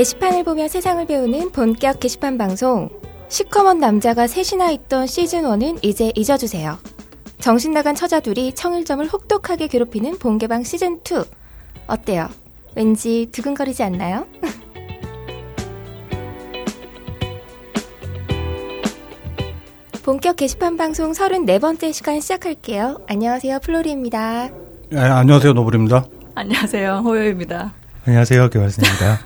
게시판을 보며 세상을 배우는 본격 게시판 방송 시커먼 남자가 셋이나 있던 시즌1은 이제 잊어주세요. 정신 나간 처자들이 청일점을 혹독하게 괴롭히는 본개방 시즌2 어때요? 왠지 두근거리지 않나요? 본격 게시판 방송 34번째 시간 시작할게요. 안녕하세요. 플로리입니다. 네, 안녕하세요. 노블입니다. 안녕하세요. 호요입니다. 안녕하세요. 개발순입니다.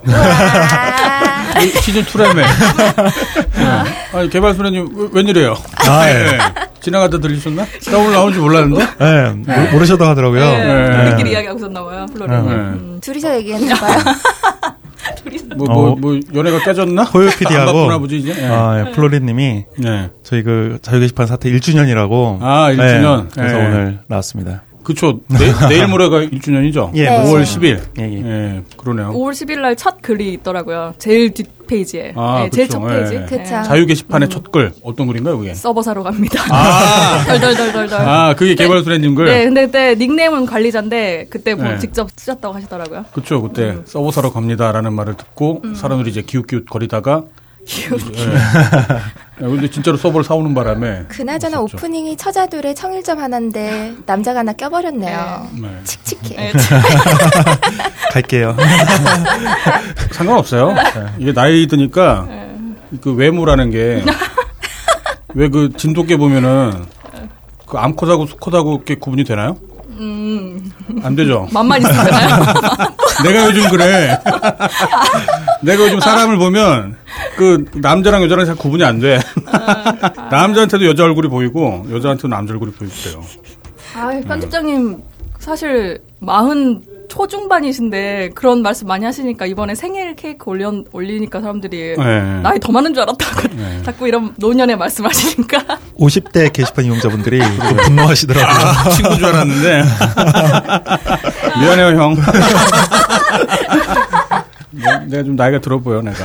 시즌 2라며. 아니, 개발순님 웬일이에요? 아, 예. 네. 지나가다 들리셨나? 나 오늘 나온 줄 몰랐는데? 네, 모- 모르셔도 하더라고요. 네. 우리끼리 이야기하고 있었나봐요, 플로리님. 네. 음. 둘이서 얘기했나봐요. 뭐, 뭐, 어. 뭐, 연애가 깨졌나? 호요 안 PD하고 바쁘나 보지, 이제? 네. 아, 예, 플로리님이 네. 저희 그 자유 게시판 사태 1주년이라고. 아, 1주년. 그래서 예. 오늘 나왔습니다. 그쵸. 내, 내일 모레가 1주년이죠? 예, 네. 5월 10일. 예, 예. 그러네요. 5월 10일 날 첫 글이 있더라고요. 제일 뒷페이지에. 아, 네, 제일. 첫 페이지. 예. 그쵸. 자유 게시판의 첫 글. 어떤 글인가요, 그게? 서버 사러 갑니다. 아, 덜덜덜덜덜. 아, 그게 개발순님 글? 네, 근데 그때 닉네임은 관리자인데 그때 뭐 네. 직접 쓰셨다고 하시더라고요. 그쵸. 그때 음. 서버 사러 갑니다라는 말을 듣고 사람들이 이제 기웃기웃 거리다가 예. 예, 근데 진짜로 서버를 사오는 바람에 그나저나 없었죠. 오프닝이 처자들의 청일점 하나인데 남자가 하나 껴버렸네요. 네. 칙칙해. 네, 갈게요. 상관없어요. 이게 나이 드니까 그 외모라는 게 왜 그 진돗개 보면은 그 암컷하고 수컷하고 이렇게 구분이 되나요? 음, 안 되죠. 맛만 있으면 되나요? 내가 요즘 그래. 내가 요즘 사람을 보면 그 남자랑 여자랑 잘 구분이 안 돼. 남자한테도 여자 얼굴이 보이고 여자한테도 남자 얼굴이 보이고요. 아, 편집장님 사실 마흔 초중반이신데 그런 말씀 많이 하시니까 이번에 생일 케이크 올려, 올리니까 사람들이 네. 나이 더 많은 줄 알았다고 자꾸 이런 노년의 말씀하시니까 50대 게시판 이용자분들이 좀 분노하시더라고요. 아, 친구인 줄 알았는데. 미안해요, 형. 내- 내가 좀 나이가 들어 보여, 내가.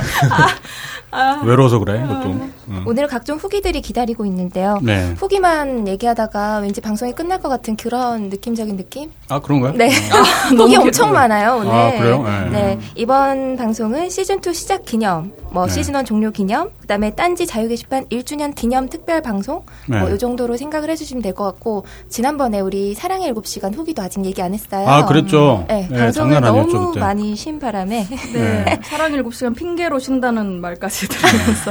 외로워서 그래, 그것도. 응. 오늘 각종 후기들이 기다리고 있는데요. 네. 후기만 얘기하다가 왠지 방송이 끝날 것 같은 그런 느낌적인 느낌? 아, 그런가요? 네. 너무 후기 기- 엄청 많아요, 오늘. 아, 그래요? 네. 네. 이번 방송은 시즌2 시작 기념, 뭐 네. 시즌1 종료 기념, 그 다음에 딴지 자유 게시판 1주년 기념 특별 방송, 네. 뭐이 정도로 생각을 해주시면 될 것 같고, 지난번에 우리 사랑의 7시간 후기도 아직 얘기 안 했어요. 아, 그랬죠. 네, 네, 방송을 아니었죠, 너무 그때. 많이 쉰 바람에. 네. 사랑 7시간 핑계로 쉰다는 말까지 들으면서.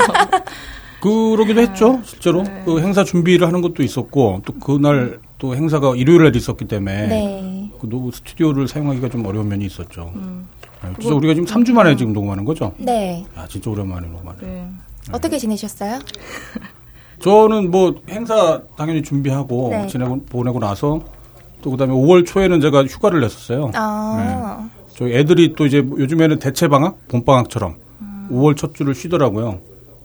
그러기도 했죠, 실제로. 네. 그 행사 준비를 하는 것도 있었고, 또 그날 또 행사가 일요일 날 있었기 때문에. 네. 그노 스튜디오를 사용하기가 좀 어려운 면이 있었죠. 음. 네, 진짜 우리가 지금 3주 만에 지금 녹음하는 거죠? 네. 아, 진짜 오랜만에 녹음하네. 네. 어떻게 지내셨어요? 저는 뭐 행사 당연히 준비하고 네. 지내고 보내고 나서 또 그다음에 5월 초에는 제가 휴가를 냈었어요. 아, 저희 애들이 또 이제 요즘에는 대체 방학, 봄 방학처럼 5월 첫 주를 쉬더라고요.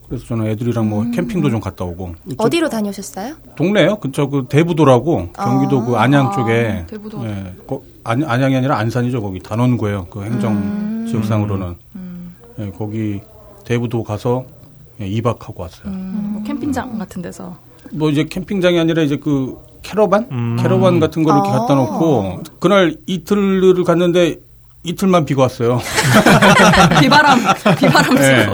그래서 저는 애들이랑 뭐 캠핑도 좀 갔다 오고 저 어디로 다녀오셨어요? 동네요. 근처 그 대부도라고 경기도 그 안양 아, 쪽에 대부도. 예, 거- 안, 안양이 아니라 안산이죠. 거기 단원구예요. 그 행정 음. 지역상으로는 예, 거기 대부도 가서 예, 2박하고 왔어요. 음, 뭐 캠핑장 같은 데서. 뭐 이제 캠핑장이 아니라 이제 그 캐러반? 음. 캐러반 같은 걸 이렇게 아. 갖다 놓고 그날 이틀을 갔는데 이틀만 비가 왔어요. 비바람, 비바람 네.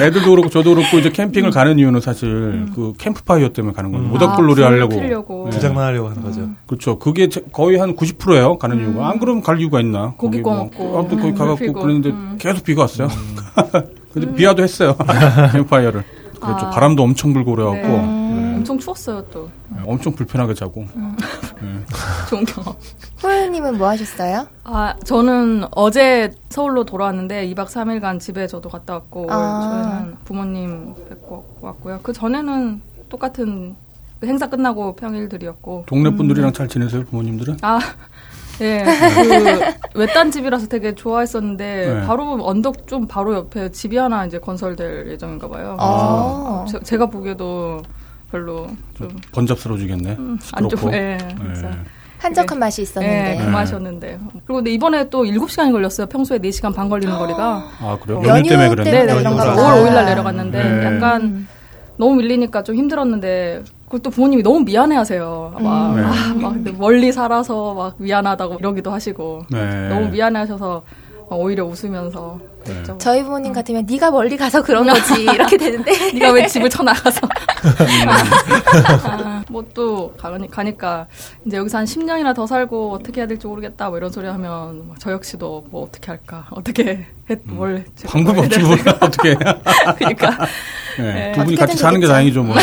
애들도 그렇고 저도 그렇고 이제 캠핑을 가는 이유는 사실 그 캠프파이어 때문에 가는 거예요. 모닥불 놀이 음. 아, 하려고. 불 피려고. 네. 부장만 하려고 하는 거죠. 그렇죠. 그게 제- 거의 한 90%예요. 가는 이유가. 안 그러면 갈 이유가 있나? 음. 고기 거기 구워 뭐, 먹고, 아무튼 거기 음, 가갖고. 그랬는데 음. 계속 비가 왔어요. 근데 비와도 했어요. 캠프파이어를. 그렇죠. 아. 바람도 엄청 불고 그래갖고 네. 네. 엄청 추웠어요, 또. 네, 엄청 불편하게 자고. 좋은 경험. 호연님은 뭐 하셨어요? 아, 저는 어제 서울로 돌아왔는데 2박 3일간 집에 저도 갔다 왔고 아. 저희는 부모님 뵙고 왔고요. 그 전에는 똑같은 그 행사 끝나고 평일들이었고 동네 분들이랑 잘 지내세요, 부모님들은? 아, 예, 그 외딴 집이라서 되게 좋아했었는데 네. 바로 언덕 좀 바로 옆에 집이 하나 이제 건설될 예정인가 봐요. 아. 제, 제가 보기에도 별로 좀 번잡스러워지겠네. 안 시끄럽고. 좋고, 예, 네. 한적한 맛이 있었는데. 예, 그 맛이었는데. 그리고 근데 이번에 또 7시간이 걸렸어요. 평소에 4시간 반 걸리는 거리가. 아, 그래요? 연휴 연휴 때문에 그랬네. 네, 네, 그런가 그래서 보다. 5월 5일 날 내려갔는데 네. 약간 너무 밀리니까 좀 힘들었는데 그것도 부모님이 너무 미안해하세요. 막, 네. 아, 막 멀리 살아서 막 미안하다고 이러기도 하시고 네. 너무 미안해하셔서 막 오히려 웃으면서 됐죠. 저희 부모님 같으면 네가 멀리 가서 그런 거지 이렇게 되는데 네가 왜 집을 쳐나가서 아, 뭐또 가니까 이제 여기서 한 10년이나 더 살고 어떻게 해야 될지 모르겠다 뭐 이런 소리 하면 저 역시도 뭐 어떻게 할까 어떻게 했, 뭘 제가 방법 뭘 없지 뭘. 어떻게 해. 그러니까 네. 네. 두 분이 같이 사는 게. 다행이죠 뭐.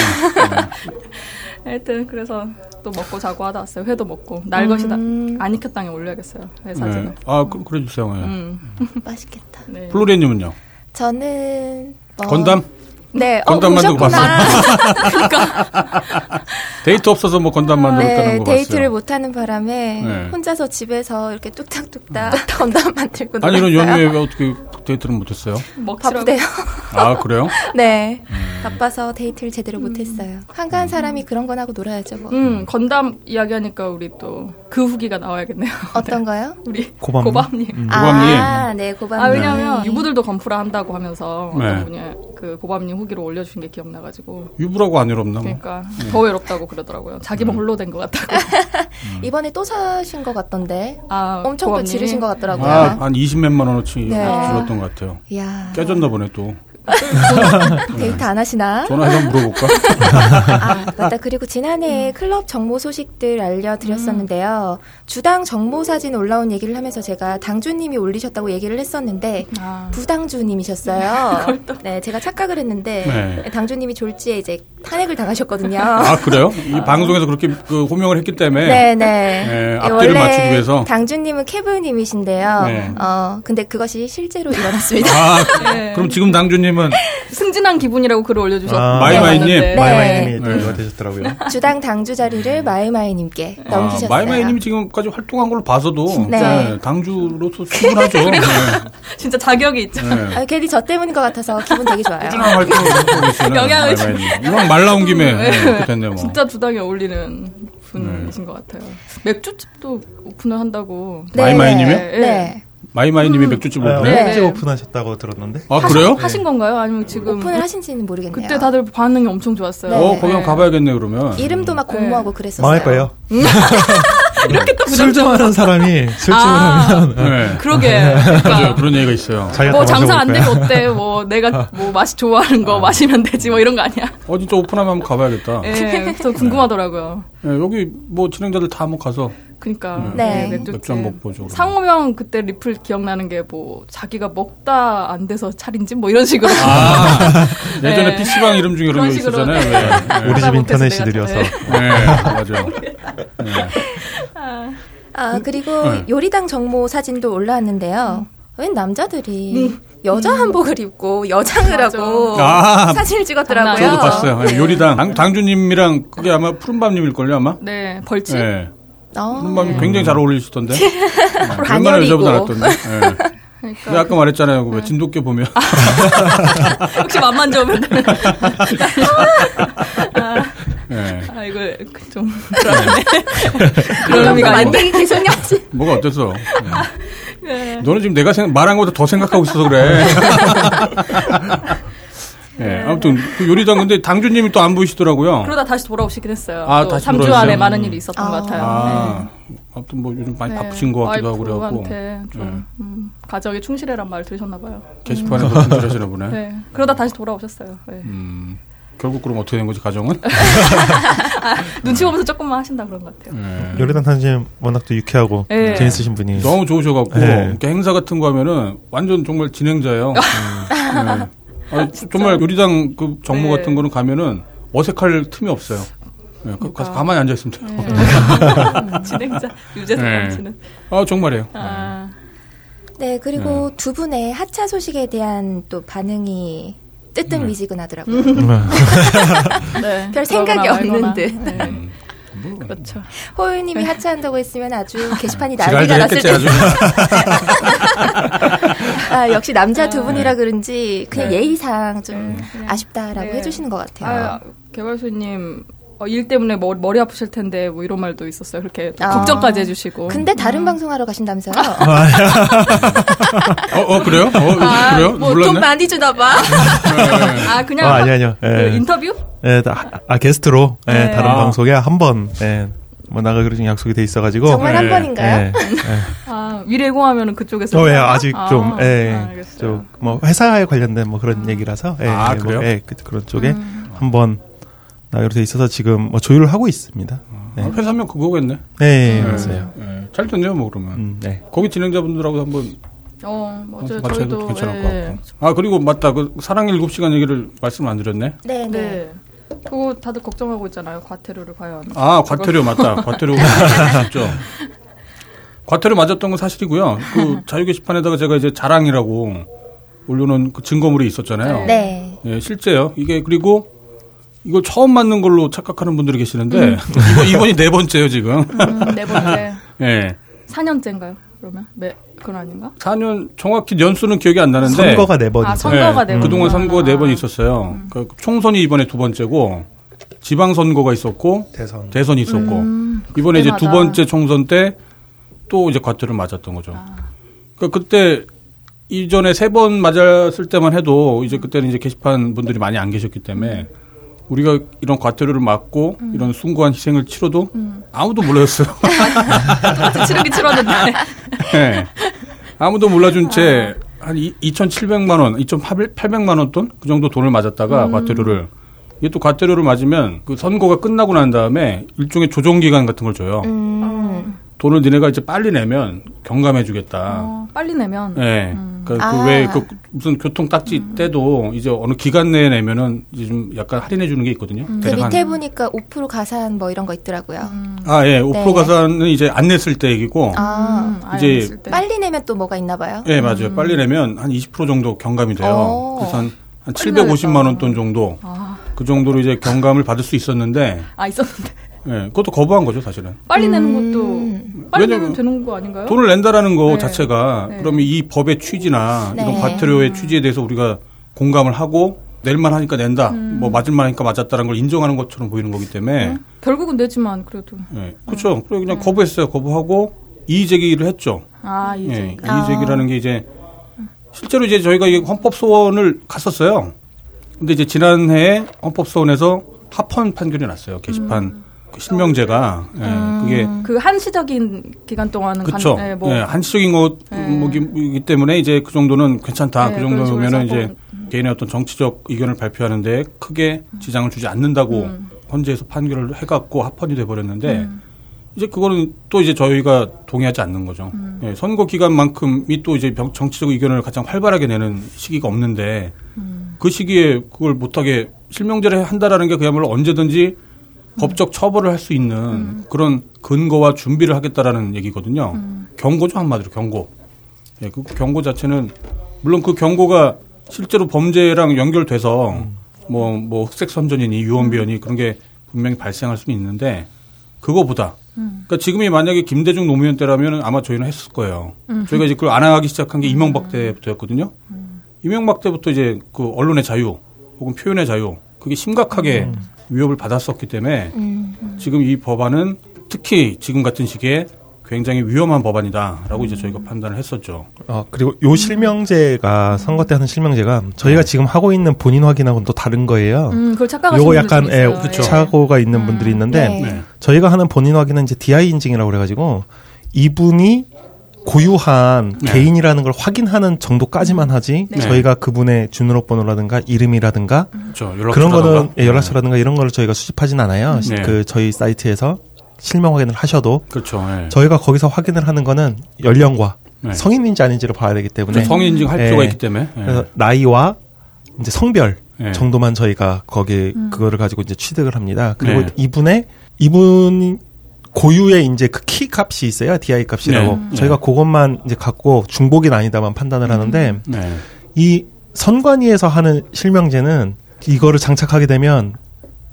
하여튼 그래서 또 먹고 자고 하다 왔어요 회도 먹고 날 것이 다 음. 안 익혔당에 올려야겠어요 회 사진을 네. 아 그, 그래 주세요. 네. 음. 맛있겠다. 네. 플로리님은요? 저는 뭐 건담? 네, 건담 어, 만들고 오셨구나. 데이트 없어서 뭐 건담 만들었다는 네, 거 데이트를 봤어요. 못하는 바람에 네. 혼자서 집에서 이렇게 뚝딱뚝딱 건담 만들고 아니 이런. 연휴에 왜 어떻게 데이트를 못했어요? 바쁘대요. 아 그래요? 네, 음. 바빠서 데이트를 제대로 못했어요. 한가한 사람이 그런 건 하고 놀아야죠. 뭐. 음 건담 이야기하니까 우리 또 그 후기가 나와야겠네요 어떤 거요? 우리 고밤님? 고밤님 음. 고밤님. 아, 네, 고밤님. 아 왜냐면 유부들도 건프라 한다고 하면서 네. 어떤 분이 그 고밤님 후기를 올려주신 게 기억나가지고 유부라고 안 외롭나? 뭐. 그러니까 더 외롭다고 그러더라고요. 자기만 홀로 된 것 같다고. 이번에 또 사신 것 같던데. 아, 엄청 또 고밤님이? 지르신 것 같더라고요. 아, 한 20몇만 원어치 네. 줄었던 것 같아요. 이야. 깨졌나 보네 또. 데이트 안 하시나? 전화해서 한번 물어볼까? 아, 맞다. 그리고 지난해 클럽 정모 소식들 알려드렸었는데요. 주당 정모 사진 올라온 얘기를 하면서 제가 당주님이 올리셨다고 얘기를 했었는데, 아. 부당주님이셨어요. 네, 제가 착각을 했는데, 네. 당주님이 졸지에 이제 탄핵을 당하셨거든요. 아 그래요? 이 방송에서 그렇게 그 호명을 했기 때문에 네, 네. 네, 예, 앞뒤를 원래 맞추기 위해서. 당주님은 케브님이신데요. 네. 어, 근데 그것이 실제로 일어났습니다. 아 네. 그럼 지금 당주님 은 승진한 기분이라고 글을 올려주셨 아, 마이마이님? 네. 마이마이님이 네. 대우가 되셨더라고요. 주당 당주 자리를 마이마이님께 아, 넘기셨어요. 마이마이님이 지금까지 활동한 걸로 봐서도 네. 네, 당주로서 충분하죠. 네. 진짜 자격이 있죠. 네. 아, 괜히 저 때문인 것 같아서 기분 되게 좋아요. 꾸준한 활동을 하고 계시는 영향을 마이마이님. 이왕 말 나온 김에 네, 뭐. 진짜 주당에 어울리는 분이신 것 같아요. 맥주집도 오픈을 한다고. 네. 마이마이님이요? 네. 네. 마이마이님이 맥주집 아, 오픈해요? 네. 홈페이지 오픈하셨다고 들었는데. 아 그래요? 하신 건가요? 아니면 지금 오픈을 하신지는 모르겠네요. 그때 다들 반응이 엄청 좋았어요. 네. 어 거기 한번 가봐야겠네 그러면. 이름도 막 공모하고 그랬었어요. 망할 거예요. 이렇게 또술좀 하는 사람이 술좀 아. 하면 네. 그러게. 맞아요. 그러니까 그런 얘기가 있어요. 뭐다 장사 안 되면. 어때? 뭐 내가 뭐 맛이 좋아하는 거 마시면 되지 뭐 이런 거 아니야? 어 진짜 오픈하면 한번 가봐야겠다. 예, 저 궁금하더라고요. 네, 여기 뭐 진행자들 다 한번 가서 그러니까 네. 맥주집. 맥주 한번 보죠. 상호명 그때 리플 기억나는 게 뭐 자기가 먹다 안 돼서 차린지 뭐 이런 식으로 아 예전에 네. PC방 이름 중에 그런 거. 있었잖아요. 네. 우리 집 인터넷이 느려서. 네, 맞아요. 네. 아 그리고 네. 요리당 정모 사진도 올라왔는데요. 웬 남자들이 여자 한복을 입고 여장을. 하고 아, 사진을 찍었더라고요. 저도. 봤어요. 네, 요리당 당, 당주님이랑 그게 아마 푸른밤님일걸요 아마. 네 벌칙 네. 어, 푸른밤이 굉장히 잘 어울리시던데. 네, 얼마나 반열이고. 여자보다 낫던데. 네. 그러니까 내가 아까 말했잖아요. 왜 진돗개 보면. 혹시 맘만 좋으면 되는 네. 아 이거 좀 불안하네 그런 의미가 만들기 계속 yap지. 뭐가 어때서? 네. 네. 너는 지금 내가 생, 말한 것보다 더 생각하고 있어서 그래. 네, 아무튼 그 요리당 근데 당주님이 또 안 보이시더라고요. 그러다 다시 돌아오시긴 했어요 아, 또 다시 3주 돌아오셨어요? 안에 많은 일이 있었던 아. 것 같아요 아, 아무튼 뭐 요즘 많이 네. 바쁘신 것 같기도 하고 그래갖고 좀 음, 가정에 충실해란 말 들으셨나 봐요 게시판에서 분실하시나 보네. 네. 그러다 다시 돌아오셨어요 네. 음, 결국 그럼 어떻게 된 거지 가정은? 눈치 보면서 조금만 하신다 그런 것 같아요 네. 요리단 탄님 워낙 또 유쾌하고 네. 재밌으신 분이 너무 좋으셔갖고 네. 행사 같은 거 하면은 완전 정말 진행자예요. 네. 아니, 정말 요리당 그 정모 네. 같은 거는 가면은 어색할 틈이 없어요. 네, 가- 가서 그러니까. 가만히 앉아 있으면 돼요. 네. 진행자 유재석 네. 씨는 아 정말이에요. 아, 네 그리고 두 분의 하차 소식에 대한 또 반응이 네. 뜨뜻미지근하더라고요. 음. 네. 별 생각이 없는. 듯. 네. 음, 뭐, 그렇죠. 호유님이 하차한다고 했으면 아주 게시판이 난리가 났을 텐데. 아, 역시 남자 두 분이라 그런지 그냥 네. 예의상 좀 아쉽다라고 네. 해주시는 것 같아요. 아, 개발소님 어, 일 때문에 머리, 머리 아프실 텐데 뭐 이런 말도 있었어요. 그렇게 또 아. 걱정까지 해주시고. 근데 다른 방송하러 가신다면서요? 어, 어 그래요? 어 아, 그래요? 뭐 몰랐네. 돈 많이 주나 봐. 네. 아 그냥 아, 아니, 아니요. 그 예. 인터뷰? 예, 다- 아, 게스트로 예, 네. 다른 아. 방송에 한번 예, 뭐 나가기로 좀 약속이 돼 있어가지고. 정말 한 네. 번인가요? 예, 예. 아, 미래공하면은 그쪽에서. 어, 예? 아직 아, 좀, 예, 알겠어요. 좀, 뭐, 회사에 관련된 뭐 그런 얘기라서, 예, 아, 예, 뭐, 그래요? 예, 그, 그런 쪽에 음. 한번 나가기로 돼 있어서 지금 뭐 조율을 하고 있습니다. 네, 아, 회사면 그거겠네. 네, 네. 맞아요. 네. 잘 됐네요, 뭐 그러면. 음, 네. 거기 진행자분들하고 한번 어, 맞아요. 같이 해도 저희도. 괜찮을 예. 것 같고. 아 그리고 맞다, 그 사랑 7시간 얘기를 말씀 안 드렸네. 네, 네. 네. 그거 다들 걱정하고 있잖아요. 과태료를 과연. 아 과태료 맞다, 과태료 맞죠. 과태료 맞았던 건 사실이고요. 그 자유 게시판에다가 제가 이제 자랑이라고 올려놓은 그 증거물이 있었잖아요. 네. 예, 실제요. 이게 그리고 이걸 처음 맞는 걸로 착각하는 분들이 계시는데 이번, 이번이 네 번째요 지금. 음, 네 번째. 예. 4년째인가요? 그러면? 매, 그건 아닌가? 4년 정확히 연수는 기억이 안 나는데 선거가 네 번 아, 있어요. 선거가 네 번. 그동안 선거가 네번 아. 있었어요. 그 총선이 이번에 두 번째고 지방 선거가 있었고 대선. 대선이 있었고 음, 이번에 이제 두 그때마다. 번째 총선 때 또 이제 과태료를 맞았던 거죠. 아. 그러니까 그때 이전에 세 번 맞았을 때만 해도 이제 그때는 이제 게시판 분들이 많이 안 계셨기 때문에 우리가 이런 과태료를 맞고 음. 이런 숭고한 희생을 치러도 아무도 몰랐어요. 똑같이 치르긴 치렀는데. 네. 아무도 몰라준 채 한 2,700만 원, 2,800만 원 돈? 그 정도 돈을 맞았다가 과태료를 이게 또 과태료를 맞으면 그 선거가 끝나고 난 다음에 일종의 조정 기간 같은 걸 줘요. 음. 돈을 니네가 이제 빨리 내면 경감해 주겠다. 어, 빨리 내면. 예. 그, 아. 그 왜, 그, 무슨 교통 딱지 때도 이제 어느 기간 내에 내면은 이제 좀 약간 할인해 주는 게 있거든요. 그 대략 한- 밑에 보니까 5% 가산 뭐 이런 거 있더라고요. 아, 예. 5% 네. 가산은 이제 안 냈을 때 얘기고. 아, 음, 이제 때. 빨리 내면 또 뭐가 있나 봐요. 예, 맞아요. 빨리 내면 한 20% 정도 경감이 돼요. 오. 그래서 한, 한 빨리 750만 원. 돈 정도. 아, 그 정도로 이제 경감을 받을 수 있었는데, 아, 있었는데. 예, 그것도 거부한 거죠, 사실은. 빨리 내는 음. 것도. 빨리 내면 되는 거 아닌가요? 돈을 낸다라는 거 네. 자체가 네. 그러면 이 법의 취지나 네. 이런 과태료의 취지에 대해서 우리가 공감을 하고 낼만 하니까 낸다, 뭐 맞을만 하니까 맞았다는 걸 인정하는 것처럼 보이는 거기 때문에, 음. 결국은 내지만, 그래도. 예, 그렇죠. 그래서 그냥 거부했어요. 거부하고 이의 제기를 했죠. 아, 이제. 예, 아. 이의 제기라는 게 이제 실제로 이제 저희가 이 헌법 소원을 갔었어요. 근데 이제 지난해에 헌법 소원에서 합헌 판결이 났어요. 게시판 그 실명제가 예, 그게 그 한시적인 기간 동안은 그렇죠. 간, 예, 뭐 예, 한시적인 것이기 때문에 이제 그 정도는 괜찮다. 네, 그 정도면은 식으로 이제 개인의 어떤 정치적 의견을 발표하는데 크게 지장을 주지 않는다고 음. 헌재에서 판결을 해갖고 합헌이 돼 버렸는데 이제 그거는 또 이제 저희가 동의하지 않는 거죠. 음. 예, 선거 기간만큼이 또 이제 병- 정치적 의견을 가장 활발하게 내는 시기가 없는데 음. 그 시기에 그걸 못하게 실명제를 한다라는 게 그야말로 언제든지 법적 처벌을 할 수 있는 음. 그런 근거와 준비를 하겠다라는 얘기거든요. 경고죠 한마디로 경고. 예, 그 경고 자체는 물론 그 경고가 실제로 범죄랑 연결돼서 뭐뭐 흑색 선전이니 유언비어니 그런 게 분명히 발생할 수는 있는데 그거보다 그러니까 지금이 만약에 김대중 노무현 때라면 아마 저희는 했을 거예요. 저희가 이제 그걸 안 하기 시작한 게 이명박 때부터였거든요. 이명박 때부터 이제 그 언론의 자유 혹은 표현의 자유 그게 심각하게 위협을 받았었기 때문에 음. 지금 이 법안은 특히 지금 같은 시기에 굉장히 위험한 법안이다라고 이제 저희가 판단을 했었죠. 어, 그리고 요 실명제가 선거 때 하는 실명제가 저희가 지금 하고 있는 본인 확인하고는 또 다른 거예요. 음, 그걸 착각하시는 요거 약간 좀 예. 그쵸. 예. 착오가 있는 분들이 있는데 네. 네. 저희가 하는 본인 확인은 이제 DI 인증이라고 그래가지고 이분이 고유한 네. 개인이라는 걸 확인하는 정도까지만 하지 네. 저희가 그분의 주민번호라든가 이름이라든가 그렇죠. 그런 거는. 예, 연락처라든가 이런 거를 저희가 수집하진 않아요. 네. 그 저희 사이트에서 실명 확인을 하셔도 그렇죠. 예. 저희가 거기서 확인을 하는 거는 연령과 네. 성인인지 아닌지를 봐야 되기 때문에 성인 인증할 예. 필요가 있기 때문에. 예. 그래서 나이와 이제 성별 예. 정도만 저희가 거기 그거를 가지고 이제 취득을 합니다. 그리고 네. 이분의 이분 고유의 이제 그 키 값이 있어요. DI 값이라고. 네. 저희가 그것만 이제 갖고 중복이 아니다만 판단을 하는데 네. 이 선관위에서 하는 실명제는 이거를 장착하게 되면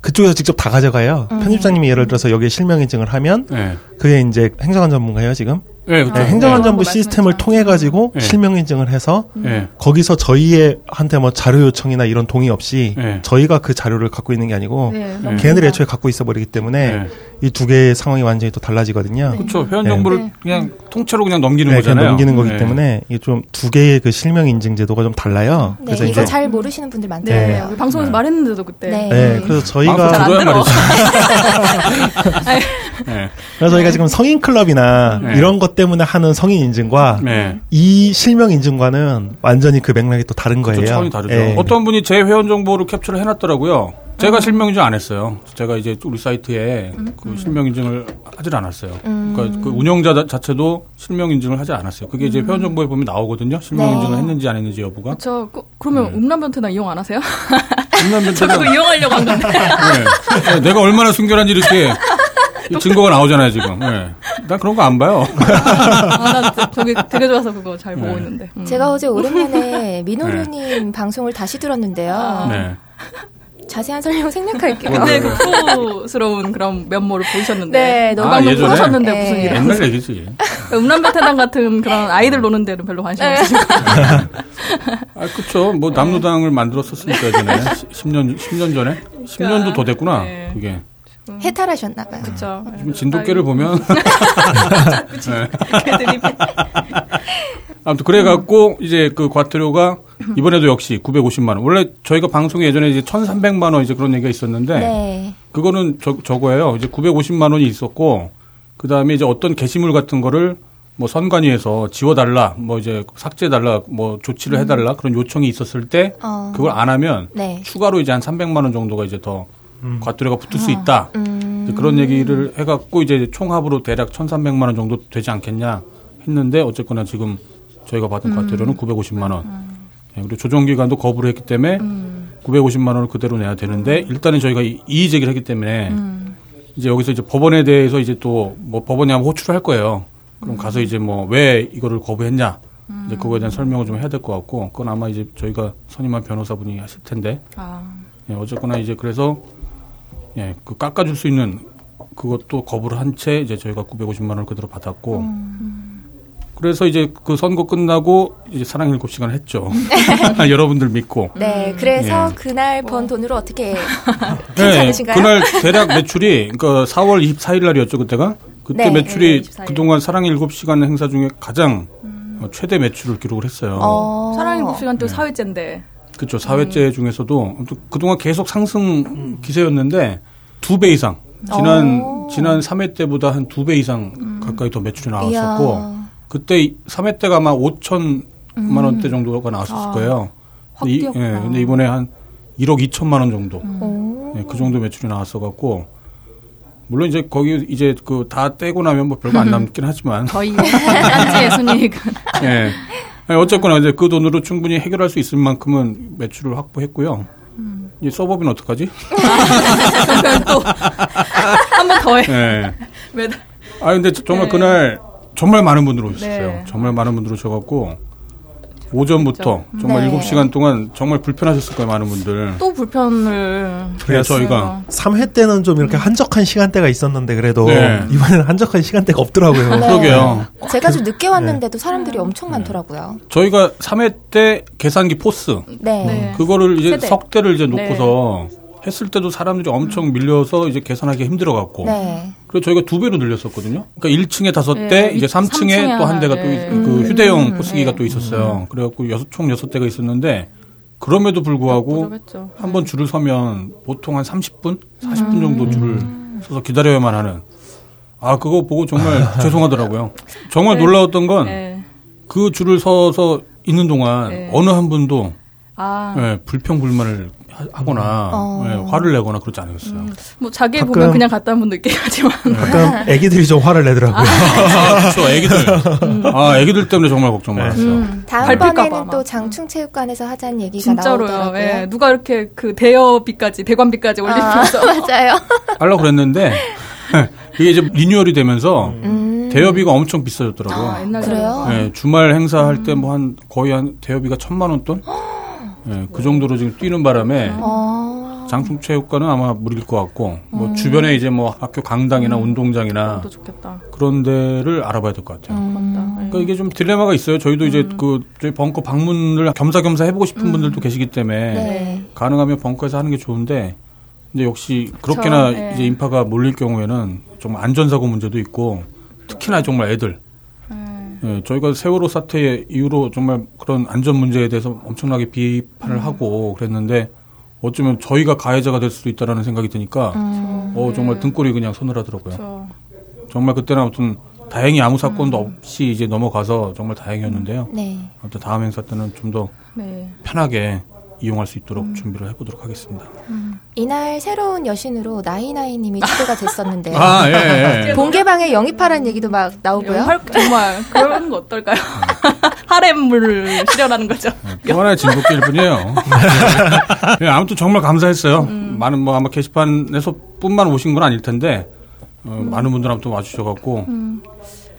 그쪽에서 직접 다 가져가요. 편집장님이 예를 들어서 여기에 실명 인증을 하면 네. 그게 이제 행정안 전문가예요 지금. 네, 그렇죠. 네, 행정안전부 네. 시스템을 통해 가지고 네. 실명 인증을 해서 네. 거기서 저희의 한테 뭐 자료 요청이나 이런 동의 없이 네. 저희가 그 자료를 갖고 있는 게 아니고. 걔네들이 애초에 갖고 있어 버리기 때문에 네. 이두 개의 상황이 완전히 또 달라지거든요. 그렇죠. 회원 정보를 네. 그냥 통째로 그냥 넘기는 네, 거잖아요. 넘기는 거기 네. 때문에 이게 좀 두 개의 그 실명 인증 제도가 좀 달라요. 네, 그래서 이거 이제 잘 모르시는 분들 네. 많더라고요. 방송에서 네. 말했는데도 그때. 네. 네, 그래서 저희가 잘안 들어. 말이죠. 네. 그래서 저희가 지금 성인 클럽이나 네. 이런 것 때문에 하는 성인 인증과 네. 이 실명 인증과는 완전히 그 맥락이 또 다른 거예요. 좀 차원이 다르죠. 예. 어떤 분이 제 회원 정보를 캡처를 해놨더라고요. 제가 실명 인증 안 했어요. 제가 이제 우리 사이트에 그 실명 인증을 하질 않았어요. 그러니까 그 운영자 자- 자체도 실명 인증을 하지 않았어요. 그게 이제 회원 정보에 보면 나오거든요. 실명 네. 인증을 했는지 안 했는지 여부가. 저 그, 그러면 네. 음란변태나 이용 안 하세요? 그거 이용하려고 한 건데. 네. 네, 내가 얼마나 순결한지 이렇게 이 증거가 나오잖아요 지금. 네. 난 그런 거 안 봐요. 아, 나 저- 저기 되게 좋아서 그거 잘 보고 네. 있는데. 음. 제가 어제 오랜만에 민호루님 방송을 다시 들었는데요. 아. 네. 자세한 설명 생략할게요. 그때 그 프로스러운 그런 면모를 보이셨는데. 네, 너무 아, 예전에? 풀으셨는데 네. 무슨 일. 옛날 얘기지. 음란변태당 같은 그런 아이들 노는 데는 별로 관심 네. 없으시고. 아, 그쵸. 뭐, 남로당을 만들었었으니까, 예전에. 10년, 10년 전에? 10년도 더 됐구나. 네. 그게. 해탈하셨나봐요. 그쵸. 지금 진돗개를 보면. 네. 아무튼, 그래갖고, 이제 그 과태료가 이번에도 역시 950만 원. 원래 저희가 방송에 예전에 이제 1,300만 원 이제 그런 얘기가 있었는데. 네. 그거는 저, 저거예요. 이제 950만 원이 있었고, 그 다음에 이제 어떤 게시물 같은 거를 뭐 선관위에서 지워달라, 뭐 이제 삭제해달라, 뭐 조치를 해달라, 그런 요청이 있었을 때, 어. 그걸 안 하면 네. 추가로 이제 한 300만 원 정도가 이제 더 과태료가 붙을 수 있다. 음. 그런 얘기를 해갖고 이제 총합으로 대략 1,300만 원 정도 되지 않겠냐 했는데 어쨌거나 지금 저희가 받은 과태료는 950만 원. 예, 그리고 조정 기간도 거부를 했기 때문에 950만 원을 그대로 내야 되는데 일단은 저희가 이- 이의 제기를 했기 때문에 이제 여기서 이제 법원에 대해서 이제 또 뭐 법원에 한번 호출을 할 거예요. 그럼 가서 이제 뭐 왜 이거를 거부했냐 이제 그거에 대한 설명을 좀 해야 될 것 같고 그건 아마 이제 저희가 선임한 변호사분이 하실 텐데 아, 예, 어쨌거나 이제 그래서 예, 그 깎아줄 수 있는 그것도 거부를 한 채 이제 저희가 950만 원을 그대로 받았고 그래서 이제 그 선거 끝나고 이제 사랑 일곱 시간 했죠. 여러분들 믿고. 네, 그래서 예. 그날 번 돈으로 어떻게 네, 괜찮으신가요? 그날 대략 매출이 그러니까 4월 24일 날이었죠 그때가 그때 네, 매출이 네, 24일. 그동안 사랑 일곱 시간 행사 중에 가장 어, 최대 매출을 기록을 했어요. 어. 사랑의 복시간 또 네. 사회째인데. 그렇죠. 사회제 중에서도 아무튼 그동안 계속 상승 기세였는데 두 배 이상 지난 오. 지난 3회 때보다 한 두 배 이상 가까이 더 매출이 나왔었고 이야. 그때 3회 때가 아마 5천만 원대 정도가 나왔었을 아, 거예요. 확 근데, 이. 예, 근데 이번에 한 1억 2천만 원 정도 오. 예, 그 정도 매출이 나왔어 갖고 물론 이제 거기 이제 그 다 떼고 나면 뭐 별거 안 남긴 하지만 딴지의 순이익은. 예. 아니, 어쨌거나 이제 그 돈으로 충분히 해결할 수 있을 만큼은 매출을 확보했고요. 이 서버비는 어떡하지? 한번 더 해. 예. 매달. 아 근데 저- 정말 네. 그날 정말 많은 분들 오셨어요. 네. 정말 많은 분들 오셔갖고 오전부터 정말 네. 일곱 시간 동안 정말 불편하셨을 거예요, 많은 분들. 또 불편을. 그래서 저희가 3회 때는 좀 이렇게 한적한 시간대가 있었는데 그래도 네. 이번에는 한적한 시간대가 없더라고요. 네. 그러게요. 제가 좀 늦게 왔는데도 사람들이 엄청 네. 많더라고요. 저희가 3회 때 계산기 포스 네. 네. 그거를 이제 세대. 석대를 이제 놓고서 했을 때도 사람들이 엄청 밀려서 이제 계산하기 힘들어갖고 네. 그래서 저희가 두 배로 늘렸었거든요. 그러니까 1층에 다섯 네, 대, 이제 이- 3층에 삼층에 또 한 대가 하나, 또 네. 그 음. 휴대용 포스기가 네. 또 있었어요. 그래갖고 여섯 총 여섯 대가 있었는데 그럼에도 불구하고 부족했죠. 한번 줄을 서면 보통 한 30분, 40분 정도 줄을 서서 기다려야만 하는. 아 그거 보고 정말 죄송하더라고요. 정말 네. 놀라웠던 건그 네. 줄을 서서 있는 동안 네. 어느 한 분도 아. 예, 불평 불만을 하- 하거나 어. 예, 화를 내거나 그렇지 않으셨어요. 뭐 자기 가끔- 보면 그냥 갔다 온 분도 있긴 하지만. 가끔 애기들이 좀 화를 내더라고요. 아, 그렇죠. 애기들. 아, 때문에 정말 걱정 많았어요. 음. 다음번에는. 또 장충체육관에서 하자는 얘기가 진짜로요. 나오더라고요. 예. 누가 이렇게 그 대여비까지 대관비까지 아, 올리면서 맞아요. 하려고 그랬는데, 이게 이제 리뉴얼이 되면서 음. 대여비가 엄청 비싸졌더라고요. 아, 옛날 그래요? 예, 주말 행사할 때 뭐 한 거의 한 대여비가 천만 원 돈? 예, 그 정도로 지금 뛰는 바람에 어. 장충체육관은 아마 무리일 것 같고 뭐 주변에 이제 뭐 학교 강당이나 운동장이나 또 좋겠다. 그런 데를 알아봐야 될 것 같아요. 맞다. 그러니까 이게 좀 딜레마가 있어요. 저희도 이제 그 저희 벙커 방문을 겸사겸사 해보고 싶은 분들도 계시기 때문에 네. 가능하면 벙커에서 하는 게 좋은데 이제 역시 그렇게나 저, 예. 이제 인파가 몰릴 경우에는 정말 안전사고 문제도 있고 특히나 정말 애들 예, 저희가 세월호 사태 이후로 정말 그런 안전 문제에 대해서 엄청나게 비판을 하고 그랬는데 어쩌면 저희가 가해자가 될 수도 있다라는 생각이 드니까 어 정말 등골이 그냥 서늘하더라고요. 저 정말 그때는 아무튼 다행히 아무 사건도 없이 이제 넘어가서 정말 다행이었는데요. 네. 아무튼 다음 행사 때는 좀더 네. 편하게 이용할 수 있도록 준비를 해보도록 하겠습니다. 이날 새로운 여신으로 나이나이님이 초대가 됐었는데 아, 예, 예. 본개방에 영입하라는 얘기도 막 나오고요. 할- 정말 그런 거 어떨까요? 하렘을 실현하는 거죠. 또 하나의 진돗개일 뿐이에요. 예, 아무튼 정말 감사했어요. 많은 뭐 아마 게시판에서뿐만 오신 건 아닐 텐데 어, 많은 분들 아무튼 와주셔갖고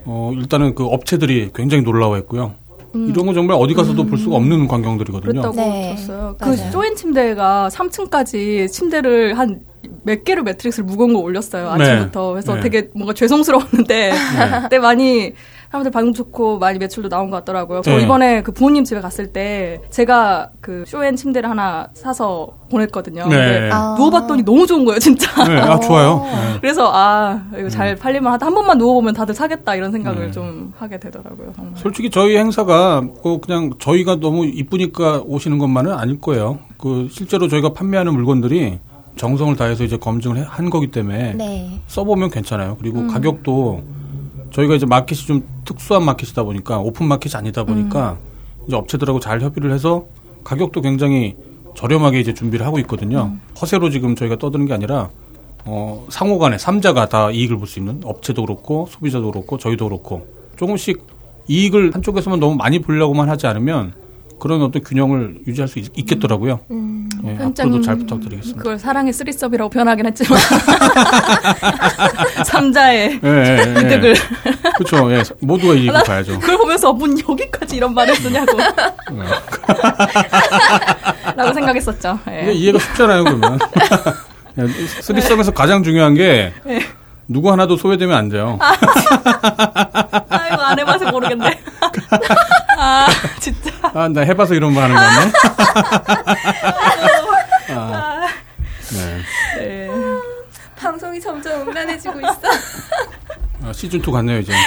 어, 일단은 그 업체들이 굉장히 놀라워했고요. 이런 건 정말 어디 가서도 볼 수가 없는 광경들이거든요. 그랬다고 네. 들었어요. 맞아요. 그 조인 침대가 3층까지 침대를 한 몇 개를 매트릭스를 무거운 거 올렸어요 아침부터. 그래서 네. 되게 뭔가 죄송스러웠는데 그때 많이 사람들 반응 좋고 많이 매출도 나온 것 같더라고요. 저 네. 이번에 그 부모님 집에 갔을 때 제가 그 쇼앤 침대를 하나 사서 보냈거든요. 네. 아. 누워봤더니 너무 좋은 거예요, 진짜. 네, 아 좋아요. 네. 그래서 아 이거 잘 팔리면 하다 한 번만 누워보면 다들 사겠다 이런 생각을 좀 하게 되더라고요. 정말. 솔직히 저희 행사가 그 그냥 저희가 너무 이쁘니까 오시는 것만은 아닐 거예요. 그 실제로 저희가 판매하는 물건들이 정성을 다해서 이제 검증을 해- 한 거기 때문에 네. 써보면 괜찮아요. 그리고 가격도 저희가 이제 마켓이 좀 특수한 마켓이다 보니까 오픈 마켓이 아니다 보니까 이제 업체들하고 잘 협의를 해서 가격도 굉장히 저렴하게 이제 준비를 하고 있거든요. 허세로 지금 저희가 떠드는 게 아니라 어, 상호 간에 삼자가 다 이익을 볼 수 있는 업체도 그렇고 소비자도 그렇고 저희도 그렇고 조금씩 이익을 한쪽에서만 너무 많이 보려고만 하지 않으면 그런 어떤 균형을 유지할 수 있, 겠더라고요 음. 예, 편집장님 앞으로도 잘 부탁드리겠습니다. 그걸 사랑의 쓰리섭이라고 표현하긴 했지만 삼자의 예, 예, 예. 이득을 그렇죠. 예, 모두가 이익을 봐야죠. 그걸 보면서 문 여기까지 이런 말을 쓰냐고 라고 생각했었죠. 예. 이해가 쉽잖아요, 그러면. 예, 쓰리썸에서 가장 중요한 게 누구 하나도 소외되면 안 돼요. 아이고 안 해봐서 모르겠네. 아 진짜. 아, 나 해봐서 이런 말 하는 거네. 아, 네. 예. 방송이 점점 음란해지고 있어. 아, 시즌 2 갔네요 이제. 네.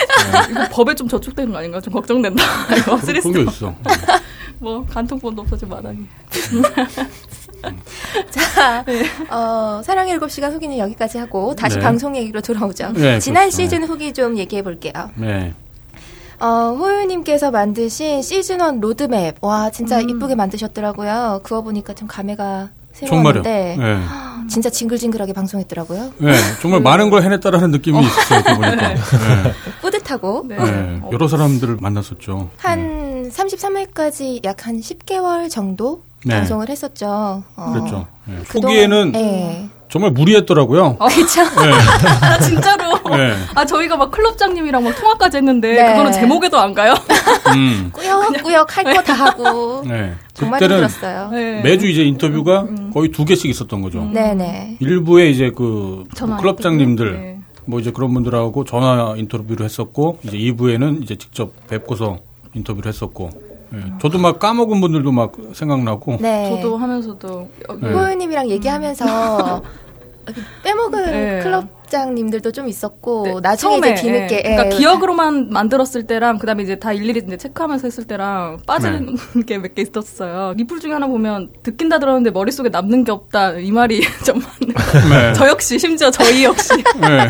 이거 법에 좀 저촉되는 거 아닌가? 좀 걱정된다. 이거 그런 게 쓰리섭 있어. 뭐 간통본도 없어진 마당에. 자, 어, 사랑의 7시간 후기는 여기까지 하고 다시 네. 방송 얘기로 돌아오죠. 네, 지난 그렇죠. 시즌 후기 좀 얘기해 볼게요. 네. 어, 호유님께서 만드신 시즌1 로드맵. 와, 진짜 음. 이쁘게 만드셨더라고요. 그거 보니까 좀 감회가 정말요. 네. 진짜 징글징글하게 방송했더라고요. 네. 정말 많은 걸 해냈다라는 느낌이 있었어요, 이렇게 보니까. 네. 뿌듯하고. 네. 네. 여러 사람들을 만났었죠. 한 33회까지 약 한 10개월 정도 네. 방송을 했었죠. 어, 그랬죠. 네. 그동안- 초기에는 네. 정말 무리했더라고요. 어, 그쵸. 네. 아 진짜로. 네. 아 저희가 막 클럽장님이랑 막 통화까지 했는데 네. 그거는 제목에도 안 가요. 음. 꾸역꾸역 할 거 다 하고. 네. 정말 그때는 힘들었어요. 네. 매주 이제 인터뷰가 거의 두 개씩 있었던 거죠. 네네. 일부에 이제 그 클럽장님들 네. 뭐 이제 그런 분들하고 전화 인터뷰를 했었고 이제 2부에는 이제 직접 뵙고서 인터뷰를 했었고 예. 저도 막 까먹은 분들도 막 생각나고 네. 저도 하면서도 네. 호유님이랑 얘기하면서 빼먹은 네. 클럽장님들도 좀 있었고 네, 나중에 처음에, 이제 뒤늦게 예. 그러니까 예. 기억으로만 만들었을 때랑 그다음에 이제 다 일일이 이제 체크하면서 했을 때랑 빠지는 게 몇 개 있었어요. 리플 중에 하나 보면 듣긴 다 들었는데 머릿속에 남는 게 없다 이 말이 좀 맞는. 네. 저 역시 심지어 저희 역시 네.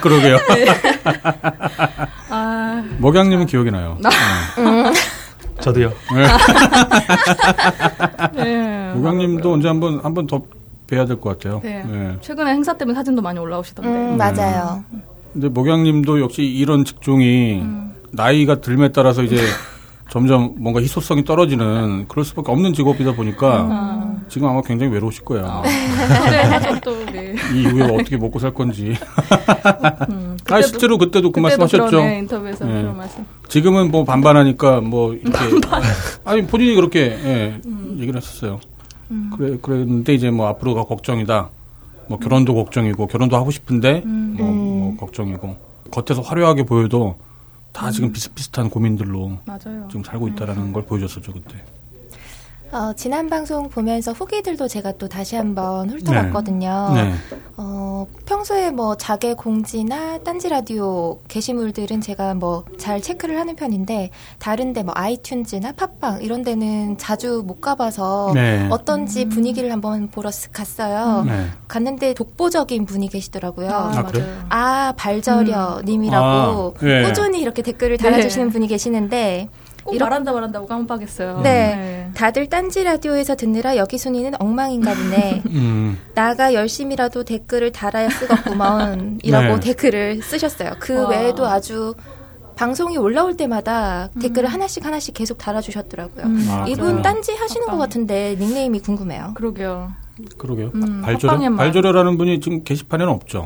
그러게요. 아 먹양님은 기억이 나요. 저도요. 네. 먹양님도 언제 한번 한번 더 뵈야 될 것 같아요. 네. 네. 최근에 행사 때문에 사진도 많이 올라오시던데. 음, 맞아요. 근데 먹양님도 역시 이런 직종이 나이가 들에 따라서 이제 점점 뭔가 희소성이 떨어지는 그럴 수밖에 없는 직업이다 보니까 지금 아마 굉장히 외로우실 거예요. 네, 또 우리. 이 이후에 어떻게 먹고 살 건지. 음, 아 실제로 그때도 그 말씀하셨죠. 인터뷰에서 네. 그런 말씀. 지금은 뭐 반반하니까 뭐 이렇게 아니 본인이 그렇게 예, 얘기를 하셨어요. 음. 그래 그랬는데 이제 뭐 앞으로가 걱정이다. 뭐 결혼도 걱정이고 결혼도 하고 싶은데 음. 뭐, 뭐 걱정이고 겉에서 화려하게 보여도 다 지금 비슷비슷한 고민들로 맞아요. 지금 살고 있다라는 걸 보여줬었죠 그때. 어, 지난 방송 보면서 후기들도 제가 또 다시 한번 훑어봤거든요. 네. 어, 평소에 뭐 자개 공지나 딴지 라디오 게시물들은 제가 뭐 잘 체크를 하는 편인데 다른데 뭐 아이튠즈나 팟빵 이런 데는 자주 못 가봐서 네. 어떤지 분위기를 한번 보러 쓱 갔어요. 네. 갔는데 독보적인 분이 계시더라고요. 아, 아? 맞아요. 아, 발저려 님이라고 아, 네. 꾸준히 이렇게 댓글을 달아주시는 분이 계시는데 꼭 말한다 말한다고 깜빡했어요. 네. 다들 딴지 라디오에서 듣느라 여기 순위는 엉망인가 보네. 음. 나가 열심히라도 댓글을 달아야 쓰겠구먼. 이라고 네. 댓글을 쓰셨어요. 그 와. 외에도 아주 방송이 올라올 때마다 댓글을 하나씩 하나씩 계속 달아주셨더라고요. 음, 아, 이분 그래요? 딴지 하시는 것. 같은데 닉네임이 궁금해요. 그러게요. 그러게요. 음, 발조려. 발조려라는 분이 지금 게시판에는 없죠.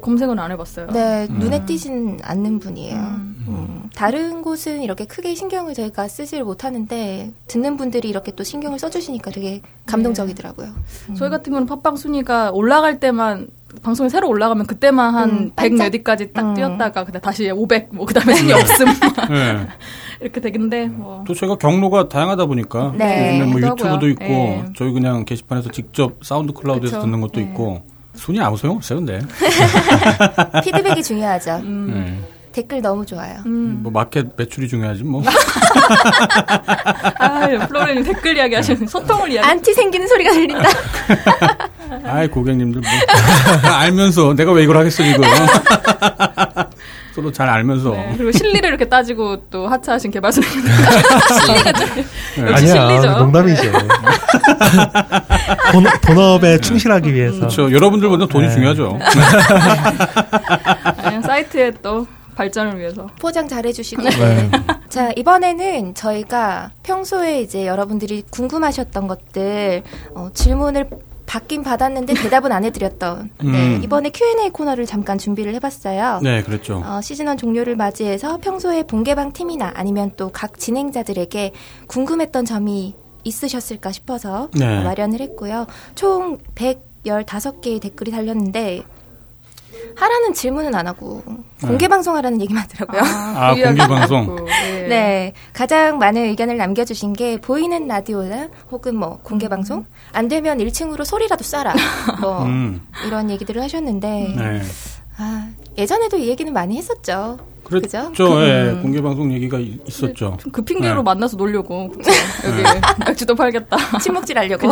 검색은 안 해봤어요. 네, 음. 눈에 띄진 않는 분이에요. 음. 음, 다른 곳은 이렇게 크게 신경을 저희가 쓰지를 못하는데 듣는 분들이 이렇게 또 신경을 써주시니까 되게 감동적이더라고요. 저희 같은 경우는 팟빵 순위가 올라갈 때만 방송이 새로 올라가면 그때만 한 음, 100 반짝? 몇위까지 딱 음. 뛰었다가 근데 다시 500, 뭐 그다음에 순위 없음 네. 이렇게 되겠는데 뭐 또 저희가 경로가 다양하다 보니까 네. 요즘에 뭐. 유튜브도 있고 네. 저희 그냥 게시판에서 직접 사운드 클라우드에서 그쵸. 듣는 것도 네. 있고 순위 아무 소용 없어요 근데 피드백이 중요하죠. 음, 네. 댓글 너무 좋아요. 음. 뭐 마켓 매출이 중요하지 뭐 아, 플로리님 댓글 이야기 하시는 소통을 이야기. 안티 생기는 소리가 들린다. 아이 고객님들 뭐 알면서 내가 왜 이걸 하겠어 지금 서로 잘 알면서 네, 그리고 실리를 이렇게 따지고 또 하차하신 개발사님 실리가 좀 네. 아니야, 실리죠. 농담이죠. 본, 본업에 충실하기 위해서. 그렇죠 여러분들보다 돈이 네. 중요하죠 아니, 사이트의 또 발전을 위해서. 포장 잘 해주시고. 네. 자, 이번에는 저희가 평소에 이제 여러분들이 궁금하셨던 것들, 어, 질문을 받긴 받았는데 대답은 안 해드렸던, 네, 음. 이번에 Q&A 코너를 잠깐 준비를 해봤어요. 네 그랬죠 어, 시즌 1 종료를 맞이해서 평소에 본개방 팀이나 아니면 또 각 진행자들에게 궁금했던 점이 있으셨을까 싶어서 네. 어, 마련을 했고요. 총 115개의 댓글이 달렸는데 하라는 질문은 안 하고 공개 방송하라는 얘기만 하더라고요. 아, 그 이야기 공개 방송. 네. 네, 가장 많은 의견을 남겨주신 게 보이는 라디오나 혹은 뭐 공개 방송 안 되면 1층으로 소리라도 쏴라 뭐 음. 이런 얘기들을 하셨는데 네 아, 예전에도 이 얘기는 많이 했었죠. 그렇죠 그죠? 예, 공개 방송 얘기가 이- 있었죠 좀그 핑계로 네. 만나서 놀려고 그쵸? 여기 맥주도 팔겠다. 침묵질 하려고.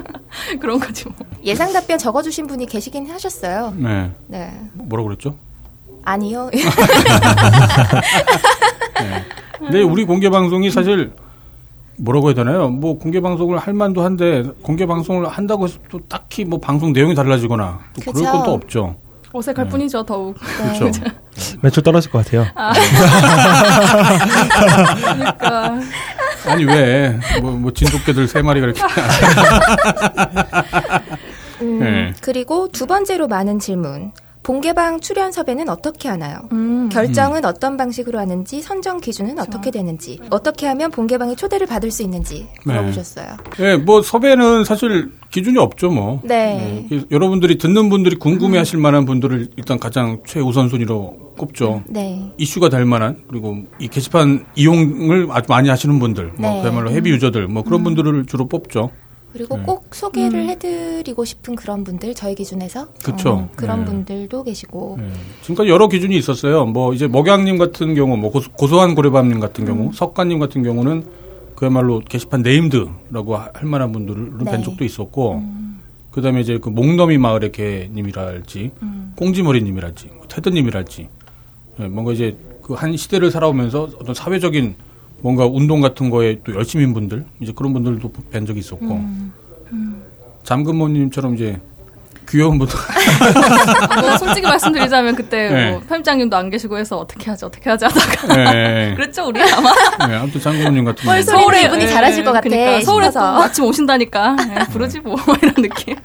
그런 거지 뭐. 예상 답변 적어주신 분이 계시긴 하셨어요. 네 네. 뭐라고 그랬죠 아니요. 근데 우리 공개 방송이 사실 뭐라고 해야 되나요? 뭐 공개 방송을 할 만도 한데 공개 방송을 한다고 해서 또 딱히 뭐 방송 내용이 달라지거나 또 그럴 또 없죠. 어색할 뿐이죠 더욱. 그렇죠. 매출 떨어질 것 같아요. 그러니까 아니 왜 뭐 뭐 진돗개들 세 마리가 이렇게 음, 네. 그리고 두 번째로 많은 질문. 본개방 출연 섭외는 어떻게 하나요? 음. 결정은 어떤 방식으로 하는지, 선정 기준은 어떻게 되는지, 어떻게 하면 본개방에 초대를 받을 수 있는지 네. 물어보셨어요. 예, 뭐 섭외는 사실 기준이 없죠, 뭐. 네. 그래서 여러분들이 듣는 분들이 궁금해하실 만한 분들을 일단 가장 최우선 순위로 꼽죠. 네. 이슈가 될 만한 그리고 이 게시판 이용을 아주 많이 하시는 분들, 뭐 네. 그야말로 헤비 유저들, 뭐 그런 분들을 주로 뽑죠. 그리고 네. 꼭 소개를 해드리고 싶은 그런 분들, 저희 기준에서. 그쵸. 어, 그런 네. 분들도 계시고. 네. 지금까지 여러 기준이 있었어요. 뭐 이제 먹양님 같은 경우, 뭐 고소, 고소 한 고래밤님 같은 경우, 음. 석가님 같은 경우는 그야말로 게시판 네임드라고 할 만한 분들을 네. 뵌 적도 있었고, 그다음에 이제 그 목너미 마을의 개님이랄지, 꽁지머리님이랄지, 뭐 테드님이랄지, 예, 뭔가 이제 그 한 시대를 살아오면서 어떤 사회적인 뭔가 운동 같은 거에 또 열심인 분들, 이제 그런 분들도 뵌 적이 있었고, 잠금모님처럼 이제 귀여운 분들. 아, 뭐 솔직히 말씀드리자면 그때 네. 뭐 편집장님도 안 계시고 해서 어떻게 하지 어떻게 하지 하다가 네. 그랬죠 우리 아마 네, 아무튼 장군님 같은 경우. 헐, 소리는 이분이 잘하실 것 같아 그러니까 서울에 또 싶어서. 마침 오신다니까 예, 부르지 뭐 이런 느낌.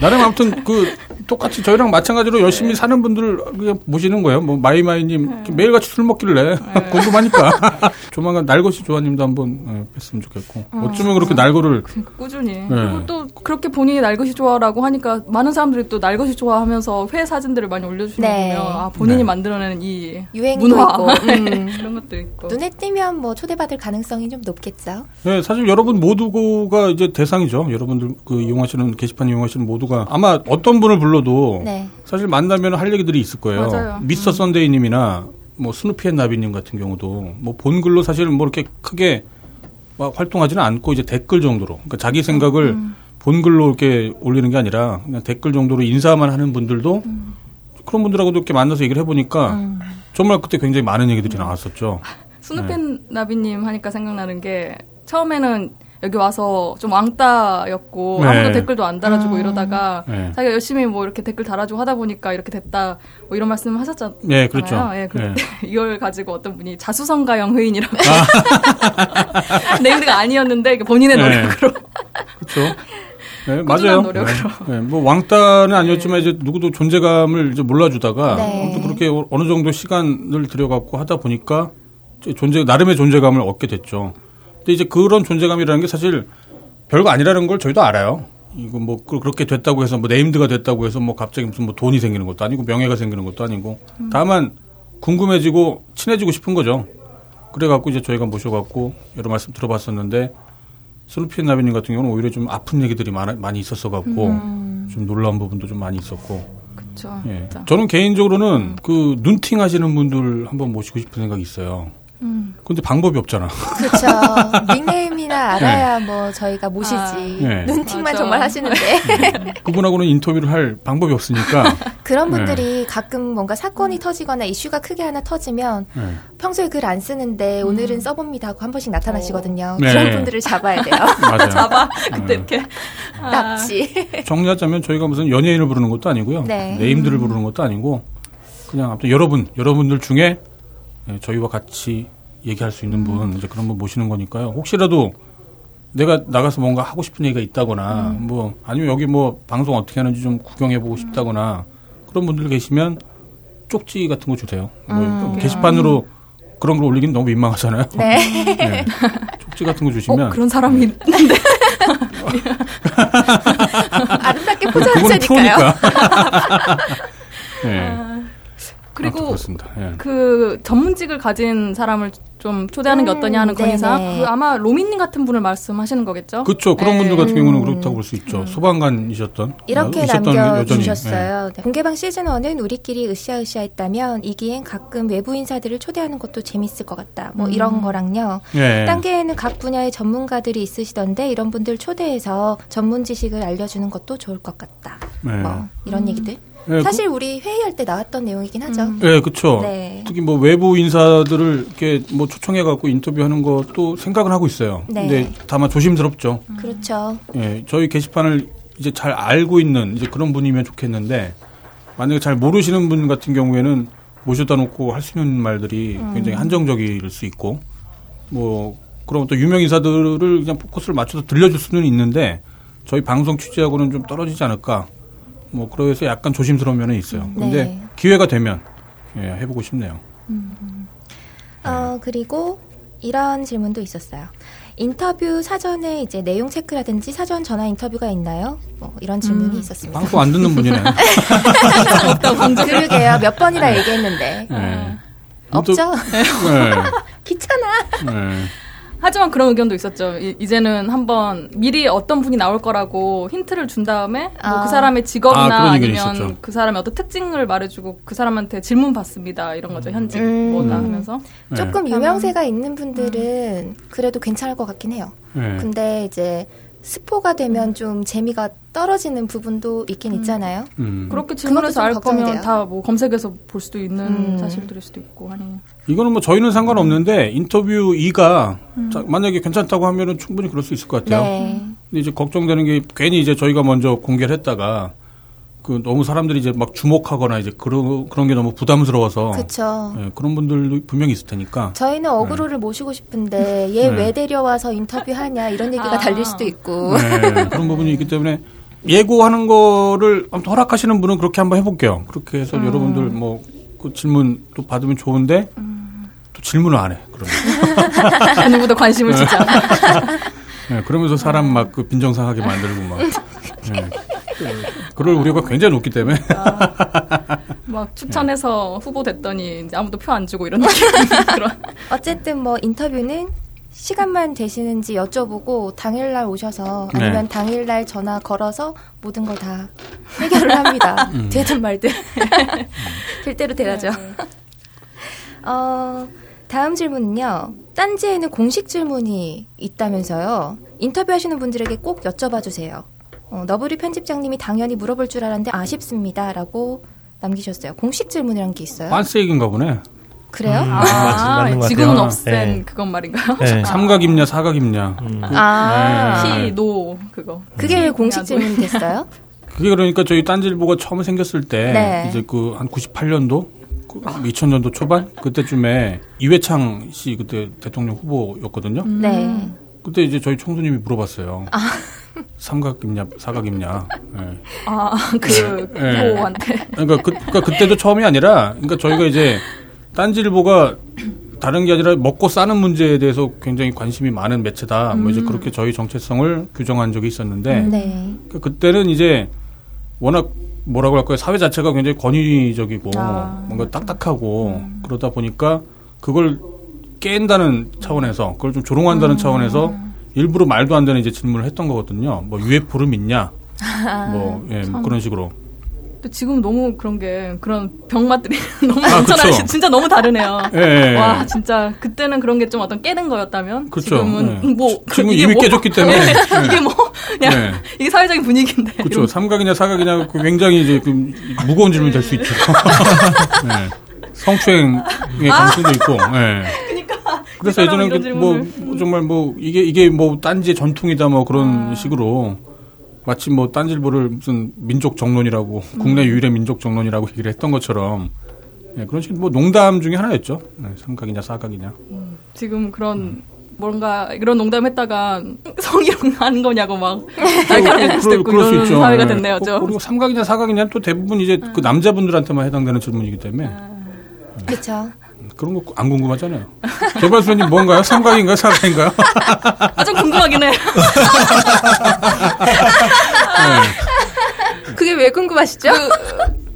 나름 아무튼 그 똑같이 저희랑 마찬가지로 열심히 사는 분들 그냥 모시는 거예요. 뭐 마이마이님 매일같이 술 먹길래 궁금하니까 조만간 날것이 조아님도 한번 예, 뵀으면 좋겠고 어쩌면 그렇게 날거를 그러니까 꾸준히. 그리고 또 그렇게 본인이 날것이 좋아라고 하니까 많은 사람들이 또 날것이 좋아하면서 회 사진들을 많이 올려주시는 거 네. 아 본인이 네. 만들어내는 이 유행도 문화 있고 음. 그런 것도 있고. 눈에 띄면 뭐 초대받을 가능성이 좀 높겠죠. 네, 사실 여러분 모두가 이제 대상이죠. 여러분들 그 이용하시는 게시판 이용하시는 모두가 아마 어떤 분을 불러도 네. 사실 만나면 할 얘기들이 있을 거예요. 맞아요. 미스터 선데이님이나 뭐 스누피 앤 나비님 같은 경우도 뭐 본 글로 사실 뭐 이렇게 크게 막 활동하지는 않고 이제 댓글 정도로 그러니까 자기 생각을 음. 본 글로 이렇게 올리는 게 아니라 그냥 댓글 정도로 인사만 하는 분들도 음. 그런 분들하고도 이렇게 만나서 얘기를 해보니까 정말 그때 굉장히 많은 얘기들이 나왔었죠. 스누펜 나비님 하니까 생각나는 게 처음에는 여기 와서 좀 왕따였고 네. 아무도 댓글도 안 달아주고 이러다가 네. 자기가 열심히 뭐 이렇게 댓글 달아주고 하다 보니까 이렇게 됐다 뭐 이런 말씀 하셨잖아요. 네, 그렇죠. 예, 그 네. 이걸 가지고 어떤 분이 자수성가형 회인이라고 아. 네임드가 아니었는데 본인의 네. 노력으로 그렇죠. 네, 맞아요. 노력으로. 네, 네, 뭐 왕따는 아니었지만 이제 누구도 존재감을 이제 몰라주다가 네. 아무튼 그렇게 어느 정도 시간을 들여갖고 하다 보니까 존재 나름의 존재감을 얻게 됐죠. 근데 이제 그런 존재감이라는 게 사실 별거 아니라는 걸 저희도 알아요. 이거 뭐 그- 그렇게 됐다고 해서 뭐 네임드가 됐다고 해서 뭐 갑자기 무슨 뭐 돈이 생기는 것도 아니고 명예가 생기는 것도 아니고 다만 궁금해지고 친해지고 싶은 거죠. 그래갖고 이제 저희가 모셔갖고 여러 말씀 들어봤었는데 스누피 나비님 같은 경우는 오히려 좀 아픈 얘기들이 많아, 많이 있었어갖고 좀 놀라운 부분도 좀 많이 있었고 그렇죠. 예. 저는 개인적으로는 그 눈팅 하시는 분들 한번 모시고 싶은 생각이 있어요. 음. 근데 방법이 없잖아. 그렇죠. 닉네임이나 알아야 뭐 저희가 모시지. 아. 네. 눈팅만 맞아. 정말 하시는데 그분하고는 인터뷰를 할 방법이 없으니까. 그런 네. 분들이 가끔 뭔가 사건이 터지거나 이슈가 크게 하나 터지면 예. 평소에 글 안 쓰는데 오늘은 써봅니다 하고 한 번씩 나타나시거든요. 네. 그런 분들을 잡아야 돼요. 맞아요. 잡아 네. 그때 이렇게 아, 납치. 정리하자면 저희가 무슨 연예인을 부르는 것도 아니고요. 네. 네임들을 부르는 것도 아니고 그냥 아무튼 여러분, 여러분들 중에 예, 저희와 같이 얘기할 수 있는 분 이제 그런 분 모시는 거니까요. 혹시라도 내가 나가서 뭔가 하고 싶은 얘기가 있다거나 뭐 아니면 여기 뭐 방송 어떻게 하는지 좀 구경해 보고 싶다거나 그런 분들 계시면 쪽지 같은 거 주세요. 뭐 게시판으로 그런 걸 올리긴 너무 민망하잖아요. 네. 네. 쪽지 같은 거 주시면 어, 그런 사람이 있는데 아름답게 포장하자니까요. 네. 그리고 아무튼 그렇습니다. 예. 그 전문직을 가진 사람을 좀 초대하는 게 음, 어떠냐 하는 건의사. 그 아마 로미님 같은 분을 말씀하시는 거겠죠? 그렇죠. 그런 네. 분들 같은 경우는 그렇다고 볼 수 있죠. 소방관이셨던 이렇게 아, 남겨주셨어요. 여전히. 네. 공개방 시즌 1은 우리끼리 으쌰으쌰했다면 이기엔 가끔 외부 인사들을 초대하는 것도 재밌을 것 같다. 뭐 이런 거랑요. 예. 예. 딴게에는 각 분야의 전문가들이 있으시던데 이런 분들 초대해서 전문 지식을 알려주는 것도 좋을 것 같다. 네. 뭐 이런 얘기들. 예, 사실 우리 회의할 때 나왔던 내용이긴 하죠. 음. 예, 그렇죠. 네. 특히 뭐 외부 인사들을 이렇게 뭐 초청해 갖고 인터뷰하는 것도 생각은 하고 있어요. 네. 근데 다만 조심스럽죠. 그렇죠. 예, 저희 게시판을 이제 잘 알고 있는 이제 그런 분이면 좋겠는데 만약에 잘 모르시는 분 같은 경우에는 모셔다 놓고 할 수 있는 말들이 음. 굉장히 한정적일 수 있고 뭐 그럼 또 유명 인사들을 그냥 포커스를 맞춰서 들려줄 수는 있는데 저희 방송 취지하고는 좀 떨어지지 않을까 뭐 그래서 약간 조심스러운 면은 있어요. 근데 네. 기회가 되면 예, 해보고 싶네요. 어, 그리고 이런 질문도 있었어요. 인터뷰 사전에 이제 내용 체크라든지 사전 전화 인터뷰가 있나요? 뭐 이런 질문이 있었습니다. 방송 안 듣는 분이네. 그러게요. 몇 번이나 얘기했는데. 예. 없죠? 네. 귀찮아. 네. 하지만 그런 의견도 있었죠. 이, 제는 한번 미리 어떤 분이 나올 거라고 힌트를 준 다음에 뭐 아. 그 사람의 아, 직업이나 아, 의견이 니면 있었죠. 그 사람의 어떤 특징을 말해주고 그 사람한테 질문 받습니다. 이런 거죠. 현직 음. 뭐다 하면서. 네. 조금 유명세가 있는 분들은 그래도 괜찮을 것 같긴 해요. 네. 근데 이제 스포가 되면 좀 재미가 떨어지는 부분도 있긴 있잖아요. 음. 그렇게 질문해서 알 거면. 다 뭐 검색해서 볼 수도 있는 음. 사실들일 수도 있고 하니. 이거는 뭐 저희는 상관없는데 인터뷰 2가 만약에 괜찮다고 하면은 충분히 그럴 수 있을 것 같아요. 네. 근데 이제 걱정되는 게 괜히 이제 저희가 먼저 공개를 했다가 그 너무 사람들이 이제 막 주목하거나 이제 그런 그런 게 너무 부담스러워서 그렇죠. 예, 그런 분들도 분명히 있을 테니까. 저희는 어그로를 모시고 싶은데 얘 네. 왜 데려와서 인터뷰하냐 이런 얘기가 아. 달릴 수도 있고. 네, 그런 부분이 있기 때문에 예고하는 거를 아무튼 허락하시는 분은 그렇게 한번 해볼게요. 그렇게 해서 음. 여러분들 뭐 그 질문 또 받으면 좋은데 음. 또 질문을 안 해. 그러면. 그 누구도 관심을 주지 않아. 네, 그러면서 사람 막 그 빈정상하게 만들고 막. 네. 그럴 우려가 굉장히 높기 때문에. 막 추천해서 후보 됐더니 이제 아무도 표 안 주고 이런 느낌. 그런. 어쨌든 뭐 인터뷰는 시간만 되시는지 여쭤보고 당일날 오셔서 아니면 네. 당일날 전화 걸어서 모든 걸 다 해결을 합니다. 음. 되든 말든 될 대로 되라죠. 어, 다음 질문은요. 딴지에는 공식 질문이 있다면서요. 인터뷰하시는 분들에게 꼭 여쭤봐 주세요. 어, 너브리 편집장님이 당연히 물어볼 줄 알았는데 아쉽습니다라고 남기셨어요. 공식 질문이란 게 있어요. 반스 얘기인가 보네. 그래요? 음. 맞- 맞는 것 지금은 같아요. 없앤 네. 그건 말인가요? 네. 삼각입냐, 사각입냐. 음. 아, 네. 피, 노, 그거. 그게 왜 공식 야, 질문이 됐어요? 그게 그러니까 저희 딴질보가 처음 생겼을 때 네. 이제 그 한 98년도 2000년도 초반 그때쯤에 이회창 씨 그때 대통령 후보였거든요. 네. 그때 이제 저희 총수님이 물어봤어요. 삼각입냐 사각입냐. 예. 아, 그, 네. 후보한테. 그러니까, 그, 그러니까 그때도 처음이 아니라 그러니까 저희가 이제 딴지일보가 다른 게 아니라 먹고 싸는 문제에 대해서 굉장히 관심이 많은 매체다. 뭐 이제 그렇게 저희 정체성을 규정한 적이 있었는데 네. 그 그때는 이제 워낙 뭐라고 할까요 사회 자체가 굉장히 권위적이고 아, 뭔가 딱딱하고 그러다 보니까 그걸 깬다는 차원에서 그걸 좀 조롱한다는 차원에서 일부러 말도 안 되는 이제 질문을 했던 거거든요. 뭐 UFO를 믿냐? 뭐, 예, 뭐 그런 식으로. 또 지금 너무 그런 게, 그런 병맛들이 너무 아, 넘쳐나. 그쵸. 진짜 너무 다르네요. 예, 예, 예. 와, 진짜, 그때는 그런 게 좀 어떤 깨는 거였다면. 그쵸. 지금은 예. 뭐. 지금 이게 이미 뭐- 깨졌기 때문에. 네, 예. 이게 뭐, 그냥, 네. 이게 사회적인 분위기인데. 그렇죠. 삼각이냐 사각이냐 그 굉장히 이제 그 무거운 질문이 될 수 있죠. 네. 성추행의 가능성도 있고. 네. 그래서 예전에 그 뭐. 뭐 정말 뭐 이게 이게 뭐 딴지의 전통이다 뭐 그런 식으로 마치 뭐 딴질보를 무슨 민족 정론이라고 국내 유일의 민족 정론이라고 얘기를 했던 것처럼 예, 그런 식뭐 농담 중에 하나였죠. 네, 삼각이냐 사각이냐. 지금 그런 뭔가 이런 농담했다가 성희롱 하는 거냐고 막 날카롭게 수도 있고 그럴 있죠. 사회가 네. 됐네요, 어, 좀. 그리고 삼각이냐 사각이냐 또 대부분 이제 그 남자분들한테만 해당되는 질문이기 때문에 그쵸. 그런 거 안 궁금하잖아요. 개발소님 뭔가요? 삼각인가요? 사각인가요? 아, 좀 궁금하긴 해. 그게 왜 궁금하시죠?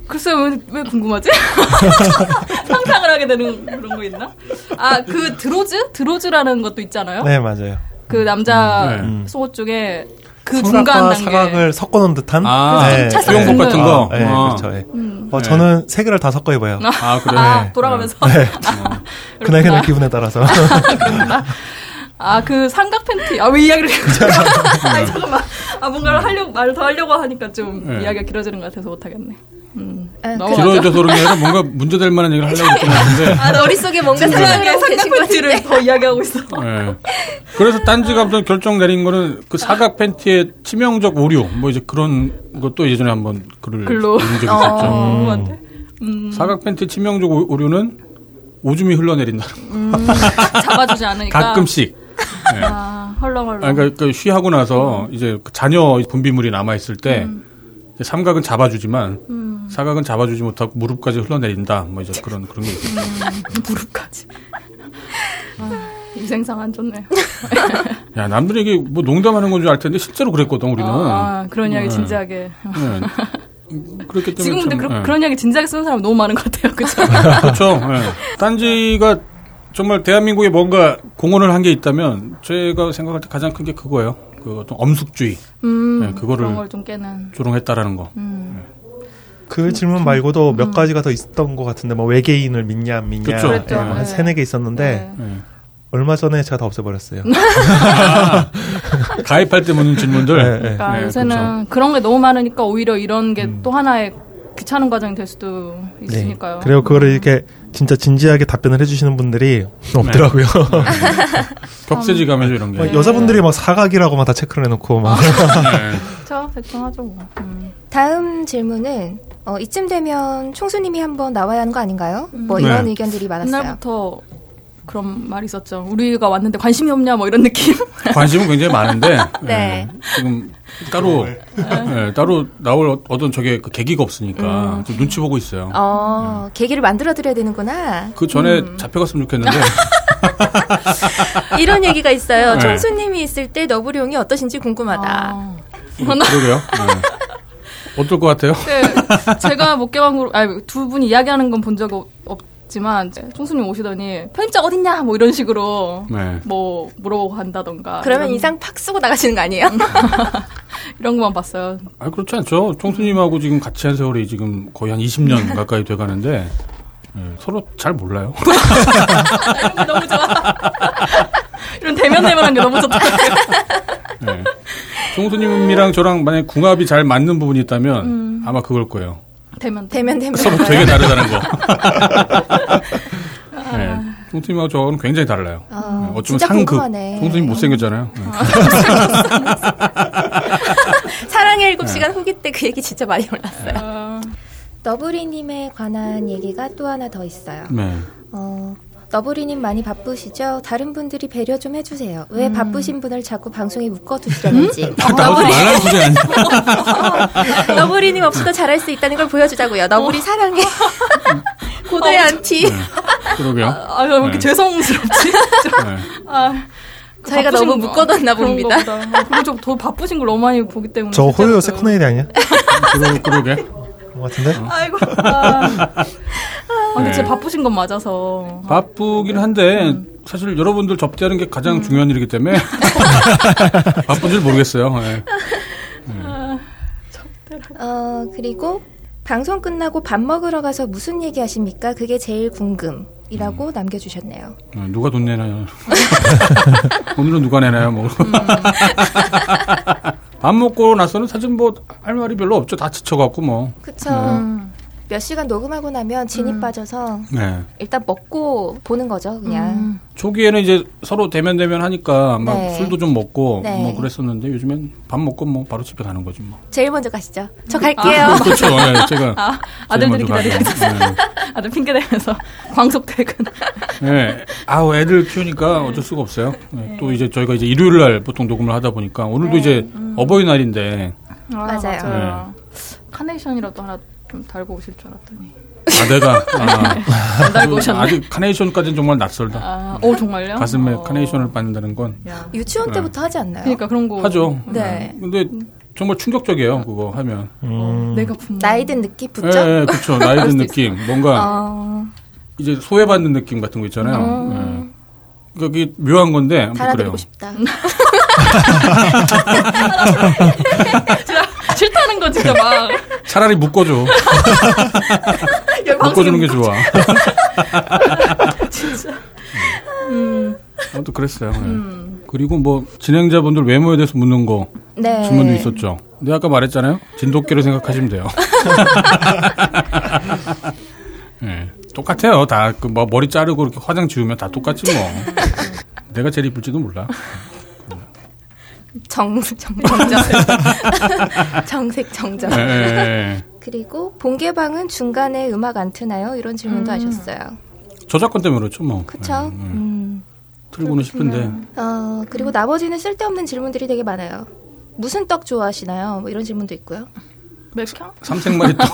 글쎄, 왜, 왜 궁금하지? 상상을 하게 되는 그런 거 있나? 아, 그 드로즈? 드로즈라는 것도 있잖아요. 네, 맞아요. 그 남자 음, 네. 속옷 중에 그 단계. 사각을 섞어놓은 듯한 아, 네. 좀 수영복 같은 거. 어, 네, 아. 그렇죠. 예. 음. 어, 네. 저는 세 개를 다 섞어 입어요. 아, 그래요? 아, 네. 돌아가면서. 그날 그날 기분에 따라서. 아, 그 삼각 팬티. 아, 왜 이야기를. 아니, 잠깐만. 아, 뭔가를 하려고, 말을 더 하려고 하니까 좀 네. 이야기가 길어지는 것 같아서 못하겠네. 음. 아. 길어져서 그런 게 아니라 뭔가 문제될 만한 얘기를 하려고 했던 것 같은데. 아, 머릿속에 뭔가 생각을 팬티를. 더 이야기하고 있어. 예. 그래서 딴지가 결정 내린 거는 그 사각 팬티의 치명적 오류, 뭐 이제 그런 것도 예전에 한번 글을 글로. 읽은 적이 어, 있었죠. 궁금한데. 음, 사각 팬티 치명적 오- 오류는 오줌이 흘러내린다. 음, 잡아주지 않으니까. 가끔씩. 예. 아, 헐렁헐렁. 아, 그러니까 그 쉬하고 나서 이제 그 자녀 분비물이 남아 있을 때 이제 삼각은 잡아주지만 사각은 잡아주지 못하고 무릎까지 흘러내린다. 뭐 이제 그런 그런 게 있어요. 무릎까지. 아, 인생상 안 좋네. 야 남들이 이게 뭐 농담하는 건 줄 알 텐데 실제로 그랬거든 우리는. 아, 그런 이야기 네. 진지하게. 예. 음, 그렇기 때문에 지금 근데 참, 그, 예. 런 이야기 진지하게 쓰는 사람 너무 많은 것 같아요. 그죠? 그렇죠. 예. 딴지가 정말 대한민국에 뭔가 공헌을 한 게 있다면 제가 생각할 때 가장 큰 게 그거예요. 그 어떤 엄숙주의 음, 네, 그거를- 그런 걸좀 깨는. 조롱했다라는 거. 음. 그 질문 말고도 몇 가지가 더 있었던 것 같은데 뭐 외계인을 믿냐 안 믿냐 그쵸. 그랬죠. 예, 한 네. 세네 개 있었는데 네. 예. 얼마 전에 제가 다 없애버렸어요. 가입할 때 묻는 질문들. 네, 네. 그러니까 네, 요새는 그런 게 너무 많으니까 오히려 이런 게 음. 또 하나의 귀찮은 과정이 될 수도 있으니까요. 네. 그리고 그거를 이렇게 진짜 진지하게 답변을 해주시는 분들이 없더라고요. 격세지감이죠 이런 게. 막 여자분들이 막 사각이라고 막 다 체크를 해놓고 막 네. 그렇죠. 대충 하죠. 뭐. 음. 다음 질문은 어, 이쯤 되면 총수님이 한번 나와야 하는 거 아닌가요? 뭐 네. 이런 의견들이 많았어요. 옛날부터 그런 말이 있었죠. 우리가 왔는데 관심이 없냐 뭐 이런 느낌. 관심은 굉장히 많은데 네. 예, 지금 따로 예, 따로 나올 어떤 저게 그 계기가 없으니까 좀 눈치 보고 있어요. 어, 계기를 만들어 드려야 되는구나. 그 전에 잡혀갔으면 좋겠는데 이런 얘기가 있어요. 네. 총수님이 있을 때 너브리용이 어떠신지 궁금하다. 아. 그러게요. 예. 어떨 것 같아요? 네, 제가 목개방으로 아니 두 분이 이야기하는 건 본 적 없지만 이제 총수님 오시더니 편집자 어딨냐 뭐 이런 식으로 네. 뭐 물어보고 간다던가 그러면 이런, 인상 팍 쓰고 나가시는 거 아니에요? 이런 것만 봤어요. 아 그렇지 않죠. 총수님하고 지금 같이 한 세월이 지금 거의 한 20년 가까이 돼가는데 예, 서로 잘 몰라요. 이런 게 너무 좋아. 이런 대면 대면한 게 너무 좋다. 예. 총수님이랑 저랑 만약 궁합이 잘 맞는 부분이 있다면 아마 그걸 거예요. 대면 대면 대면. 서로 되게 다르다는 거. 네. 총수님하고 저는 굉장히 달라요. 아, 네, 어쩌면 상극. 총수님 못생겼잖아요. 네. 사랑의 일곱 시간 후기 때 그 얘기 진짜 많이 올랐어요. 어, 너브리님에 관한 얘기가 또 하나 더 있어요. 네. 어, 너브리님 많이 바쁘시죠? 다른 분들이 배려 좀 해주세요. 음. 왜 바쁘신 분을 자꾸 방송에 묶어두시려는지. 아니야. 너브리님 없이도 잘할 수 있다는 걸 보여주자고요. 너브리 사랑해. 고도의 안티. 네. 그러게요. 아, 왜 이렇게 네. 죄송스럽지? 네. 아, 저희가 너무 거- 묶어뒀나 봅니다. 아, 그리고 좀더 바쁘신 걸 너무 많이 보기 때문에. 저 호요. 세컨헤일이 아니야? 그러, 그러게. 것 같은데? 아이고. 아, 아 근데 네. 진짜 바쁘신 건 맞아서. 바쁘긴 한데 사실 여러분들 접대하는 게 가장 중요한 일이기 때문에 바쁜 줄 모르겠어요. 네. 어, 그리고 방송 끝나고 밥 먹으러 가서 무슨 얘기 하십니까? 그게 제일 궁금 이라고 남겨주셨네요. 어, 누가 돈 내나요? 오늘은 누가 내나요? 뭐. 밥 먹고 나서는 사실 뭐 할 말이 별로 없죠. 다 지쳐갖고 뭐. 그쵸. 음. 몇 시간 녹음하고 나면 진이 빠져서 네. 일단 먹고 보는 거죠, 그냥. 음. 초기에는 이제 서로 대면 대면 하니까 막 네. 술도 좀 먹고 네. 뭐 그랬었는데 요즘엔 밥 먹고 뭐 바로 집에 가는 거지 뭐. 제일 먼저 가시죠. 저 갈게요. 그렇죠. 네, 제가 아, 아들들이 기다리고. 있어요. 아들 핑계 대면서 광속 퇴근. 네. 네. 아우 애들 키우니까 어쩔 수가 없어요. 네. 또 이제 저희가 이제 일요일 날 보통 녹음을 하다 보니까 오늘도 이제 어버이날인데 아, 맞아요. 카네이션이라도 하나 좀 달고 오실 줄 알았더니. 아 내가 아, 안 달고 오셨네. 아직 카네이션까지는 정말 낯설다. 아, 오, 정말요? 가슴에 어. 카네이션을 받는다는 건 야. 유치원 때부터 하지 않나요? 그러니까 그런 거. 하죠. 네. 근데 정말 충격적이에요. 그거 하면. 어, 내가 부모. 나이 든 느낌 예, 붙죠? 예, 그렇죠. 나이 든 느낌. 뭔가 어, 이제 소외받는 느낌 같은 거 있잖아요. 예. 그러니까 그게 묘한 건데 아무튼 그래요. 달아드리고 싶다. 싫다는 거 진짜 막. 차라리 묶어줘. 묶어주는 게 좋아. 진짜. 아무튼 그랬어요. 예. 그리고 뭐 진행자분들 외모에 대해서 묻는 거 네. 질문도 있었죠. 근데 아까 말했잖아요. 진돗개로 생각하시면 돼요. 예. 똑같아요. 다 그 뭐 머리 자르고 이렇게 화장 지우면 다 똑같지 뭐. 내가 제일 이쁠지도 몰라. 정, 정, 정정. 정색, 정정. 예, 예, 예. 그리고 본개방은 중간에 음악 안 트나요? 이런 질문도 하셨어요. 저작권 때문에 그렇죠 뭐. 그쵸? 예, 예. 음. 틀고는 싶은데. 어, 그리고 나머지는 쓸데없는 질문들이 되게 많아요. 무슨 떡 좋아하시나요? 뭐 이런 질문도 있고요. 맥혀? 삼색말이 또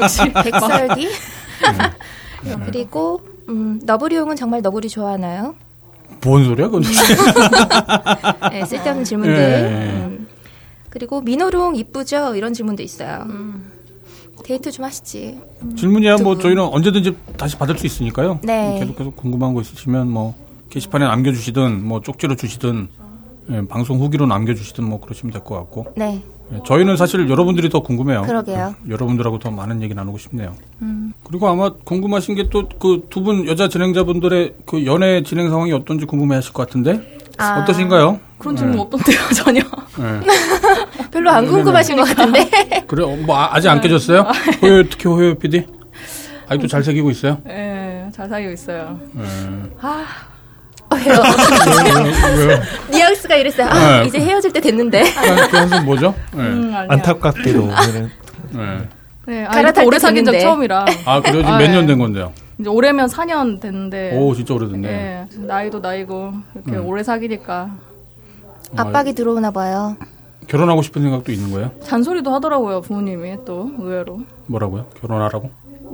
역시. 백설기? 그리고, 음, 너브리용은 정말 너브리 좋아하나요? 뭔 소리야? 그건 네, 쓸데없는 질문들. 예. 음. 그리고 민호롱 이쁘죠? 이런 질문도 있어요. 데이트 좀 하시지. 질문이야 뭐 분. 저희는 언제든지 다시 받을 수 있으니까요. 네. 계속 계속 궁금한 거 있으시면 뭐 게시판에 남겨주시든 뭐 쪽지로 주시든 예, 방송 후기로 남겨주시든 뭐 그러시면 될 것 같고 네, 예, 저희는 사실 여러분들이 더 궁금해요. 그러게요. 예, 여러분들하고 더 많은 얘기 나누고 싶네요. 그리고 아마 궁금하신 게 또 그 두 분 여자 진행자분들의 그 연애 진행 상황이 어떤지 궁금해하실 것 같은데 아. 어떠신가요? 그런 질문 없던데요, 전혀. 예. 별로 안 궁금하신 것 같은데. 그래 어, 뭐 아, 아직 안 깨졌어요? 호요 특히 호요 PD 아직도 잘 새기고 있어요. 예, 잘 사귀고 있어요. 예. 왜요? 왜요? 뉘앙스가 이랬어요. 아, 네. 이제 헤어질 때 됐는데. 그 한숨 뭐죠? 예. 음. 안타깝게도 오늘은 예. 네, 아, 이렇게 오래 때 사귄 적 됐는데. 처음이라. 아, 그래요? 지금 아, 몇 예. 년된 건데요? 이제 올해면 4년 됐는데. 오, 진짜 오래됐네. 예, 나이도 나이고 이렇게 음. 오래 사귀니까 압박이 들어오나 봐요. 결혼하고 싶은 생각도 있는 거예요? 잔소리도 하더라고요 부모님이 또 의외로. 뭐라고요? 결혼하라고?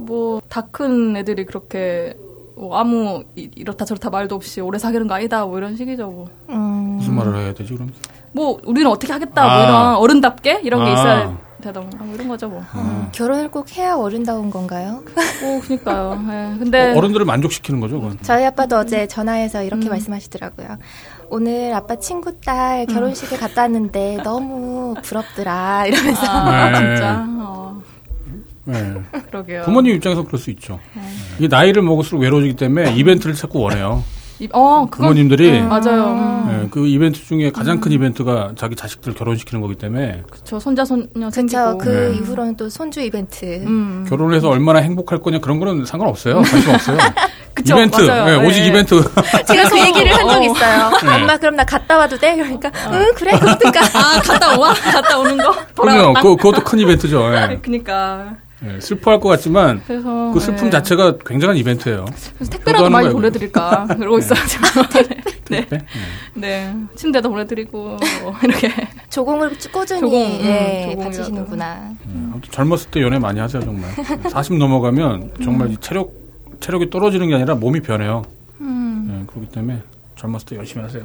뭐 다 큰 애들이 그렇게 뭐 아무 이- 이렇다 저렇다 말도 없이 오래 사귀는 거 아니다 뭐 이런 식이죠 뭐. 음, 무슨 말을 해야 되지 그럼? 뭐 우리는 어떻게 하겠다 아. 뭐 이런 어른답게 이런 게 아. 있어야 되던가 뭐 이런 거죠 뭐. 아. 결혼을 꼭 해야 어른다운 건가요? 뭐 그니까요. 예. 근데 어, 어른들을 만족시키는 거죠, 그건. 저희 아빠도 어제 전화해서 이렇게 음. 말씀하시더라고요. 오늘 아빠 친구 딸 결혼식에 갔다 왔는데 너무 부럽더라 이러면서 아, 네. 진짜 어, 네. 그러게요. 부모님 입장에서 그럴 수 있죠. 네. 이게 나이를 먹을수록 외로워지기 때문에 이벤트를 자꾸 원해요. 이- 어 그건 부모님들이 맞아요. 음. 네, 그 이벤트 중에 가장 큰 이벤트가 자기 자식들 결혼시키는 거기 때문에 그쵸 손자 손녀 그쵸. 생기고. 그 네. 이후로는 또 손주 이벤트. 음. 결혼을 해서 얼마나 행복할 거냐 그런 거는 상관없어요. 관심 없어요. 그쵸, 이벤트, 맞아요. 네, 오직 네. 이벤트. 제가 그 얘기를 한적 어. 있어요. 네. 엄마 그럼 나 갔다 와도 돼? 그러니까 응 그래 그렇든가. 아 갔다 와 갔다 오는 거 그럼요. 그, 그것도 큰 이벤트죠. 예. 그니까 예, 슬퍼할 것 같지만 그래서 그 슬픔 예. 자체가 굉장한 이벤트예요. 그래서 택배라도 많이 거예요. 보내드릴까 그러고 있어요. 지금. 네. 네. 네 침대도 보내드리고 뭐 이렇게 조공을 꾸준히 조공, 음, 예, 조공이라도. 바치시는구나. 예, 아무튼 젊었을 때 연애 많이 하세요 정말. 40 넘어가면 정말 이 체력 체력이 떨어지는 게 아니라 몸이 변해요. 음. 예, 그렇기 때문에 젊었을 때 열심히 하세요.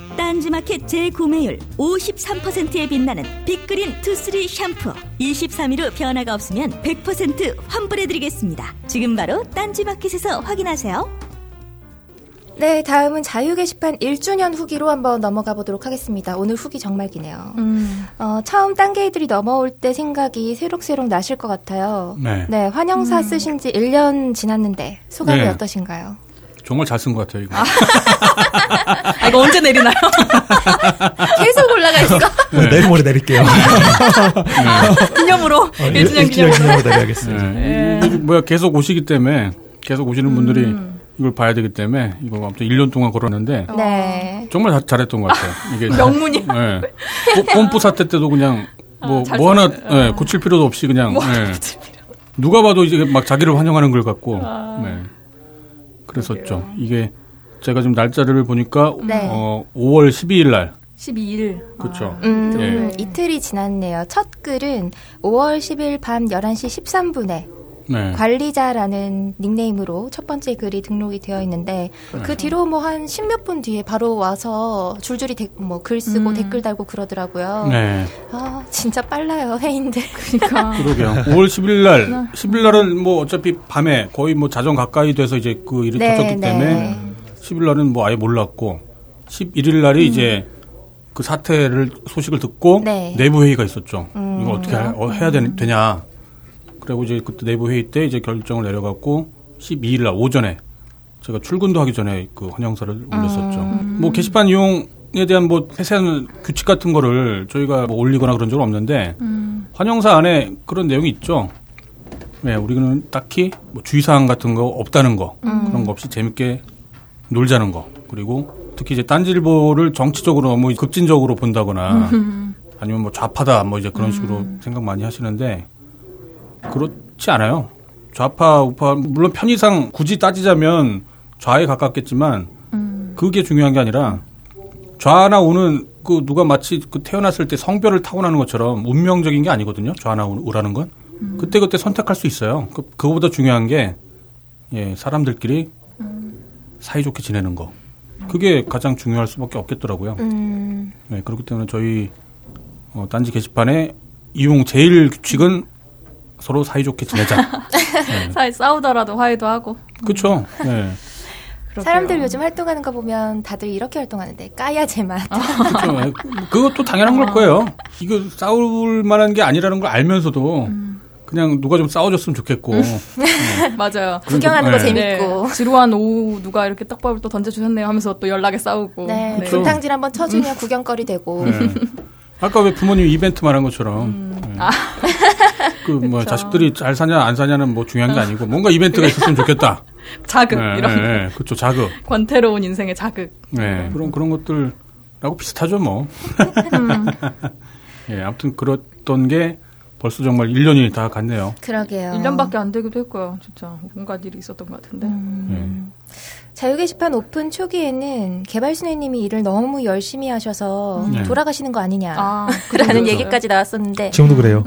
딴지마켓 재구매율 53%에 빛나는 빅그린 투쓰리 샴푸 23일 후 변화가 없으면 100% 환불해드리겠습니다. 지금 바로 딴지마켓에서 확인하세요. 네, 다음은 자유 게시판 1주년 후기로 한번 넘어가 보도록 하겠습니다. 오늘 후기 정말 기네요. 음. 어, 처음 딴게이들이 넘어올 때 생각이 새록새록 나실 것 같아요. 네. 환영사 쓰신 지 1년 지났는데 소감이 네. 어떠신가요? 정말 잘 쓴 것 같아요 이거. 아 이거 언제 내리나요? 계속 올라가 있어. 네. 내일 모레 내릴게요. 기념으로 어, 1주년 일주년 기념으로. 기념으로 내려야겠습니다. 네. 이- 이- 뭐야 계속 오시기 때문에 계속 오시는 분들이 이걸 봐야 되기 때문에 이거 아무튼 1년 동안 걸었는데 네. 정말 자- 잘했던 것 같아요. 이게 명문이. 네. pom프 사태 때도 그냥 뭐, 아, 잘뭐 하나. 예, 고칠 필요도 없이 그냥 뭐. 고칠 누가 봐도 이제 막 자기를 환영하는 걸 갖고 아. 네. 그랬었죠. 이게 제가 지금 날짜를 보니까 네. 어, 5월 12일 날 12일. 그렇죠. 음, 예. 이틀이 지났네요. 첫 글은 5월 10일 밤 11시 13분에 네. 관리자라는 닉네임으로 첫 번째 글이 등록이 되어 있는데 그 뒤로 뭐 한 십몇 분 뒤에 바로 와서 줄줄이 뭐 글 쓰고 음. 댓글 달고 그러더라고요. 네. 아 진짜 빨라요 회인들. 그러니까. 그러게요. 5월 10일 날 10일 날은 뭐 어차피 밤에 거의 뭐 자정 가까이 돼서 이제 그 일이 네, 터졌기 네. 때문에 10일 날은 뭐 아예 몰랐고 11일 날이 이제 그 사태를 소식을 듣고 네. 내부 회의가 있었죠. 음. 이거 어떻게 할- 어, 해야 되, 되냐. 그리고 이제 그때 내부 회의 때 이제 결정을 내려갖고 12일 날 오전에 제가 출근도 하기 전에 그 환영사를 올렸었죠. 뭐 게시판 이용에 대한 뭐 세세한 규칙 같은 거를 저희가 뭐 올리거나 그런 적은 없는데 환영사 안에 그런 내용이 있죠. 네, 우리는 딱히 뭐 주의사항 같은 거 없다는 거 그런 거 없이 재밌게 놀자는 거. 그리고 특히 이제 딴지일보를 정치적으로 너무 급진적으로 본다거나 아니면 뭐 좌파다 뭐 이제 그런 식으로 생각 많이 하시는데 그렇지 않아요. 좌파 우파 물론 편의상 굳이 따지자면 좌에 가깝겠지만 그게 중요한 게 아니라 좌나 우는 그 누가 마치 그 태어났을 때 성별을 타고나는 것처럼 운명적인 게 아니거든요. 좌나 우- 우라는 건 그때 그때 선택할 수 있어요. 그, 그거보다 중요한 게 예, 사람들끼리 사이좋게 지내는 거. 그게 가장 중요할 수밖에 없겠더라고요. 음, 네, 그렇기 때문에 저희 어, 딴지 게시판의 이용 제일 규칙은 서로 사이좋게 지내자. 네. 사이 싸우더라도 화해도 하고. 그렇죠. 네. 사람들 요즘 활동하는 거 보면 다들 이렇게 활동하는데 까야 제맛. 그렇죠. 네. 그것도 당연한 걸 거예요. 이거 싸울 만한 게 아니라는 걸 알면서도 그냥 누가 좀 싸워줬으면 좋겠고. 맞아요. 구경하는 거 네. 재밌고. 네, 지루한 오후 누가 이렇게 떡밥을 또 던져주셨네요 하면서 또 연락에 싸우고. 네, 그쵸. 분탕질 한번 쳐주면 구경거리 되고. 네. 아까 왜 부모님 이벤트 말한 것처럼 네. 그뭐 자식들이 잘 사냐 안 사냐는 뭐 중요한 게 아니고 뭔가 이벤트가 있었으면 좋겠다. 자극 네, 이런 네, 네. 그렇죠 자극. 권태로운 인생의 자극. 네, 그런 그런 것들하고 비슷하죠 뭐. 예, 아무튼 그랬던 게 벌써 정말 1년이 다 갔네요. 그러게요. 1년밖에 안 되기도 했고요. 진짜 온갖 일이 있었던 것 같은데. 음. 자유 게시판 오픈 초기에는 개발순애님이 일을 너무 열심히 하셔서 네. 돌아가시는 거 아니냐. 아, 라는 그렇죠. 얘기까지 나왔었는데. 지금도 그래요.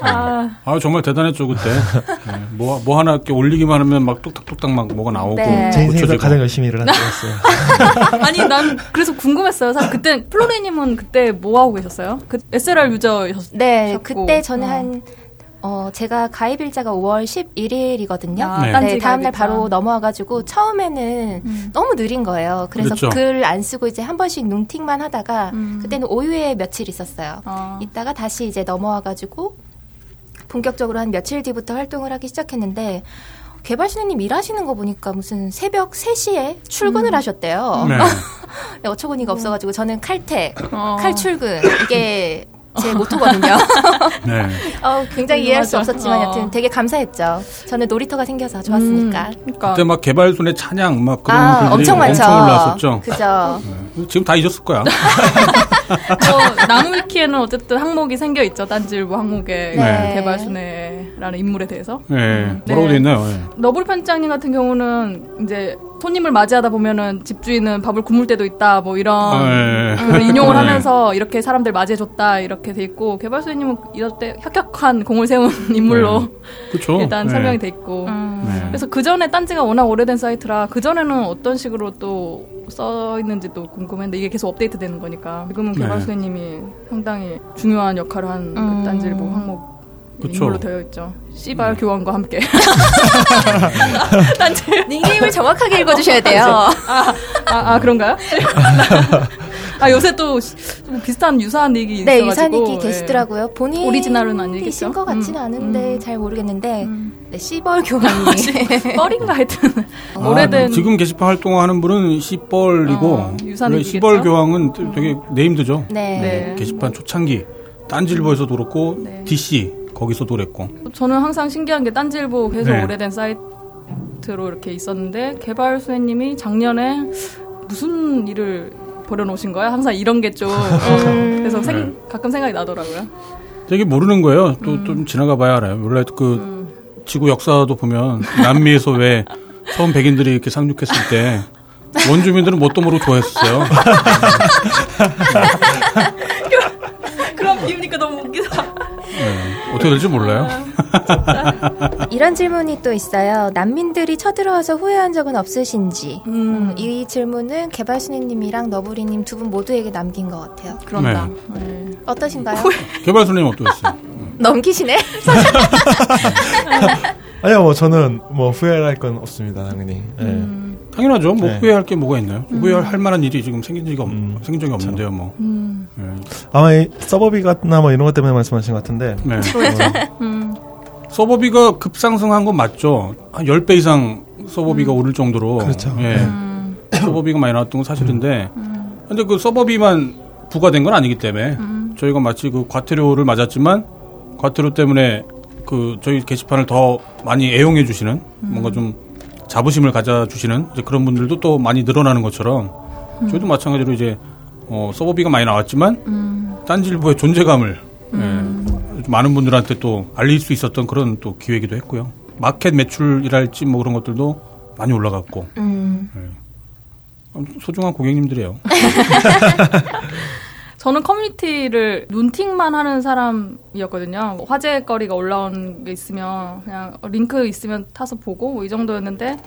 아, 아 정말 대단했죠 그때. 네, 뭐, 뭐 하나 이렇게 올리기만 하면 막 뚝딱뚝딱 막 뭐가 나오고 네. 제 인생에서. 가장 열심히 일을 한 때였어요. 아니 난 그래서 궁금했어요. 사실 그때 플로리님은 그때 뭐 하고 계셨어요? 그 SLR 유저였. 네, 셨고. 그때 저는 어. 한, 어, 제가 가입 일자가 5월 11일이거든요. 아, 네. 네, 다음날 가입일자. 바로 넘어와가지고 처음에는 음. 너무 느린 거예요. 그래서 그렇죠. 글안 쓰고 이제 한 번씩 눈팅만 하다가 음. 그때는 5유에 며칠 있었어요. 아. 이따가 다시 이제 넘어와가지고 본격적으로 한 며칠 뒤부터 활동을 하기 시작했는데 개발 신우님 일하시는 거 보니까 무슨 새벽 3시에 출근을 음. 하셨대요. 네. 네, 어처구니가 없어가지고 저는 칼퇴, 어. 칼출근 이게 제 모토거든요. 네. 어, 굉장히 이해할 수 맞아. 없었지만 어. 여튼 되게 감사했죠. 저는 놀이터가 생겨서 좋았으니까. 음, 그러니까 그때 막 개발순의 찬양 막 그런 아, 글들이 엄청 많죠. 올라왔었죠. 그죠. 네. 지금 다 잊었을 거야. 어, 나무위키에는 어쨌든 항목이 생겨 있죠. 딴지일보 항목에 네. 개발순애라는 인물에 대해서. 네. 뭐라고 네. 돼 있나요? 네. 너블 편장님 같은 경우는 이제 손님을 맞이하다 보면은 집주인은 밥을 굶을 때도 있다 뭐 이런 아, 예, 예. 인용을 네. 하면서 이렇게 사람들 맞이해줬다 이렇게 돼 있고 개발수님은 이럴 때 혁혁한 공을 세운 인물로 그렇죠. 일단 네. 설명이 돼 있고 음. 네. 그래서 그 전에 딴지가 워낙 오래된 사이트라 그 전에는 어떤 식으로 또 써 있는지 또 궁금했는데 이게 계속 업데이트 되는 거니까 지금은 네. 개발수님이 상당히 중요한 역할을 한 음. 그 딴지일보 항목 그쵸. 인물로 되어 있죠. 씨발 네. 교환과 함께. 닉네임을 정확하게 읽어주셔야 돼요. 아, 아, 아, 그런가요? 아 요새 또 좀 비슷한 유사한 닉이 네, 있어가지고 유산익이 예. 계시더라고요. 본인 오리지널은 아니겠죠? 이신 것 같지는 음, 않은데 음. 잘 모르겠는데 음. 네, 시벌 교환님. 뻘인가 하여튼 아, 오래된 지금 게시판 활동하는 분은 시뻘이고 어? 원래 시뻘 교황은 되게 네임드죠. 네. 네. 게시판 초창기 딴지일보에서도 그렇고 네. DC 거기서도 그랬고 저는 항상 신기한 게 딴지일보 계속 네. 오래된 사이트로 이렇게 있었는데 개발 수혜님이 작년에 무슨 일을 벌여놓으신 거야? 항상 이런 게좀 음. 그래서 생- 네. 가끔 생각이 나더라고요. 되게 모르는 거예요. 또 음. 좀 지나가 봐야 알아요. 원래 그 지구 역사도 보면 남미에서 왜 처음 백인들이 이렇게 상륙했을 때 원주민들은 뭣도 모르고 좋아했었어요. 그럼 비우니까 너무 웃기다. 네. 어떻게 될지 몰라요. 이런 질문이 또 있어요. 난민들이 쳐들어와서 후회한 적은 없으신지. 음, 이 질문은 개발순이님이랑 너브리님 두 분 모두에게 남긴 것 같아요. 그런다. 네. 어떠신가요? 개발소님 어떠셨어요? 넘기시네? 아니요, 뭐 저는 뭐 후회할 건 없습니다, 당연히. 예. 음. 당연하죠. 뭐 네. 후회할 게 뭐가 있나요? 후회할 만한 일이 지금 생긴 적이 없, 음. 생긴 적이 없는데요, 뭐. 음. 네. 아마 이 서버비가나 뭐 이런 것 때문에 말씀하신 것 같은데. 네. 음. 서버비가 급상승한 건 맞죠. 한 10배 이상 서버비가 오를 정도로. 그렇죠. 예. 음. 서버비가 많이 나왔던 건 사실인데. 근데 그 서버비만 부과된 건 아니기 때문에 음. 저희가 마치 그 과태료를 맞았지만 과태료 때문에 그 저희 게시판을 더 많이 애용해 주시는 뭔가 좀 자부심을 가져 주시는 이제 그런 분들도 또 많이 늘어나는 것처럼 저희도 마찬가지로 이제 어, 서버비가 많이 나왔지만 음. 딴지일보의 존재감을 예, 좀 많은 분들한테 또 알릴 수 있었던 그런 또 기회이기도 했고요. 마켓 매출이랄지 뭐 그런 것들도 많이 올라갔고 음. 소중한 고객님들이에요. 저는 커뮤니티를 눈팅만 하는 사람이었거든요. 뭐 화제거리가 올라온 게 있으면 그냥 링크 있으면 타서 보고 뭐 이 정도였는데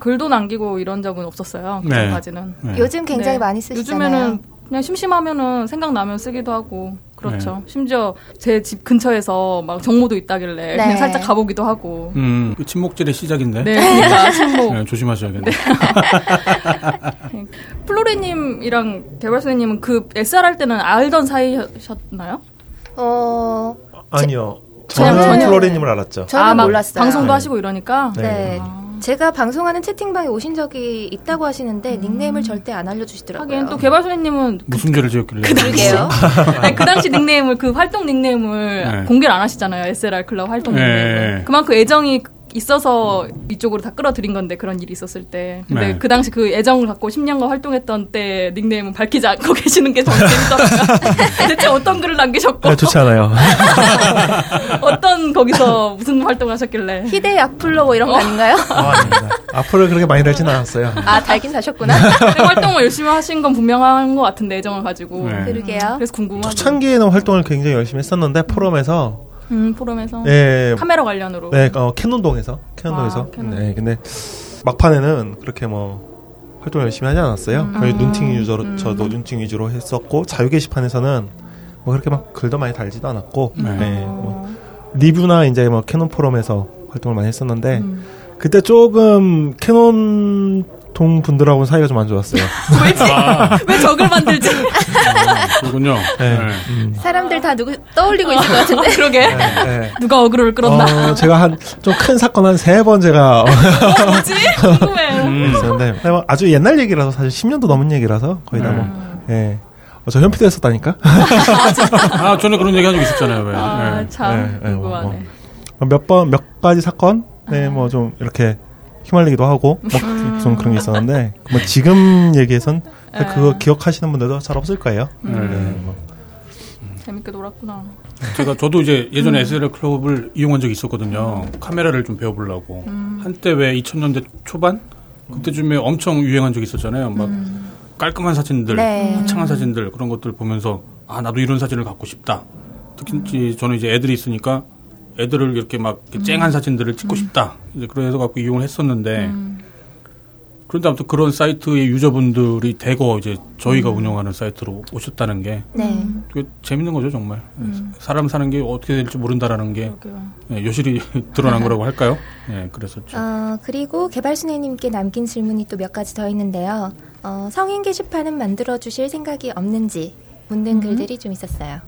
글도 남기고 이런 적은 없었어요. 네. 그전까지는. 네. 요즘 굉장히 네. 많이 쓰시잖아요. 요즘에는 그냥 심심하면은 생각나면 쓰기도 하고 그렇죠. 네. 심지어 제 집 근처에서 막 정모도 있다길래 네. 그냥 살짝 가보기도 하고. 음, 그 침묵질의 시작인데. 네, 그러니까 침묵. 네, 조심하셔야겠네. 플로리님이랑 개발소님은 그 SR 할 때는 알던 사이셨나요? 어, 아니요. 전혀- 저는 전혀- 플로리님을 알았죠. 저는 막 몰랐어요. 방송도 네. 하시고 이러니까. 네. 네. 제가 방송하는 채팅방에 오신 적이 있다고 하시는데 음. 닉네임을 절대 안 알려주시더라고요. 하긴 또 개발소님은 무슨 죄를 지었길래. 그러게요. 아니, 그 당시 닉네임을 그 활동 닉네임을 네. 공개를 안 하시잖아요. SLR 클럽 활동 네. 닉네임을. 그만큼 애정이 있어서 이쪽으로 다 끌어들인 건데 그런 일이 있었을 때. 근데 네. 그 당시 그 애정을 갖고 10년간 활동했던 때 닉네임은 밝히지 않고 계시는 게 정말 재밌더라고요. 대체 어떤 글을 남기셨고 네, 좋지 않아요. 어떤 거기서 무슨 활동을 하셨길래. 희대 악플러 뭐 이런 거 아닌가요? 아. 악플을 그렇게 많이 달진 않았어요. 아, 달긴 다셨구나. 근데 활동을 열심히 하신 건 분명한 것 같은데 애정을 가지고. 네. 그러게요. 그래서 궁금하고. 초창기에는 활동을 굉장히 열심히 했었는데 포럼에서 음, 포럼에서. 예, 카메라 관련으로. 네, 어, 캐논동에서 캐논동에서 아, 캐논. 네, 근데 막판에는 그렇게 뭐 활동 열심히 하지 않았어요. 음. 거의 눈팅 유저로 음. 저도 눈팅 위주로 했었고 자유 게시판에서는 뭐 그렇게 막 글도 많이 달지도 않았고 네. 네, 뭐 리뷰나 이제 뭐 캐논 포럼에서 활동을 많이 했었는데 음. 그때 조금 캐논 동 분들하고는 사이가 좀 안 좋았어요. 왜지? 왜 적을 만들지? 그렇군요. 네. 네. 음. 사람들 다 누구 떠올리고 있을 것 같은데. 그러게. 네. 누가 어그로를 끌었나? 어, 제가 한 좀 큰 사건 한 세 번 제가 뭐지? 궁금해. 음. 있었는데 뭐 아주 옛날 얘기라서 사실 10년도 넘은 얘기라서 거의 다 뭐 예. 어, 저 현피도 했었다니까. 아, 전에 그런 얘기 한 적 있었잖아요. 왜. 아, 네. 참 네, 네, 궁금하네. 몇 번 몇 가지 사건 네 뭐 좀 이렇게 휘말리기도 하고 뭐 좀 그런 게 있었는데 뭐 지금 얘기에선 그거 기억하시는 분들도 잘 없을 거예요. 네. 네, 뭐. 재밌게 놀았구나. 제가 저도 이제 예전에 SLR 클럽을 이용한 적이 있었거든요. 카메라를 좀 배워보려고. 한때 왜 2000년대 초반 그때쯤에 엄청 유행한 적이 있었잖아요. 막 깔끔한 사진들, 네. 화창한 사진들 그런 것들 보면서 아 나도 이런 사진을 갖고 싶다. 특히 저는 이제 애들이 있으니까 애들을 이렇게 막 이렇게 쨍한 사진들을 찍고 싶다. 이제 그래서 갖고 이용을 했었는데 그런데 아무튼 그런 사이트의 유저분들이 대거 이제 저희가 운영하는 사이트로 오셨다는 게 네. 되게 재밌는 거죠 정말 사람 사는 게 어떻게 될지 모른다라는 게 그러게요. 예, 여실히 드러난 거라고 할까요? 예, 그랬었죠. 어, 그리고 개발순애님께 남긴 질문이 또 몇 가지 더 있는데요. 어, 성인 게시판은 만들어 주실 생각이 없는지 묻는 글들이 좀 있었어요.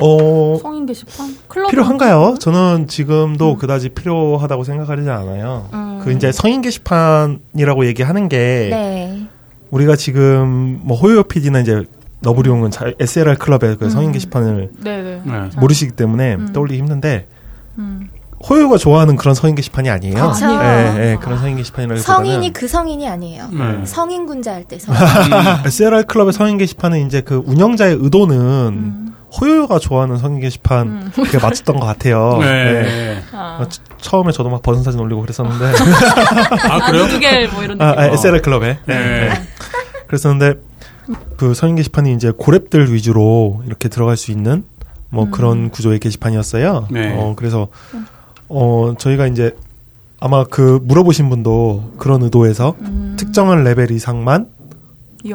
어 성인 게시판? 클럽 필요한가요? 저는 지금도 그다지 필요하다고 생각하지 않아요. 음. 그 이제 성인 게시판이라고 얘기하는 게 네. 우리가 지금 뭐 호요 PD나 이제 너브리용은 자- SLR 클럽의 그 성인 게시판을 네네. 네. 모르시기 때문에 음. 떠올리기 힘든데 음. 호요가 좋아하는 그런 성인 게시판이 아니에요. 그쵸. 예, 예, 그런 성인 게시판이라고 성인이 그 성인이 아니에요. 네. 성인 군자 할 때 성인. SLR 클럽의 성인 게시판은 이제 그 운영자의 의도는 음. 호요가 좋아하는 성인 게시판 그게 맞췄던 것 같아요. 네. 네. 아, 어, 처- 처음에 저도 막 버선 사진 올리고 그랬었는데 아 그래요? 두개 뭐 이런 아. 아, SLR 클럽에 네. 네. 그랬었는데 그 성인 게시판이 이제 고랩들 위주로 이렇게 들어갈 수 있는 뭐 음. 그런 구조의 게시판이었어요. 네. 어, 그래서 어 저희가 이제 아마 그 물어보신 분도 그런 의도에서 음. 특정한 레벨 이상만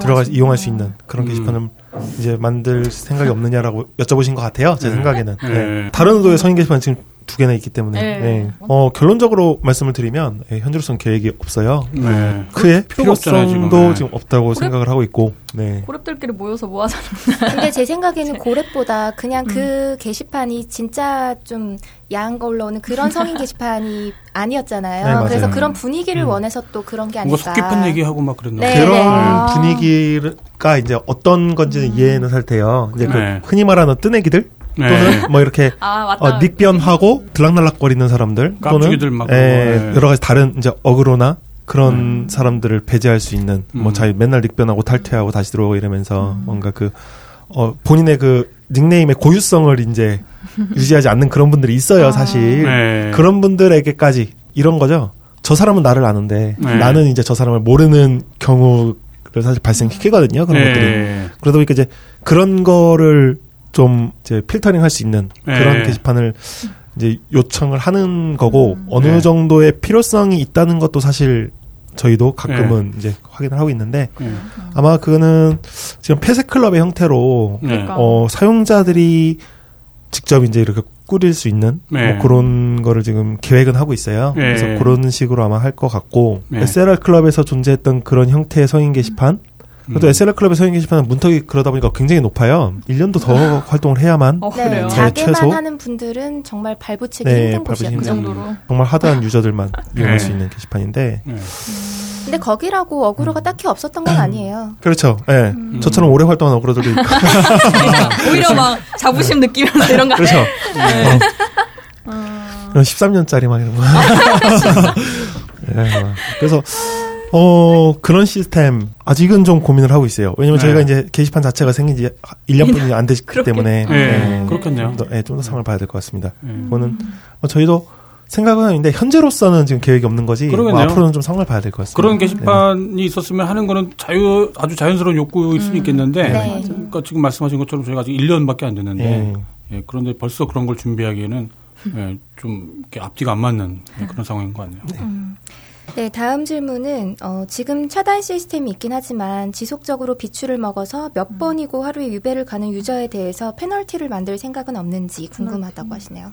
들어가 수 이용할 수. 있는 그런 음. 게시판을 이제 만들 생각이 없느냐라고 여쭤보신 것 같아요. 제 네. 생각에는 네. 네. 다른 의도의 성인 게시판 지금 두 개나 있기 때문에 네. 네. 어, 결론적으로 말씀을 드리면 예, 현재로서는 계획이 없어요. 네. 크게 필요가 없잖아요, 지금. 필요성도 네. 지금 없다고 고렙? 생각을 하고 있고 네. 고렙들끼리 모여서 뭐 하자는 근데 제 생각에는 고랩보다 그냥 그 게시판이 진짜 좀 야한 거 올라오는 그런 성인 게시판이 아니었잖아요. 네. 그래서 그런 분위기를 음. 원해서 또 그런 게 뭔가 아닐까. 속 깊은 얘기하고 막 그랬나? 네. 그런 아. 분위기가 이제 어떤 건지는 이해는 살 테요. 이제 그 네. 흔히 말하는 뜨내기들 네. 또는 뭐 이렇게 아. 어, 닉변하고 들락날락거리는 사람들 깍두기들 또는 막 예, 네. 여러 가지 다른 이제 어그로나 그런 사람들을 배제할 수 있는 뭐 음. 자기 맨날 닉변하고 탈퇴하고 다시 들어오고 이러면서 뭔가 그 어, 본인의 그 닉네임의 고유성을 이제 유지하지 않는 그런 분들이 있어요, 아. 사실. 네. 그런 분들에게까지 이런 거죠. 저 사람은 나를 아는데 네. 나는 이제 저 사람을 모르는 경우를 사실 발생이 크거든요. 그런 네. 것들이. 그러다 보니까 이제 그런 거를 좀 이제 필터링 할 수 있는 그런 네. 게시판을 이제 요청을 하는 거고 어느 네. 정도의 필요성이 있다는 것도 사실 저희도 가끔은 이제 확인을 하고 있는데 네. 아마 그거는 지금 폐쇄 클럽의 형태로 네. 어, 사용자들이 직접 이제 이렇게 꾸릴 수 있는 네. 뭐 그런 거를 지금 계획은 하고 있어요. 네. 그래서 그런 식으로 아마 할 것 같고 네. SLR 클럽에서 존재했던 그런 형태의 성인 게시판 또 음. SLR 클럽의 성인 게시판은 문턱이 그러다 보니까 굉장히 높아요. 1년도 더 활동을 해야만 어, 네, 그래요. 자기만 최소? 하는 분들은 정말 발붙이기 네, 힘든 곳이었죠. 그 정도로. 정말 하드한 유저들만 이용할 네. 수 있는 게시판인데 네. 근데 거기라고 어그로가 딱히 없었던 건 아니에요. 그렇죠. 예. 저처럼 오래 활동한 어그로들도 있고 오히려 막 자부심 느끼면서 이런 거. 그렇죠. 네. 어. 13년짜리 막 이런 거. 예, 뭐. 그래서 어 그런 시스템 아직은 좀 고민을 하고 있어요. 왜냐면 네. 저희가 이제 게시판 자체가 생긴 지 1년뿐이 안 됐기 그렇게. 때문에 네, 그렇겠네요. 좀 더, 예, 좀더 상을 봐야 될 것 같습니다. 네. 그거는 뭐 저희도 생각은 하는데 현재로서는 지금 계획이 없는 거지. 뭐. 앞으로는 좀 상을 봐야 될 것 같습니다. 그런 게시판이 있었으면 하는 거는 자유 아주 자연스러운 욕구일 수는 있겠는데 네. 그러니까 지금 말씀하신 것처럼 저희가 아직 1년밖에 안 됐는데 네. 예, 그런데 벌써 그런 걸 준비하기에는 예, 좀 이렇게 앞뒤가 안 맞는 예, 그런 상황인 것 같네요. 네, 다음 질문은 어, 지금 차단 시스템이 있긴 하지만 지속적으로 비추를 먹어서 몇 번이고 하루에 유배를 가는 유저에 대해서 페널티를 만들 생각은 없는지 궁금하다고 하시네요.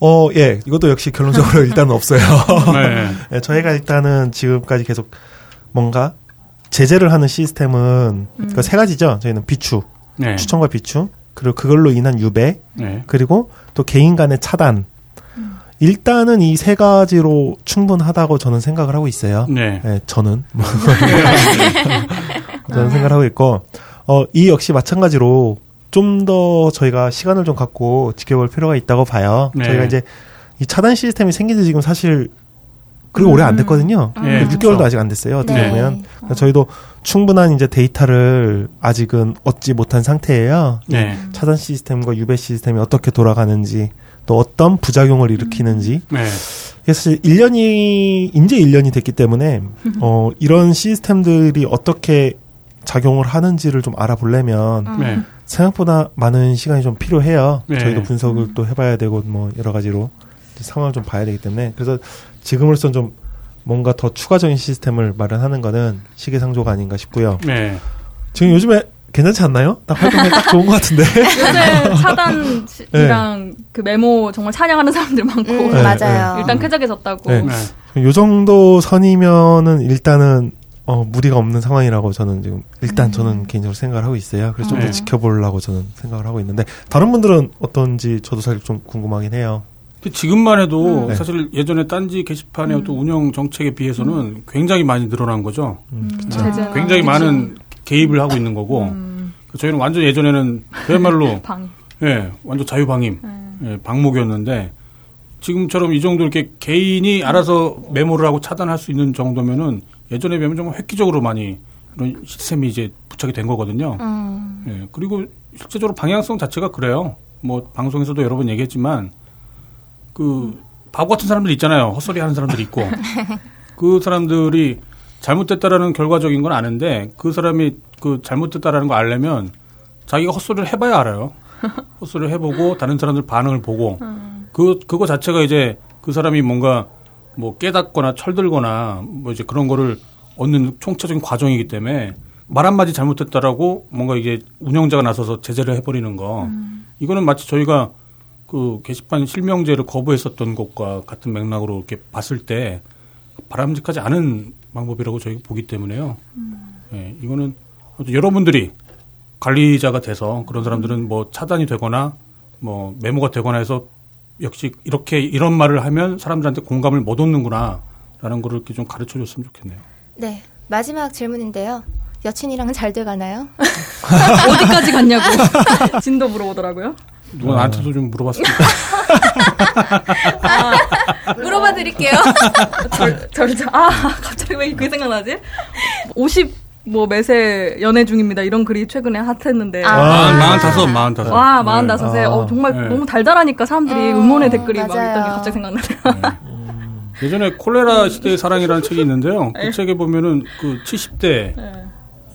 어, 예. 이것도 역시 결론적으로 일단은 없어요. 네. 예, 저희가 일단은 지금까지 계속 뭔가 제재를 하는 시스템은 그세 가지죠. 저희는 비추, 네. 추천과 비추, 그리고 그걸로 인한 유배, 네. 그리고 또 개인 간의 차단. 일단은 이 세 가지로 충분하다고 저는 생각을 하고 있어요. 네. 예, 저는 저는 생각을 하고 있고 어, 이 역시 마찬가지로 좀 더 저희가 시간을 좀 갖고 지켜볼 필요가 있다고 봐요. 네. 저희가 이제 이 차단 시스템이 생긴 지 지금 사실 그렇게 오래 안 됐거든요. 네, 6개월도 그렇죠. 아직 안 됐어요. 어떻게 네. 보면 그래서 저희도 충분한 이제 데이터를 아직은 얻지 못한 상태예요. 네. 차단 시스템과 유배 시스템이 어떻게 돌아가는지 또 어떤 부작용을 일으키는지 네. 그래서 사실 1년이 이제 1년이 됐기 때문에 어 이런 시스템들이 어떻게 작용을 하는지를 좀 알아보려면 네. 생각보다 많은 시간이 좀 필요해요. 네. 저희도 분석을 또 해봐야 되고 뭐 여러 가지로 상황을 좀 봐야 되기 때문에 그래서 지금으로선 좀 뭔가 더 추가적인 시스템을 마련하는 거는 시기상조가 아닌가 싶고요. 네. 지금 요즘에 괜찮지 않나요? 딱 활동에 딱 좋은 것 같은데. 요새 차단이랑 그 메모 정말 찬양하는 사람들 많고 음, 네, 맞아요. 일단 쾌적해졌다고. 네. 네. 요 정도 선이면은 일단은 어, 무리가 없는 상황이라고 저는 지금 일단 저는 개인적으로 생각을 하고 있어요. 그래서 좀더 네. 지켜보려고 저는 생각을 하고 있는데 다른 분들은 어떤지 저도 사실 좀 궁금하긴 해요. 지금만 해도 네. 사실 예전에 딴지 게시판의 어떤 운영 정책에 비해서는 굉장히 많이 늘어난 거죠. 음, 네. 굉장히. 많은 개입을 하고 있는 거고 음, 저희는 완전 예전에는 그야말로 방. 예, 완전 자유방임, 네. 예, 방목이었는데 지금처럼 이 정도 이렇게 개인이 알아서 메모를 하고 차단할 수 있는 정도면은 예전에 비하면 정말 획기적으로 많이 이런 시스템이 이제 부착이 된 거거든요. 음, 예, 그리고 실제적으로 방향성 자체가 그래요. 뭐 방송에서도 여러 번 얘기했지만 그 바보 같은 사람들 있잖아요. 헛소리 하는 사람들이 있고 그 사람들이 잘못됐다라는 결과적인 건 아는데 그 사람이 그 잘못됐다라는 거 알려면 자기가 헛소리를 해봐야 알아요. 헛소리를 해보고 다른 사람들 반응을 보고. 그 그거 자체가 이제 그 사람이 뭔가 뭐 깨닫거나 철들거나 뭐 이제 그런 거를 얻는 총체적인 과정이기 때문에 말 한마디 잘못했다라고 뭔가 이게 운영자가 나서서 제재를 해버리는 거. 이거는 마치 저희가 그 게시판 실명제를 거부했었던 것과 같은 맥락으로 이렇게 봤을 때 바람직하지 않은 방법이라고 저희가 보기 때문에요. 예, 이거는 아무튼 여러분들이 관리자가 돼서 그런 사람들은 뭐 차단이 되거나 뭐 메모가 되거나 해서 역시 이렇게 이런 말을 하면 사람들한테 공감을 못 얻는구나라는 거를 이렇게 좀 가르쳐 줬으면 좋겠네요. 네. 마지막 질문인데요. 여친이랑은 잘 돼가나요? 어디까지 갔냐고 진도 물어보더라고요. 누가 나한테도 좀 물어봤으니까. 물어봐 드릴게요. 절, 절, 절, 아, 갑자기 왜 그게 생각나지? 50, 뭐, 매세 연애 중입니다. 이런 글이 최근에 핫했는데. 아. 아, 마흔다섯, 마흔다섯. 와, 마흔다섯에, 네. 어, 정말 네. 너무 달달하니까 사람들이 어, 응원의 댓글이 막 맞아요. 있던 게 갑자기 생각나네요. 예전에 콜레라 시대의 사랑이라는 책이 있는데요. 그 네. 책에 보면은 그 70대 네.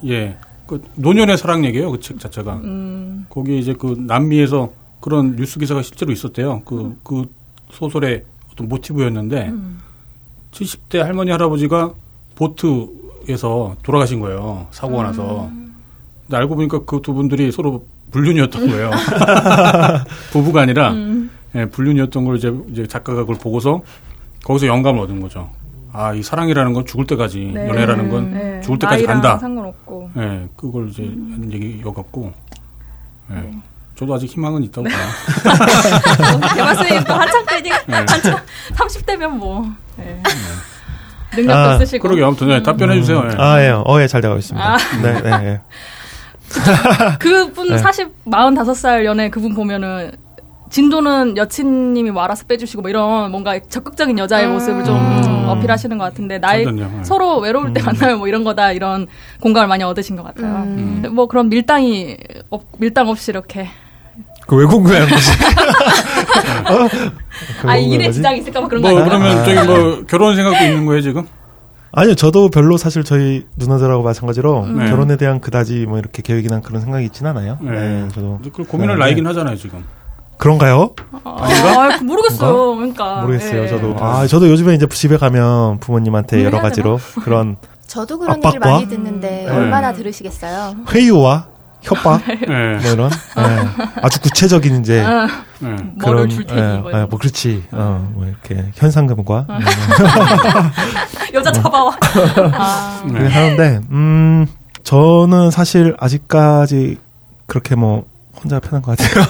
예. 그 노년의 사랑 얘기예요. 그 책 자체가. 음. 거기 이제 그 남미에서 그런 뉴스 기사가 실제로 있었대요. 그, 그 소설의 어떤 모티브였는데, 음. 70대 할머니, 할아버지가 보트에서 돌아가신 거예요. 사고가 나서. 근데 알고 보니까 그 두 분들이 서로 불륜이었던 거예요. 부부가 아니라, 음. 예, 불륜이었던 걸 이제, 이제 작가가 그걸 보고서 거기서 영감을 얻은 거죠. 아, 이 사랑이라는 건 죽을 때까지, 네. 연애라는 건 네. 죽을 때까지 간다. 상관없고. 예, 그걸 이제 하는 얘기여갖고, 예. 네. 저도 아직 희망은 있다고 봐요. 개발선생님 또 한참 때니까 네. 한참 30대면 뭐 예. 능력도 아, 없으시고. 그러게 아무튼 네, 답변해 주세요. 예. 아, 예. 어, 예, 잘 되고 있습니다. 아. 네, 네, 예. 그분 네. 40, 45살 연애 그분 보면은 진도는 여친님이 뭐 알아서 빼주시고 뭐 이런 뭔가 적극적인 여자의 모습을 좀 음. 어필하시는 것 같은데 나이 잠깐요. 네. 서로 외로울 때 만나요 뭐 이런 거다 이런 공감을 많이 얻으신 것 같아요. 음. 뭐 그런 밀당이 없, 밀당 없이 이렇게 그왜 궁금해하는 거지? 어? 아 일에? 지장이 있을까봐 그런 거 뭐 아니야? 그러면 아. 저기 뭐 결혼 생각도 있는 거예요 지금? 아니요, 저도 별로 사실 저희 누나들하고 마찬가지로 네. 결혼에 대한 그다지 뭐 이렇게 계획이나 그런 생각이 있진 않아요. 네. 네, 저도. 그 네. 나이긴 하잖아요 지금. 그런가요? 아, 그 모르겠어요. 그러니까 모르겠어요, 예. 저도. 아, 저도 요즘에 이제 집에 가면 부모님한테 여러 가지로 그런 저도 그런 압박과? 얘기를 많이 듣는데 네. 얼마나 들으시겠어요? 회유와 협박, 네. 뭐 이런? 예, 아주 구체적인 이제 아, 네. 그런 줄 테니 예, 뭐 예, 뭐 그렇지, 어, 뭐 이렇게 현상금과. 음, 여자 잡아와. 아, 네. 하는데, 음, 저는 사실 아직까지 그렇게 뭐 혼자 편한 것 같아요.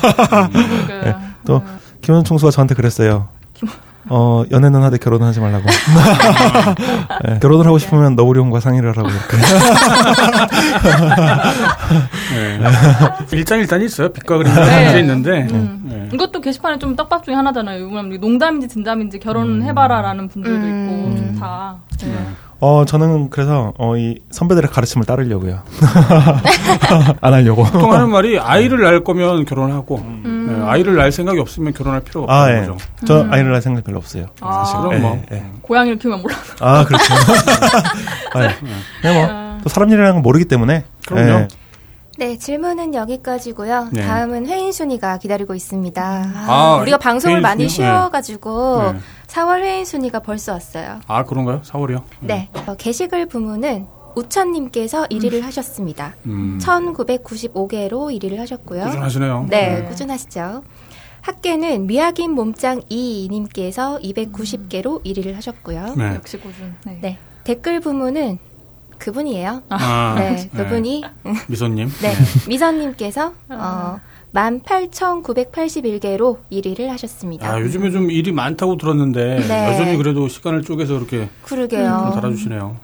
그, 네, 또 김원 총수가 저한테 그랬어요. 어, 연애는 하되 결혼은 하지 말라고. 네, 결혼을 하고 싶으면 너구리홍과 상의를 하라고 이렇게. 네. 일장 일단이 있어요. 빛과 그림이 네. 있는데. 음. 네. 이것도 게시판에 좀 떡밥 중에 하나잖아요. 농담인지 진담인지 결혼해봐라라는 분들도 음. 있고 좋다. 네. 어, 저는 그래서, 어, 이 선배들의 가르침을 따르려고요. 안 하려고. 보통 하는 말이 아이를 낳을 거면 결혼하고 네, 아이를 낳을 생각이 없으면 결혼할 필요가 아, 없다는 예. 거죠. 저 아이를 낳을 생각 별로 없어요. 아. 사실. 그럼 예, 뭐. 예. 고양이를 키우면 몰라. 아, 그렇죠. 아, 예. 그냥 뭐, 또 사람 일이라는 건 모르기 때문에. 그럼요. 예. 네, 질문은 여기까지고요. 네. 다음은 회인 순위가 기다리고 있습니다. 아, 아, 우리가 방송을 많이? 쉬어가지고 네. 4월 회인 순위가 벌써 왔어요. 아 그런가요? 4월이요? 네, 어, 게시글 부문은 우천님께서 1위를 하셨습니다. 음. 1995개로 1위를 하셨고요. 꾸준하시네요. 네, 꾸준하시죠. 학계는 미학인 몸짱 이님께서 290개로 1위를 하셨고요. 네. 역시 꾸준. 네. 네, 댓글 부문은 그분이에요. 아, 네, 그분이 미소님. 네, 미선님께서 어, 18,981개로 1위를 하셨습니다. 아, 요즘에 좀 일이 많다고 들었는데 네. 여전히 그래도 시간을 쪼개서 이렇게 그러게요. 좀 달아주시네요.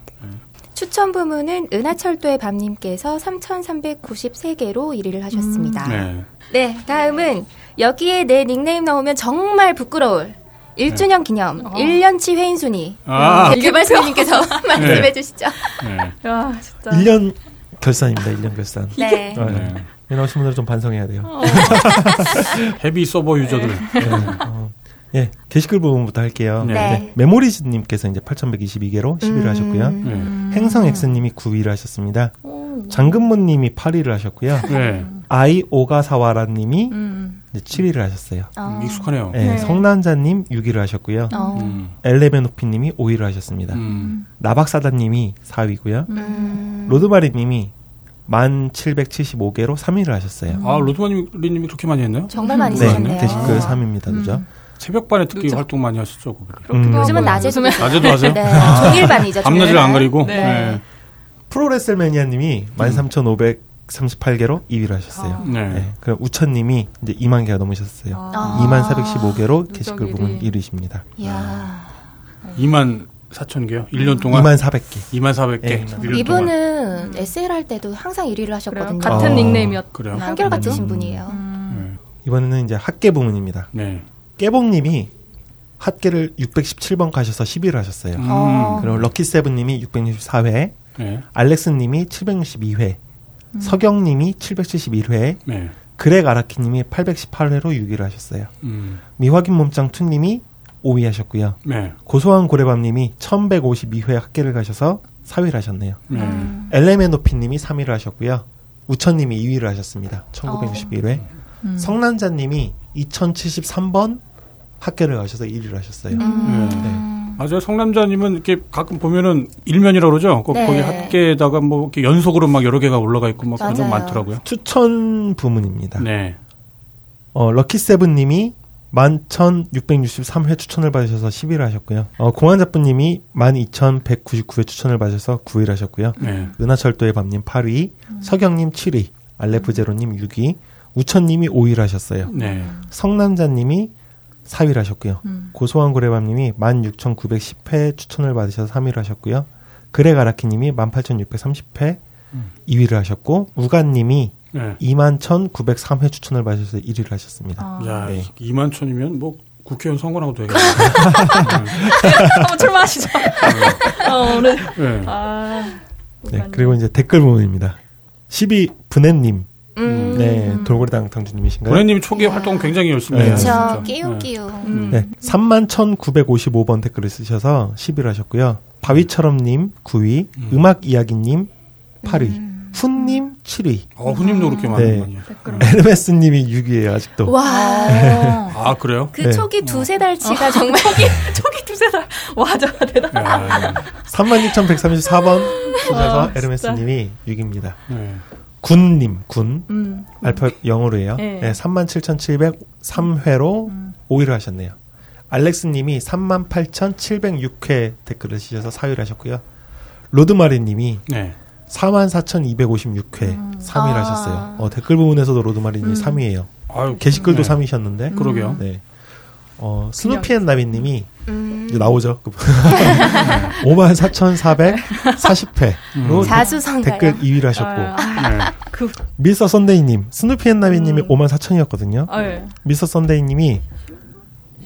추천 부문은 은하철도의 밤님께서 3,393개로 1위를 하셨습니다. 네. 네, 다음은 여기에 내 닉네임 나오면 정말 부끄러울 1주년 기념 1년치 회인 순위. 아. 개발사님께서 말씀해 주시죠. 네. 야, 진짜. 1년 결산입니다, 1년 결산. 네. 어, 네. 네. 나오신 분들 좀 반성해야 돼요. 어. 헤비 서버 유저들. 네, 어, 예, 게시글 부분부터 할게요. 네. 네. 메모리즈님께서 이제 8,122개로 10위를 음. 하셨고요. 네. 행성엑스님이 9위를 하셨습니다. 오. 장근무님이 8위를 하셨고요. 네. 아이 오가사와라님이 음. 이제 7위를 하셨어요. 어. 익숙하네요. 네, 네. 성난자님 6위를 하셨고요. 어. 음. 엘레베노피님이 5위를 하셨습니다. 음. 나박사다님이 4위고요. 음. 로드마리님이 1,775개로 3위를 하셨어요. 아, 로드마니님이 그렇게 많이 했나요? 정말 많이 네, 쓰셨네요. 게시글 3위입니다, 그죠? 새벽반에 특히 그렇죠. 활동 많이 하시죠. 그분이. 음. 요즘은 낮에 도 낮에도 하세요? 네, 종일반이죠. 밤낮을. 안 가리고. 네. 네. 프로레슬매니아님이 13,538개로 2위를 하셨어요. 네. 네. 그럼 우천님이 이제 2만 개가 넘으셨어요. 아. 2만 415개로 게시글 부분 일위. 1위십니다. 이야. 2만 4천 개요? 1년 동안? 2만 400개. 2만 400개. 네. 1년 동안. 이분은 SL 할 때도 항상 1위를 그래요? 하셨거든요. 같은 아. 닉네임이었. 그래요? 한결 같으신 음. 분이에요. 네. 이번에는 이제 학계 부문입니다. 네. 깨봉님이 학계를 617번 가셔서 10위를 하셨어요. 음. 어. 그리고 럭키세븐님이 664회, 네. 알렉스님이 762회, 서경님이 771회, 네. 그렉 아라키님이 818회로 6위를 하셨어요. 음. 미확인 몸짱 투님이 5위 하셨고요. 네. 고소한 고래밤님이 1152회 학계를 가셔서 4위를 하셨네요. 네. 엘레멘오피님이 3위를 하셨고요. 우천님이 2위를 하셨습니다. 1961회. 음. 성난자님이 2073번 학계를 가셔서 1위를 하셨어요. 음. 네. 맞아요. 성남자님은 이렇게 가끔 보면은 일면이라고 그러죠. 거, 네. 거기 학계에다가 뭐 이렇게 연속으로 막 여러 개가 올라가 있고 막 그런 게 맞아요. 많더라고요. 추천 부문입니다. 네. 어, 럭키세븐님이 11,663회 추천을 받으셔서 10위를 하셨고요. 어, 공안자분님이 12,199회 추천을 받으셔서 9위를 하셨고요. 네. 은하철도의 밤님 8위, 서경님 7위, 알레프제로님 6위, 우천님이 5위를 하셨어요. 네. 성남자님이 4위를 하셨고요. 음. 고소한 고래밤님이 16,910회 추천을 받으셔서 3위를 하셨고요. 그레가라키님이 18,630회 2위를 하셨고 우간님이 네. 21,903회 추천을 받으셔서 1위를 하셨습니다. 아. 야, 네. 2만 천이면 뭐 국회의원 선거라고 되겠네. 한번 출마하시죠. 어, 오늘. 네. 아. 네, 그리고 이제 댓글 부분입니다. 12 분해님, 음. 네, 돌고래당 당주님이신가요? 본회님이 초기에 활동 굉장히 열심히 네. 해요. 끼용끼용. 음. 네, 31,955번 댓글을 쓰셔서 10위를 하셨고요. 바위처럼님 9위, 음. 악 이야기님 8위, 훈님 7위, 어, 후님도 그렇게 네. 많은 거 아니에요. 에르메스님이 6위예요 아직도. 와. 아, 그래요? 그 네. 초기 두세 달치가 정말 초기 두세 달. 와, 저 대단. 야, 36,134번 쓰셔서 와, 에르메스님이 6위입니다. 네. 군님, 군. 음. 알파 영어로예요. 네. 네, 37,703회로 5위를 하셨네요. 알렉스 님이 38,706회 댓글을 쓰셔서 4위를 하셨고요. 로드마리 님이 네. 44,256회 3위를 아. 하셨어요. 어, 댓글 부분에서도 로드마리 님이 3위예요. 아유, 게시글도 네. 3위셨는데. 그러게요. 네. 어, 스누피 앤 나비님이 음. 이제 나오죠. 54,440회로 자수성가요. 댓글 2위를 하셨고 아, 네. 그, 미스터 썬데이님 스누피 앤 나비님이 음. 54,000이었거든요. 아, 예. 미스터 썬데이님이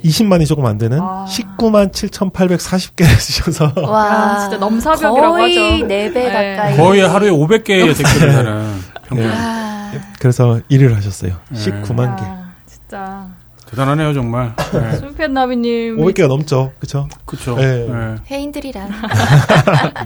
20만이 조금 안 되는 아. 19만 7,840개를 쓰셔서 와. 아, 진짜 넘사벽이라고 거의 하죠. 네배 네. 가까이. 거의 하루에 500개의 댓글을 하는 평균. 네. 와. 그래서 1위를 하셨어요. 네. 19만 개. 아, 진짜. 대단하네요, 정말. 네. 술팬 나비님. 500개가 넘죠. 그쵸? 그쵸. 네. 네. 회인들이란.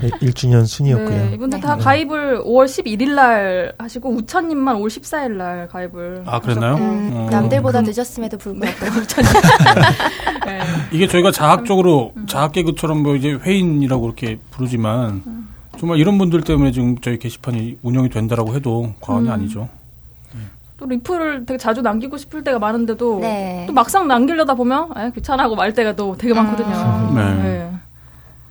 네, 1주년 순이었고요. 네, 이분들 다 네. 가입을 5월 11일 날 하시고 우천님만 5월 14일 날 가입을. 아, 그랬나요? 음, 어. 남들보다 늦었음에도 불구하고. 네. 이게 저희가 자학적으로 자학 개그처럼 뭐 이제 회인이라고 이렇게 부르지만 정말 이런 분들 때문에 지금 저희 게시판이 운영이 된다라고 해도 과언이 음. 아니죠. 또 리플을 되게 자주 남기고 싶을 때가 많은데도 네. 또 막상 남기려다 보면 에, 귀찮아하고 말 때가 또 되게 많거든요. 네. 네.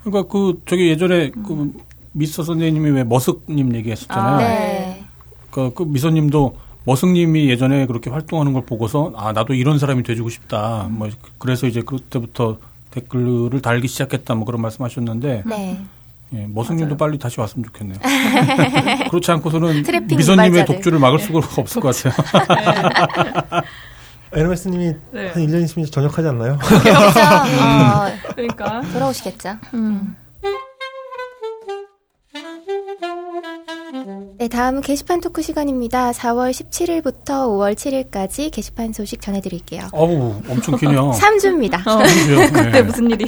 그러니까 그 저기 예전에 그 미스터 선생님이 왜 머쓱님 얘기했었잖아요. 아, 네. 그, 그 미소님도 머쓱님이 예전에 그렇게 활동하는 걸 보고서 아 나도 이런 사람이 돼주고 싶다. 뭐 그래서 이제 그때부터 댓글을 달기 시작했다. 뭐 그런 말씀하셨는데 네. 예, 머쓱님도 빨리 다시 왔으면 좋겠네요. 그렇지 않고서는 유발자들. 독주를 막을 수가 없을 것 같아요. 에르메스님이 네. 한 1년 있으면 전역하지 않나요? 그렇죠. 어, 그러니까. 돌아오시겠죠. 음. 네, 다음은 게시판 토크 시간입니다. 4월 17일부터 5월 7일까지 게시판 소식 전해드릴게요. 어우 엄청 기네요. 3주입니다. 그죠? 그때 네. 무슨 일이?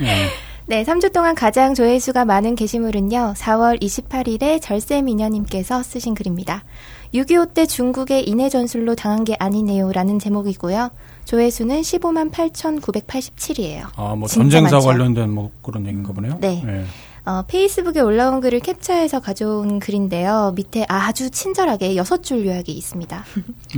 네. 네, 3주 동안 가장 조회수가 많은 게시물은요, 4월 28일에 절세미녀님께서 쓰신 글입니다. 6.25 때 중국의 인해 전술로 당한 게 아니네요라는 제목이고요. 조회수는 15만 8,987이에요. 아, 뭐 전쟁사 많죠. 관련된 뭐 그런 얘기인가 보네요. 네. 어, 페이스북에 올라온 글을 캡처해서 가져온 글인데요. 밑에 아주 친절하게 여섯 줄 요약이 있습니다.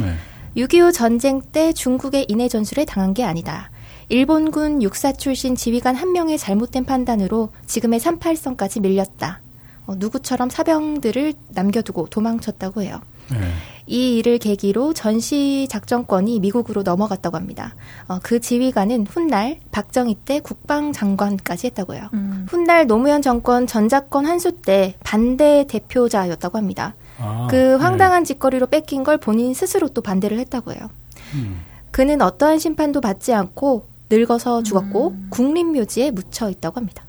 네. 6.25 전쟁 때 중국의 인해 전술에 당한 게 아니다. 일본군 육사 출신 지휘관 한 명의 잘못된 판단으로 지금의 38선까지 밀렸다. 어, 누구처럼 사병들을 남겨두고 도망쳤다고 해요. 네. 이 일을 계기로 전시 작전권이 미국으로 넘어갔다고 합니다. 어, 그 지휘관은 훗날 박정희 때 국방장관까지 했다고 해요. 음. 훗날 노무현 정권 전작권 한수 때 반대 대표자였다고 합니다. 아, 그 황당한 짓거리로 뺏긴 걸 본인 스스로 또 반대를 했다고 해요. 네. 음. 그는 어떠한 심판도 받지 않고 늙어서 죽었고 국립묘지에 묻혀 있다고 합니다.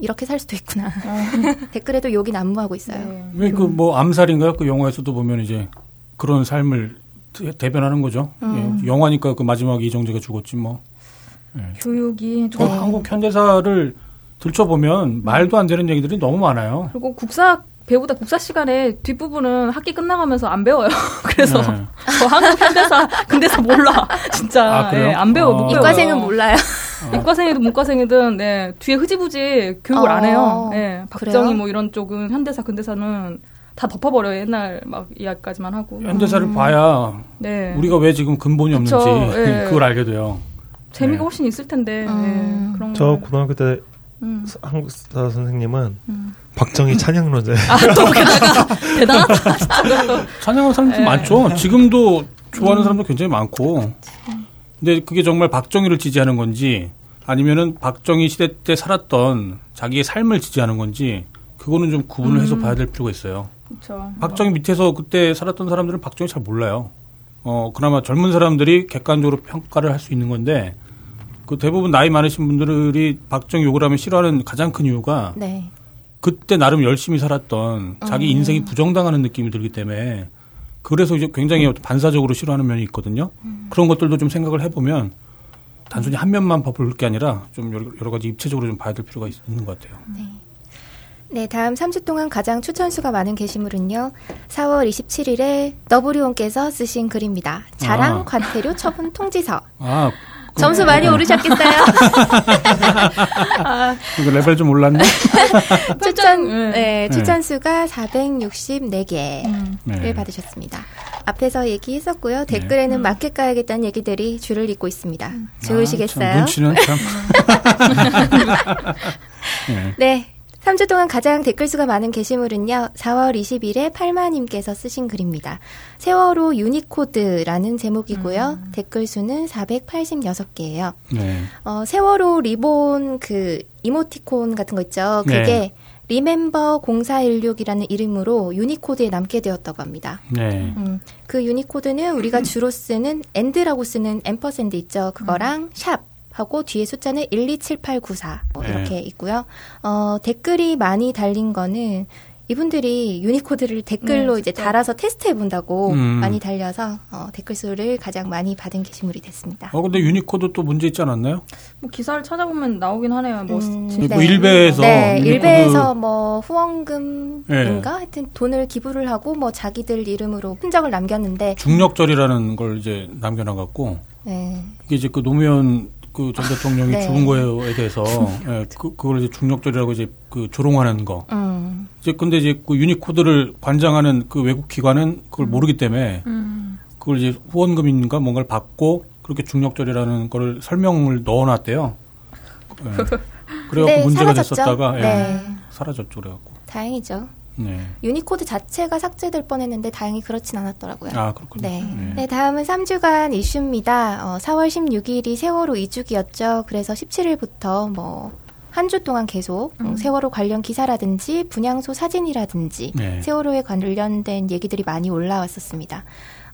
이렇게 살 수도 있구나. 댓글에도 욕이 난무하고 있어요. 네. 왜그뭐 암살인가요? 그 영화에서도 보면 이제 그런 삶을 대- 대변하는 거죠. 음. 예, 영화니까 그 마지막에 이정재가 죽었지 뭐. 교육이 그좀 네. 한국 현대사를 들춰보면 말도 안 되는 얘기들이 너무 많아요. 그리고 국사 배우다 국사 시간에 뒷부분은 학기 끝나가면서 안 배워요. 그래서 네. 저 한국 현대사 근대사 몰라 진짜 아, 그래요? 예, 안 배워 어. 못 배워요. 이과생은 몰라요. 이과생이든 문과생이든 네, 뒤에 흐지부지 교육을 어, 안 해요. 네, 박정희 그래요? 뭐 이런 쪽은 현대사 근대사는 다 덮어버려요. 옛날 막 이야기까지만 하고. 현대사를 봐야 네. 우리가 왜 지금 근본이 없는지 그쵸, 예. 그걸 알게 돼요. 재미가 네. 훨씬 있을 텐데 음. 네, 그런 저 거. 고등학교 때 음. 한국사 선생님은 음. 박정희 찬양론자. 아또 게다가 대단하다 진짜 그것도. 찬양하는 사람들 네. 많죠. 지금도 좋아하는 사람도 굉장히 많고. 근데 그게 정말 박정희를 지지하는 건지 아니면은 박정희 시대 때 살았던 자기의 삶을 지지하는 건지 그거는 좀 구분을 해서 봐야 될 필요가 있어요. 그렇죠. 박정희 밑에서 그때 살았던 사람들은 박정희 잘 몰라요. 어, 그나마 젊은 사람들이 객관적으로 평가를 할 수 있는 건데 그 대부분 나이 많으신 분들이 박정희 욕을 하면 싫어하는 가장 큰 이유가 네. 그때 나름 열심히 살았던 자기 인생이 부정당하는 느낌이 들기 때문에 그래서 이제 굉장히 반사적으로 싫어하는 면이 있거든요. 그런 것들도 좀 생각을 해보면 단순히 한 면만 볼게 아니라 좀 여러, 가지 입체적으로 좀 봐야 될 필요가 있, 는 것 같아요. 네, 다음 3주 동안 가장 추천수가 많은 게시물은요. 4월 27일에 너브리온께서 쓰신 글입니다. 자랑 아. 관태료 처분 통지서. 아, 그- 점수 많이 오르셨겠어요? 그 레벨 좀 올랐네. 추천, 네. 네, 추천 수가 464개를 음. 네. 받으셨습니다. 앞에서 얘기했었고요. 댓글에는 마켓 가야겠다는 얘기들이 줄을 잇고 있습니다. 음. 좋으시겠어요? 아, 참, 눈치는 참. 네. 네. 3주 동안 가장 댓글 수가 많은 게시물은요. 4월 20일에 팔마님께서 쓰신 글입니다. 세월호 유니코드라는 제목이고요. 댓글 수는 486개예요. 네. 어, 세월호 리본 그 이모티콘 같은 거 있죠. 그게 네. Remember 0416이라는 이름으로 유니코드에 남게 되었다고 합니다. 네. 음, 그 유니코드는 우리가 주로 쓰는 and라고 쓰는 ampersand 있죠. 그거랑 샵 하고 뒤에 숫자는 127894 어, 네. 이렇게 있고요. 어, 댓글이 많이 달린 거는 이분들이 유니코드를 댓글로 네, 이제. 달아서 테스트해 본다고 음. 많이 달려서 어, 댓글 수를 가장 많이 받은 게시물이 됐습니다. 어, 근데 유니코드 또 문제 있지 않았나요? 뭐 기사를 찾아보면 나오긴 하네요. 뭐 음, 진짜 뭐 일베에서 네, 유니코드- 일베에서 뭐 후원금인가 네. 하여튼 돈을 기부를 하고 뭐 자기들 이름으로 흔적을 남겼는데 중력절이라는 걸 이제 남겨놔갖고 네. 이게 이제 그 노무현 그전 대통령이 네. 죽은 거에 대해서 예, 그 그걸 이제 중력절이라고 이제 그 조롱하는 거. 음. 이제 근데 이제 그 유니코드를 관장하는 그 외국 기관은 그걸 모르기 때문에 음. 그걸 이제 후원금인가 뭔가를 받고 그렇게 중력절이라는 거를 설명을 넣어놨대요. 예. 그래갖고 네, 문제가 사라졌죠? 됐었다가 예, 네. 사라졌죠 그래갖고. 다행이죠. 네. 유니코드 자체가 삭제될 뻔했는데 다행히 그렇진 않았더라고요. 아 그렇군요. 네. 네. 네, 다음은 3주간 이슈입니다. 어, 4월 16일이 세월호 2주기였죠. 그래서 17일부터 뭐, 한주 동안 계속 음, 세월호 관련 기사라든지 분향소 사진이라든지 네. 세월호에 관련된 얘기들이 많이 올라왔었습니다.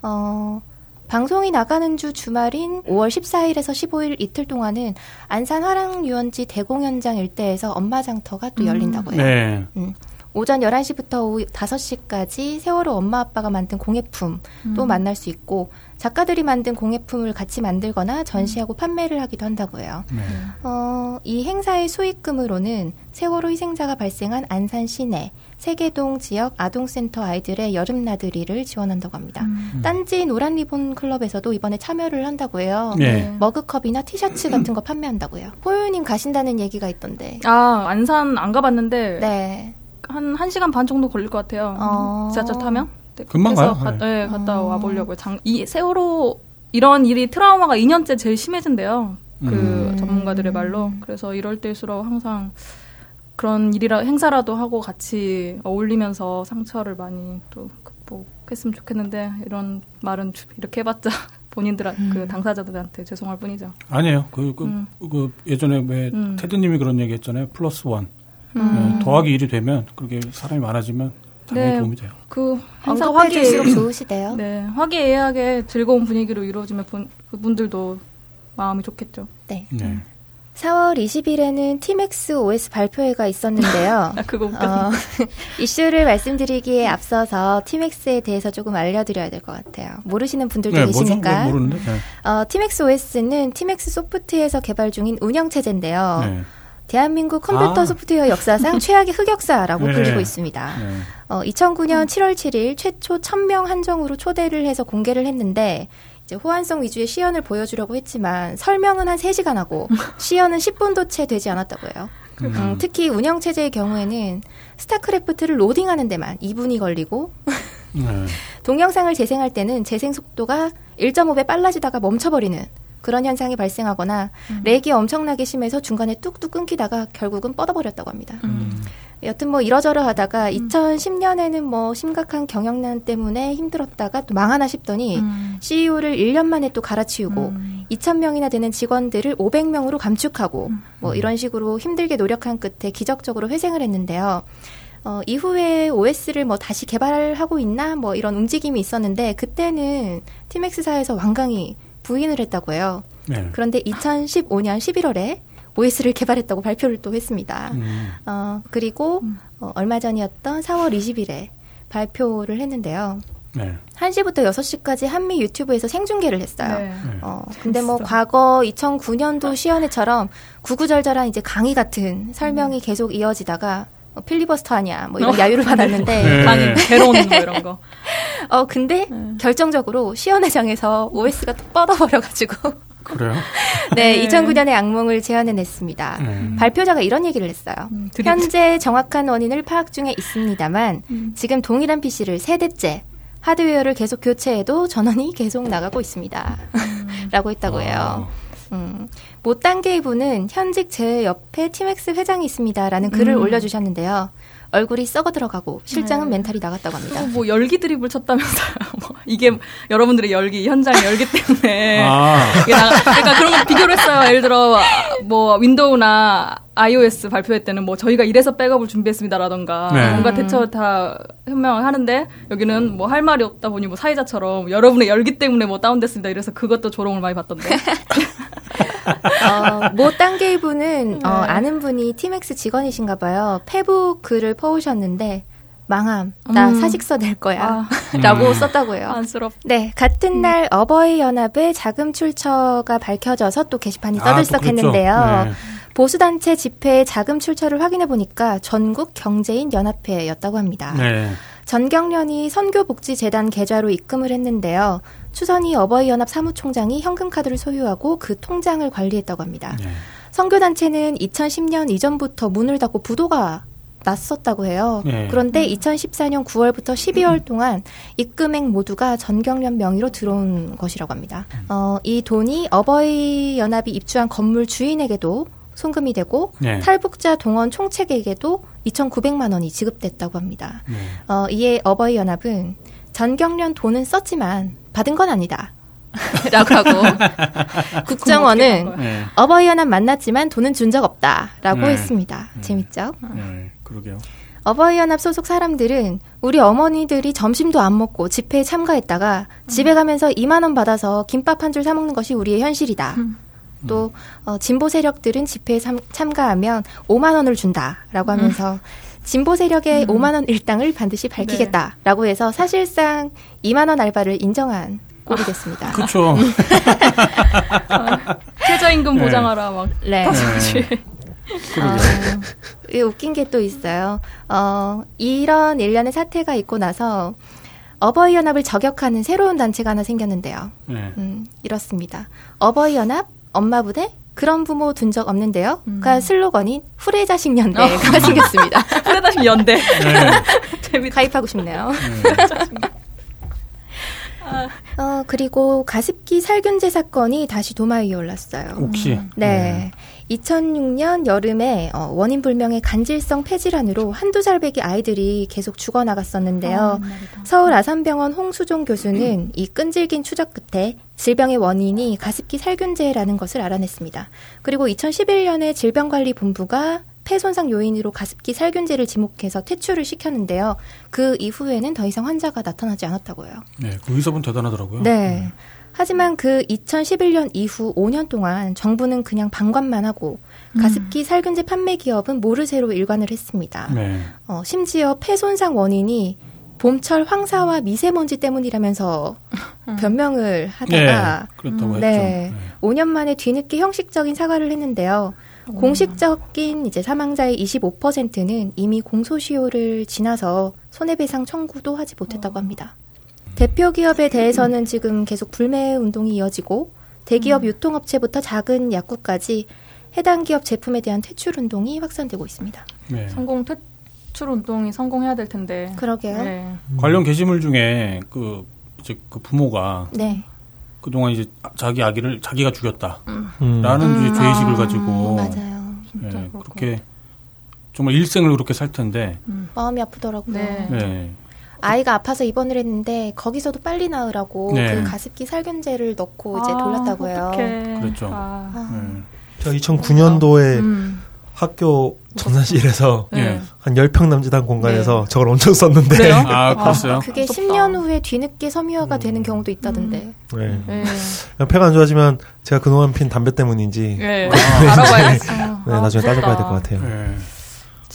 어, 방송이 나가는 주 주말인 5월 14일에서 15일 이틀 동안은 안산 화랑유원지 대공연장 일대에서 엄마 장터가 또 열린다고 해요. 네. 음. 오전 11시부터 오후 5시까지 세월호 엄마 아빠가 만든 공예품 또 만날 수 있고 작가들이 만든 공예품을 같이 만들거나 전시하고 판매를 하기도 한다고 해요. 네. 어, 이 행사의 수익금으로는 세월호 희생자가 발생한 안산 시내 세계동 지역 아동센터 아이들의 여름 나들이를 지원한다고 합니다. 딴지 노란 리본 클럽에서도 이번에 참여를 한다고 해요. 네. 머그컵이나 티셔츠 같은 거 판매한다고요. 호요님 가신다는 얘기가 있던데. 아 안산 안 가봤는데 네. 한 1시간 반 정도 걸릴 것 같아요. 어. 지하철 타면? 네, 금방 가요. 가, 네. 네, 갔다 어. 와 보려고요. 장, 이 세월호 이런 일이 트라우마가 2년째 제일 심해진대요. 그 음. 전문가들의 말로. 그래서 이럴 때일수록 항상 그런 일이라 행사라도 하고 같이 어울리면서 상처를 많이 또 극복했으면 좋겠는데 이런 말은 주- 이렇게 해봤자 본인들 음. 그 당사자들한테 죄송할 뿐이죠. 아니에요. 그, 그, 음. 그 예전에 왜 음. 테드님이 그런 얘기 했잖아요. plus one. 음. 네, 더하기 일이 되면 그렇게 사람이 많아지면 당연히 네. 도움이 돼요. 그 행사 언급해줄수록 화기애 좋으시대요. 네 화기애애하게 즐거운 분위기로 이루어지면 분, 그분들도 마음이 좋겠죠. 네. 네. 4월 20일에는 티맥스 OS 발표회가 있었는데요. 아. 어, 이슈를 말씀드리기에 앞서서 티맥스에 대해서 조금 알려드려야 될 것 같아요. 모르시는 분들도 네? 계시니까. 뭐 모르는데. 네. 어, 티맥스 OS는 티맥스 소프트에서 개발 중인 운영 체제인데요. 네. 대한민국 컴퓨터 아. 소프트웨어 역사상 최악의 흑역사라고 네. 불리고 있습니다. 네. 어, 2009년 7월 7일 최초 1000명 한정으로 초대를 해서 공개를 했는데 이제 호환성 위주의 시연을 보여주려고 했지만 설명은 한 3시간 하고 시연은 10분도 채 되지 않았다고 해요. 음, 특히 운영 체제의 경우에는 스타크래프트를 로딩하는 데만 2분이 걸리고 네. 동영상을 재생할 때는 재생 속도가 1.5배 빨라지다가 멈춰버리는 그런 현상이 발생하거나 렉이 엄청나게 심해서 중간에 뚝뚝 끊기다가 결국은 뻗어버렸다고 합니다. 여튼 뭐 이러저러 하다가 2010년에는 뭐 심각한 경영난 때문에 힘들었다가 또 망하나 싶더니 음. CEO를 1년 만에 또 갈아치우고 2,000명이나 되는 직원들을 500명으로 감축하고 뭐 이런 식으로 힘들게 노력한 끝에 기적적으로 회생을 했는데요. 어, 이후에 OS를 뭐 다시 개발하고 있나 뭐 이런 움직임이 있었는데 그때는 팀엑스사에서 완강히 부인을 했다고 해요. 네. 그런데 2015년 11월에 OS를 개발했다고 발표를 또 했습니다. 음. 어, 그리고 어, 얼마 전이었던 4월 20일에 발표를 했는데요. 네. 1시부터 6시까지 한미 유튜브에서 생중계를 했어요. 네. 어, 근데 뭐 과거 2009년도 시연회처럼 구구절절한 이제 강의 같은 설명이 계속 이어지다가 어, 필리버스터 하냐 뭐 이런 야유를 받았는데 네. 강의 개론 뭐 이런 거. 어 근데 결정적으로 시연회장에서 OS가 또 뻗어버려가지고 그래요? 네, 네. 2009년에 악몽을 재현해냈습니다. 네. 발표자가 이런 얘기를 했어요. 음. 현재 정확한 원인을 파악 중에 있습니다만 음. 지금 동일한 PC를 세 대째 하드웨어를 계속 교체해도 전원이 계속 나가고 있습니다. 음. 라고 했다고 해요. 음, 모 단계이분은 현직 제 옆에 팀엑스 회장이 있습니다라는 글을 음. 올려주셨는데요. 얼굴이 썩어 들어가고 실장은 네. 멘탈이 나갔다고 합니다. 또뭐 열기 드립을 쳤다면서요. 뭐 이게 여러분들의 열기 현장의 열기 때문에 아. 이게 나가, 그러니까 그런 거 비교를 했어요. 예를 들어 뭐 윈도우나 iOS 발표회 때는 뭐 저희가 이래서 백업을 준비했습니다라던가 네. 뭔가 대처 다 해명을 하는데 여기는 뭐 할 말이 없다 보니 뭐 사회자처럼 여러분의 열기 때문에 뭐 다운됐습니다. 이래서 그것도 조롱을 많이 받던데. 어, 모 단계이분은 어, 아는 분이 티맥스 직원이신가 봐요. 페북 글을 퍼오셨는데 망함, 나 음. 사직서 낼 거야. 아. 라고 음. 썼다고 해요. 안쓰럽. 네, 같은 날 어버이 연합의 자금 출처가 밝혀져서 또 게시판이 아, 또 떠들썩했는데요. 그랬죠. 네. 보수단체 집회의 자금 출처를 확인해 보니까 전국 경제인 연합회였다고 합니다. 네. 전경련이 선교복지재단 계좌로 입금을 했는데요. 추선이 어버이연합 사무총장이 현금카드를 소유하고 그 통장을 관리했다고 합니다. 네. 선교단체는 2010년 이전부터 문을 닫고 부도가 났었다고 해요. 네. 그런데 2014년 9월부터 12월 동안 입금액 모두가 전경련 명의로 들어온 것이라고 합니다. 어, 이 돈이 어버이 연합이 입주한 건물 주인에게도 송금이 되고 네. 탈북자 동원 총책에게도 2,900만 원이 지급됐다고 합니다. 네. 어, 이에 어버이 연합은 전경련 돈은 썼지만 받은 건 아니다. 라고 하고 국정원은 네. 어버이 연합 만났지만 돈은 준 적 없다라고 네. 했습니다. 재밌죠? 네. 그러게요. 어버이 연합 소속 사람들은 우리 어머니들이 점심도 안 먹고 집회에 참가했다가 집에 가면서 2만 원 받아서 김밥 한 줄 사 먹는 것이 우리의 현실이다. 또 어, 진보 세력들은 집회에 참, 참가하면 5만 원을 준다라고 하면서 진보 세력의 5만 원 일당을 반드시 밝히겠다라고 해서 사실상 2만 원 알바를 인정한 꼴이 됐습니다. 그렇죠. 최저임금 네. 보장하라 막. 네. 네. 어, 이 웃긴 게 또 있어요. 어, 이런 일련의 사태가 있고 나서 어버이 연합을 저격하는 새로운 단체가 하나 생겼는데요. 네. 음, 이렇습니다. 어버이 연합 엄마 부대 그런 부모 둔 적 없는데요. 가 슬로건인 후레자식 연대가 생겼습니다. 후레다시 연대. 네. 재밌다. 가입하고 싶네요. 어, 그리고 가습기 살균제 사건이 다시 도마 위에 올랐어요. 혹시 네. 2006년 여름에 어, 원인 불명의 간질성 폐질환으로 한두 살배기 아이들이 계속 죽어나갔었는데요. 서울 아산병원 홍수종 교수는 이 끈질긴 추적 끝에 질병의 원인이 가습기 살균제라는 것을 알아냈습니다. 그리고 2011년에 질병관리본부가 폐 손상 요인으로 가습기 살균제를 지목해서 퇴출을 시켰는데요. 그 이후에는 더 이상 환자가 나타나지 않았다고 해요. 네. 그 의사분 대단하더라고요. 네. 하지만 그 2011년 이후 5년 동안 정부는 그냥 방관만 하고 가습기 살균제 판매 기업은 모르쇠로 일관을 했습니다. 네. 어, 심지어 폐 손상 원인이 봄철 황사와 미세먼지 때문이라면서 변명을 네. 하다가 네. 했죠. 네. 5년 만에 뒤늦게 형식적인 사과를 했는데요. 공식적인 이제 사망자의 25%는 이미 공소시효를 지나서 손해배상 청구도 하지 못했다고 합니다. 대표 기업에 대해서는 지금 계속 불매 운동이 이어지고 대기업 유통업체부터 작은 약국까지 해당 기업 제품에 대한 퇴출 운동이 확산되고 있습니다. 네. 성공 퇴출 운동이 성공해야 될 텐데. 그러게요. 네. 관련 게시물 중에 그 이제 그 부모가 네. 그동안 이제 자기 아기를 자기가 죽였다. 음. 라는 이제 죄의식을 아, 가지고 맞아요. 진짜 예, 그렇게 정말 일생을 그렇게 살 텐데 마음이 아프더라고요. 네. 네. 아이가 아파서 입원을 했는데 거기서도 빨리 나으라고 네. 그 가습기 살균제를 넣고 이제 아, 돌렸다고 해요. 어떡해. 그랬죠. 아. 아, 네. 저 2009년도에 음. 학교 전산실에서 네. 한 10평 남짓한 공간에서 저걸 엄청 썼는데. 그래요? 아, 그랬어요? 그게 무섭다. 10년 후에 뒤늦게 섬유화가 되는 경우도 있다던데. 네. 네. 폐가 안 좋아지면 제가 그동안 핀 담배 때문인지 네. 알아봐야겠어. 네, 나중에 따져봐야 될 것 같아요.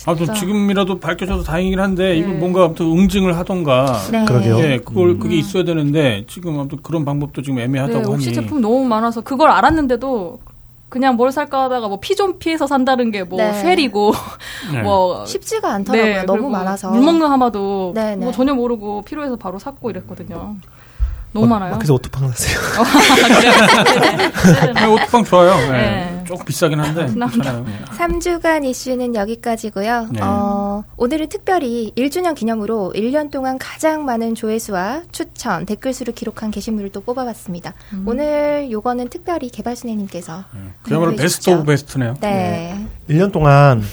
네. 아무튼. 지금이라도 밝혀져서 다행이긴 한데 이거 네. 뭔가 아무튼 응징을 하던가 네. 그러게요. 예, 그걸 음. 그게 있어야 되는데 지금 아무튼 그런 방법도 지금 애매하다고 네, 하니 제품 너무 많아서 그걸 알았는데도 그냥 뭘 살까 하다가 뭐 피 좀 피해서 산다는 게뭐 네. 쉘이고 네. 뭐 쉽지가 않더라고요. 네, 너무 많아서. 물 먹는 하마도 네, 뭐 네. 전혀 모르고 필요해서 바로 샀고 이랬거든요. 너무 많아요. 어, 그래서 오토팡 사세요. 네, 오토빵 좋아요. 네. 네. 조금 비싸긴 한데 괜찮아요. 네. 3주간 이슈는 여기까지고요. 네. 어, 오늘은 특별히 1주년 기념으로 1년 동안 가장 많은 조회수와 추천, 댓글 수를 기록한 게시물을 또 뽑아봤습니다. 오늘 요거는 특별히 개발순애님께서 그야말로 공유해 best. of best네요. 네. 1년 동안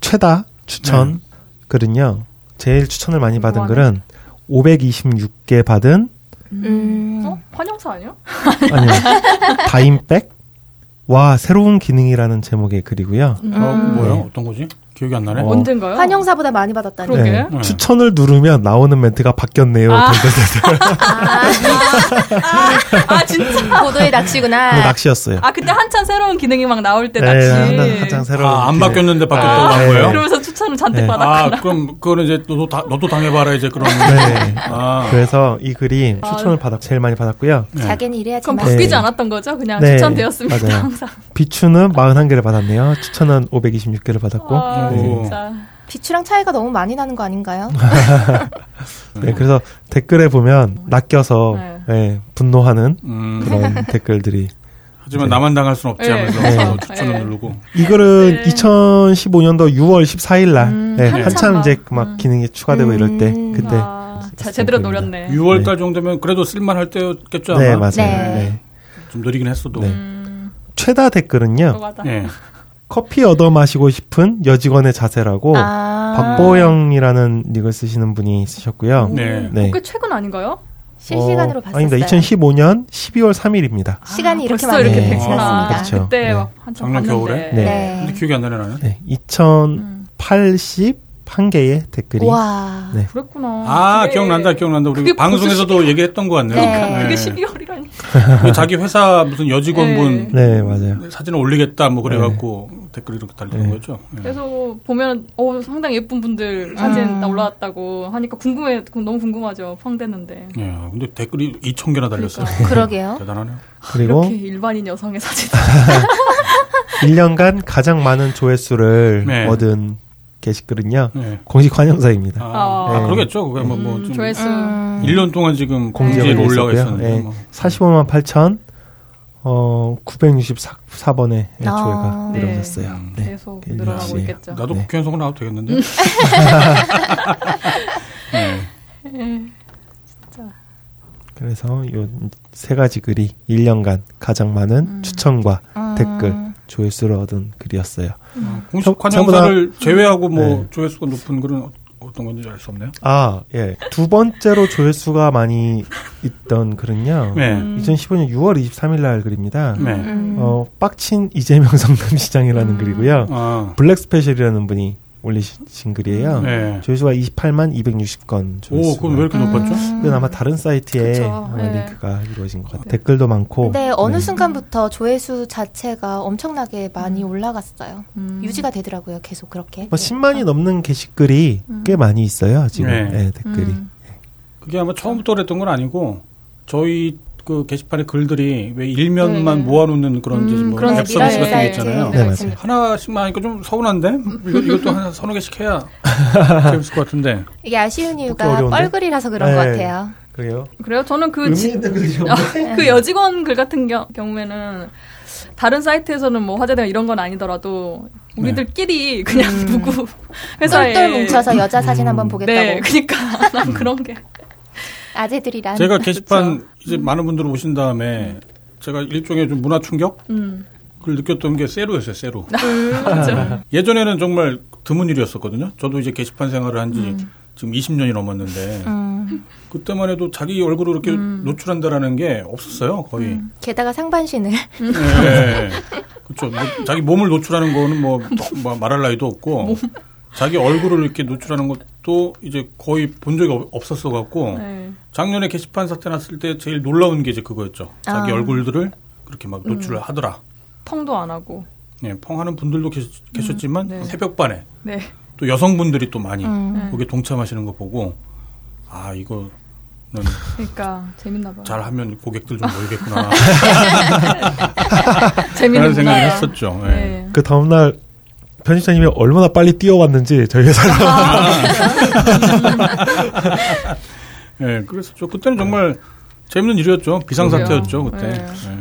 최다 추천 글은요. 제일 추천을 많이 받은? 글은 526개 받은 음. 어? 환영사 아니요? 아니요. 다임백 와 새로운 기능이라는 제목의 글이고요. 음. 어, 뭐요? 네. 어떤 거지? 기억이 안 나네. 어. 언젠가요? 환영사보다 많이 받았다니. 그러게. 네. 네. 추천을 누르면 나오는 멘트가 바뀌었네요. 아. 덜덜덜덜. 아 진짜. 고도의 낚시구나. 낚시였어요. 아 그때 한참 새로운 기능이 막 나올 때 네, 낚시. 한참, 새로운. 아, 안. 바뀌었는데 바뀌었다고 아, 한 거예요? 그러면서 추천을 잔뜩 네. 받았구나. 아, 그럼 그거는 이제 너도 다, 너도 당해봐라 이제 그런. 네. 아, 그래서 이 글이 아. 추천을 받아 제일 많이 받았고요. 네. 자기는 이래야지만. 그럼 바뀌지 네. 않았던 거죠? 그냥 네, 추천되었습니다. 맞아요. 항상. 비추는 41개를 받았네요. 추천은 526개를 받았고. 아, 네. 진짜. 비추랑 차이가 너무 많이 나는 거 아닌가요? 네, 그래서 댓글에 보면 낚여서 네. 네, 분노하는 음, 그런 댓글들이 하지만 네. 나만 당할 순 없지 네. 하면서 네. 추천을 네. 누르고. 이 글은 네. 2015년도 6월 14일 날 음, 네, 한참 이제 막 음. 기능이 추가되고 이럴 때 음. 그때 아, 자, 제대로. 노렸네. 6월 네. 달 정도면 그래도 쓸만할 때였겠죠 아마. 네, 맞아요. 네. 네. 좀 느리긴 했어도. 네. 음, 최다 댓글은요. 예. 커피 얻어 마시고 싶은 여직원의 자세라고 아~ 박보영이라는 닉을 쓰시는 분이 쓰셨고요. 네. 네. 꽤 최근 아닌가요? 실시간으로 어, 봤어요. 아닙니다. 2015년 12월 3일입니다. 아, 시간이 이렇게 많이 이렇게 네. 지났습니다. 아, 네. 그렇죠. 그때 네. 한참 작년 봤는데. 겨울에? 네. 네. 근데 기억이 안 나네요. 네. 2080 1개의 댓글이. 와. 네. 그랬구나. 아, 그래. 기억난다, 기억난다. 우리 방송에서도 얘기했던 것 같네요. 그러니까 네. 그게 12월이라니. 그 자기 회사 무슨 여직원분. 네. 네, 맞아요. 네, 사진을 올리겠다, 뭐 그래갖고 네. 댓글이 이렇게 달리는 네. 거죠. 네. 그래서 보면, 어, 상당히 예쁜 분들 사진 음. 올라왔다고 하니까 궁금해, 너무 궁금하죠. 펑대는데. 예, 근데 댓글이 2,000개나 달렸어요. 그러니까. 그러게요 대단하네요. 그리고. 이렇게 일반인 여성의 사진. 1년간 가장 많은 조회수를 얻은 게시글은요. 예. 공식 환영사입니다. 아, 아. 아, 그러겠죠. 그게 뭐, 뭐, 음, 좀 조회수. 음. 1년 동안 지금 공지로 올라가 있었고요. 있었는데. 예. 뭐. 45만 8천 어 964번의 아. 조회가 네. 이루어졌어요. 음, 네. 계속 그 늘어나고. 있겠죠. 나도 네. 국회의원 선거 나와도 되겠는데. 네. 예. 그래서 요 세 가지 글이 1년간 가장 많은 음. 추천과 음. 댓글 조회수를 얻은 글이었어요. 어, 공식 참- 환영사를 제외하고 뭐 네. 조회수가 높은 글은 어- 어떤 건지 알 수 없네요. 아, 예. 두 번째로 조회수가 많이 있던 글은요. 네. 음. 2015년 6월 23일 날 글입니다. 네. 음. 어, 빡친 이재명 성남시장이라는 음. 글이고요. 아, 블랙 스페셜이라는 분이 올리신 글이에요. 네. 조회수가 28만 260건 조회수. 오, 그건 왜 이렇게 높았죠? 이건 아마 다른 사이트에 그쵸. 아마 네. 링크가 이루어진 것 같아요. 댓글도 많고. 근데 어느 네. 순간부터 조회수 자체가 엄청나게 많이 올라갔어요. 음. 유지가 되더라고요. 계속 그렇게. 뭐 10만이 넘는 게시글이 음. 꽤 많이 있어요. 지금 네. 네, 댓글이. 음. 그게 아마 처음부터 그랬던 건 아니고 저희 그 게시판에 글들이 왜 일면만 네. 모아놓는 그런 이제 음, 뭐 그런 앱 서비스 같은 게 있잖아요. 네, 맞습니다. 하나씩만 하니까 좀 서운한데 이거, 이것도 한 서너 개씩 해야 재밌을 것 같은데. 이게 아쉬운 이유가? 뻘글이라서 그런 것 네. 같아요. 그래요? 그래요? 저는 그, 지- 글이죠. 그 여직원 글 같은 겨- 경우에는 다른 사이트에서는 뭐 화제되는 이런 건 아니더라도 우리들끼리 그냥 누구 회사에 똘똘 뭉쳐서 여자 사진 한번 보겠다고. 네, 그러니까 난 그런 게 아재들이란. 제가 게시판 이제 많은 분들 오신 다음에 제가 일종의 좀 문화 충격 음. 그걸 느꼈던 게 세루였어요, 세루. 맞아. 예전에는 정말 드문 일이었었거든요. 저도 이제 게시판 생활을 한지 음. 지금 20년이 넘었는데 음, 그때만 해도 자기 얼굴을 이렇게 음. 노출한다라는 게 없었어요, 거의. 게다가 상반신을. 네. 그렇죠. 뭐 자기 몸을 노출하는 거는 뭐, 뭐 말할 나위도 없고 자기 얼굴을 이렇게 노출하는 것 도 이제 거의 본 적이 없- 없었어 갖고 네. 작년에 게시판 사태 났을 때 제일 놀라운 게 이제 그거였죠. 자기 아. 얼굴들을 그렇게 막 노출을 음. 하더라. 펑도 안 하고 예, 펑하는 분들도 계셨, 계셨지만 네. 새벽반에 네. 또 여성분들이 또 많이 음. 거기에 동참하시는 거 보고 아 이거는 그러니까 재밌나 봐요. 잘하면 고객들 좀 모이겠구나 재밌는 생각을. 했었죠. 예. 네. 그 다음 날 편집자님이 얼마나 빨리 뛰어왔는지 저희 회사로 예, 그래서 저 그때는 정말 재밌는 일이었죠. 비상사태였죠 그때. 네. 예.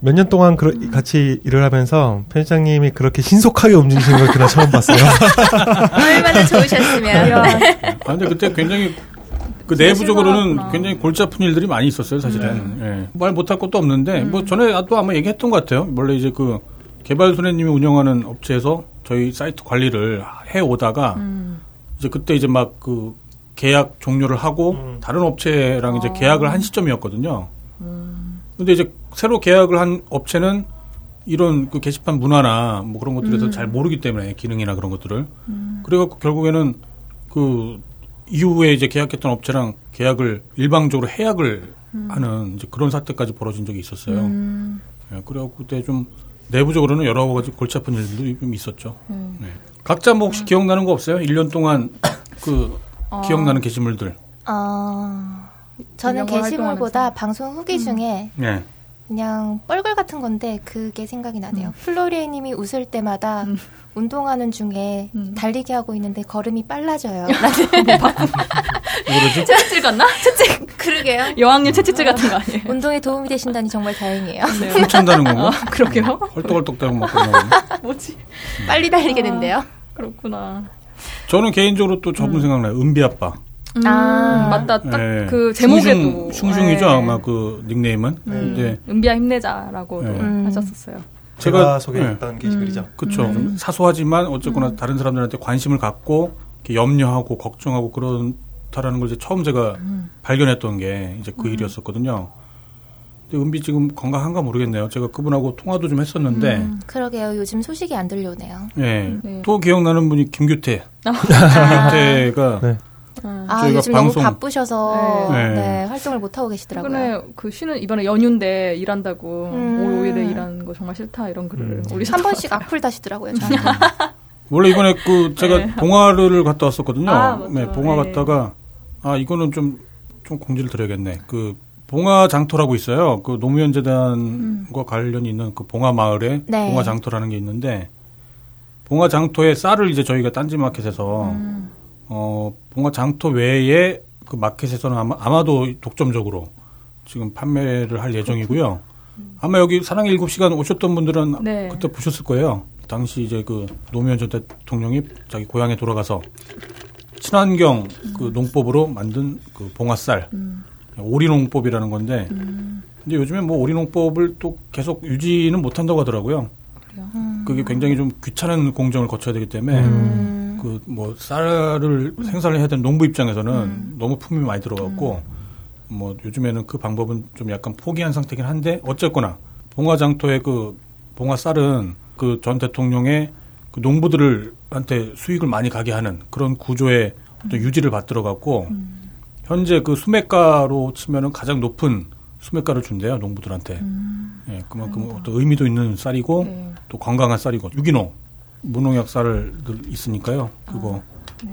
몇년 동안 그러- 같이 일을 하면서 편집장님이 그렇게 신속하게 움직이시는 걸 그날 처음 봤어요. 얼마나 좋으셨으면. 아 근데 그때 굉장히 그 내부적으로는. 굉장히 골치 아픈 일들이 많이 있었어요 사실은. 예. 말 못할 것도 없는데 뭐 전에 또 아마 얘기했던 것 같아요. 원래 이제 그 개발 손해님이 운영하는 업체에서 저희 사이트 관리를 해 오다가 음. 이제 그때 이제 막 그 계약 종료를 하고 다른 업체랑 이제 계약을 한 시점이었거든요. 근데 이제 새로 계약을 한 업체는 이런 그 게시판 문화나 뭐 그런 것들에 대해서 잘 모르기 때문에 기능이나 그런 것들을 그래갖고 결국에는 그 이후에 이제 계약했던 업체랑 계약을 일방적으로 해약을 하는 이제 그런 사태까지 벌어진 적이 있었어요. 음. 예, 그래갖고 그때 좀 내부적으로는 여러 가지 골치 아픈 일들도 좀 있었죠. 네. 각자 뭐 혹시 기억나는 거 없어요? 1년 동안 그 어. 기억나는 게시물들. 어, 저는 게시물보다. 방송 후기 중에 네. 그냥 뻘글 같은 건데 그게 생각이 나네요. 플로리에님이 웃을 때마다 음. 운동하는 중에 음. 달리기 하고 있는데 걸음이 빨라져요. 뭐지? 채찍질 같나? 채찍 그러게요. 여왕님 채찍질 같은 거 아니에요? 운동에 도움이 되신다니 정말 다행이에요. 네. 춤춘다는 건가? 아, 그러게요. 헐떡헐떡 대고 막 그러나 뭐지? 빨리 달리게 된대요. 그렇구나. 저는 개인적으로 또 저분 생각나요. 은비 아빠. 음, 아. 맞다. 딱 예. 그 제목에도 슝슝, 슝슝이죠 예. 아마 그 닉네임은. 음, 근데 은비야 힘내자라고도 네. 하셨었어요. 제가 제가- 소개했던 게시글이죠. 그렇죠. 음. 좀 사소하지만 어쨌거나 다른 사람들한테 관심을 갖고 이렇게 염려하고 걱정하고 그렇다라는 걸 이제 처음 제가 음. 발견했던 게 이제 그 일이었었거든요. 근데 은비 지금 건강한가 모르겠네요. 제가 그분하고 통화도 좀 했었는데, 음. 그러게요. 요즘 소식이 안 들려오네요. 예. 네. 또 기억나는 분이 김규태. 아. 김규태가 네. 아, 저희가 요즘 방송- 너무 바쁘셔서 네. 네. 네. 활동을 못 하고 계시더라고요. 이번에 그 쉬는 이번에 연휴인데 일한다고 음. 올 5일에 일하는 거 정말 싫다 이런 글을 음. 올리셨 한 번씩 악플 다시더라고요. 원래 이번에 그 제가 네. 봉화를 갔다 왔었거든요. 아. 네, 봉화 네. 갔다가 아 이거는 좀 좀 공지를 드려야겠네. 그 봉화 장터라고 있어요. 그 노무현 재단과 관련이 있는 그 봉화 마을에 네. 봉화 장터라는 게 있는데 봉화 장터에 쌀을 이제 저희가 딴지 마켓에서 음. 어 봉화 장터 외에 그 마켓에서는 아마 아마도 독점적으로 지금 판매를 할 예정이고요. 아마 여기 사랑의 일곱 시간 오셨던 분들은 네. 그때 보셨을 거예요. 당시 이제 그 노무현 전 대통령이 자기 고향에 돌아가서 친환경 그 농법으로 만든 그 봉화쌀 음. 오리농법이라는 건데 근데 요즘에 뭐 오리농법을 또 계속 유지는 못한다고 하더라고요. 그게 굉장히 좀 귀찮은 공정을 거쳐야 되기 때문에 음. 그 뭐 쌀을 생산을 해야 되는 농부 입장에서는 너무 품이 많이 들어갔고 뭐 요즘에는 그 방법은 좀 약간 포기한 상태긴 한데 어쨌거나 봉화장터의 그 봉화 쌀은 그 전 대통령의 그 농부들한테 수익을 많이 가게 하는 그런 구조의 어떤 유지를 받들어 갖고 현재 그 수매가로 치면은 가장 높은 수매가를 준대요 농부들한테. 예, 그만큼 어떤 의미도 있는 쌀이고 네. 또 건강한 쌀이고. 유기농 무농약 쌀들 있으니까요. 그거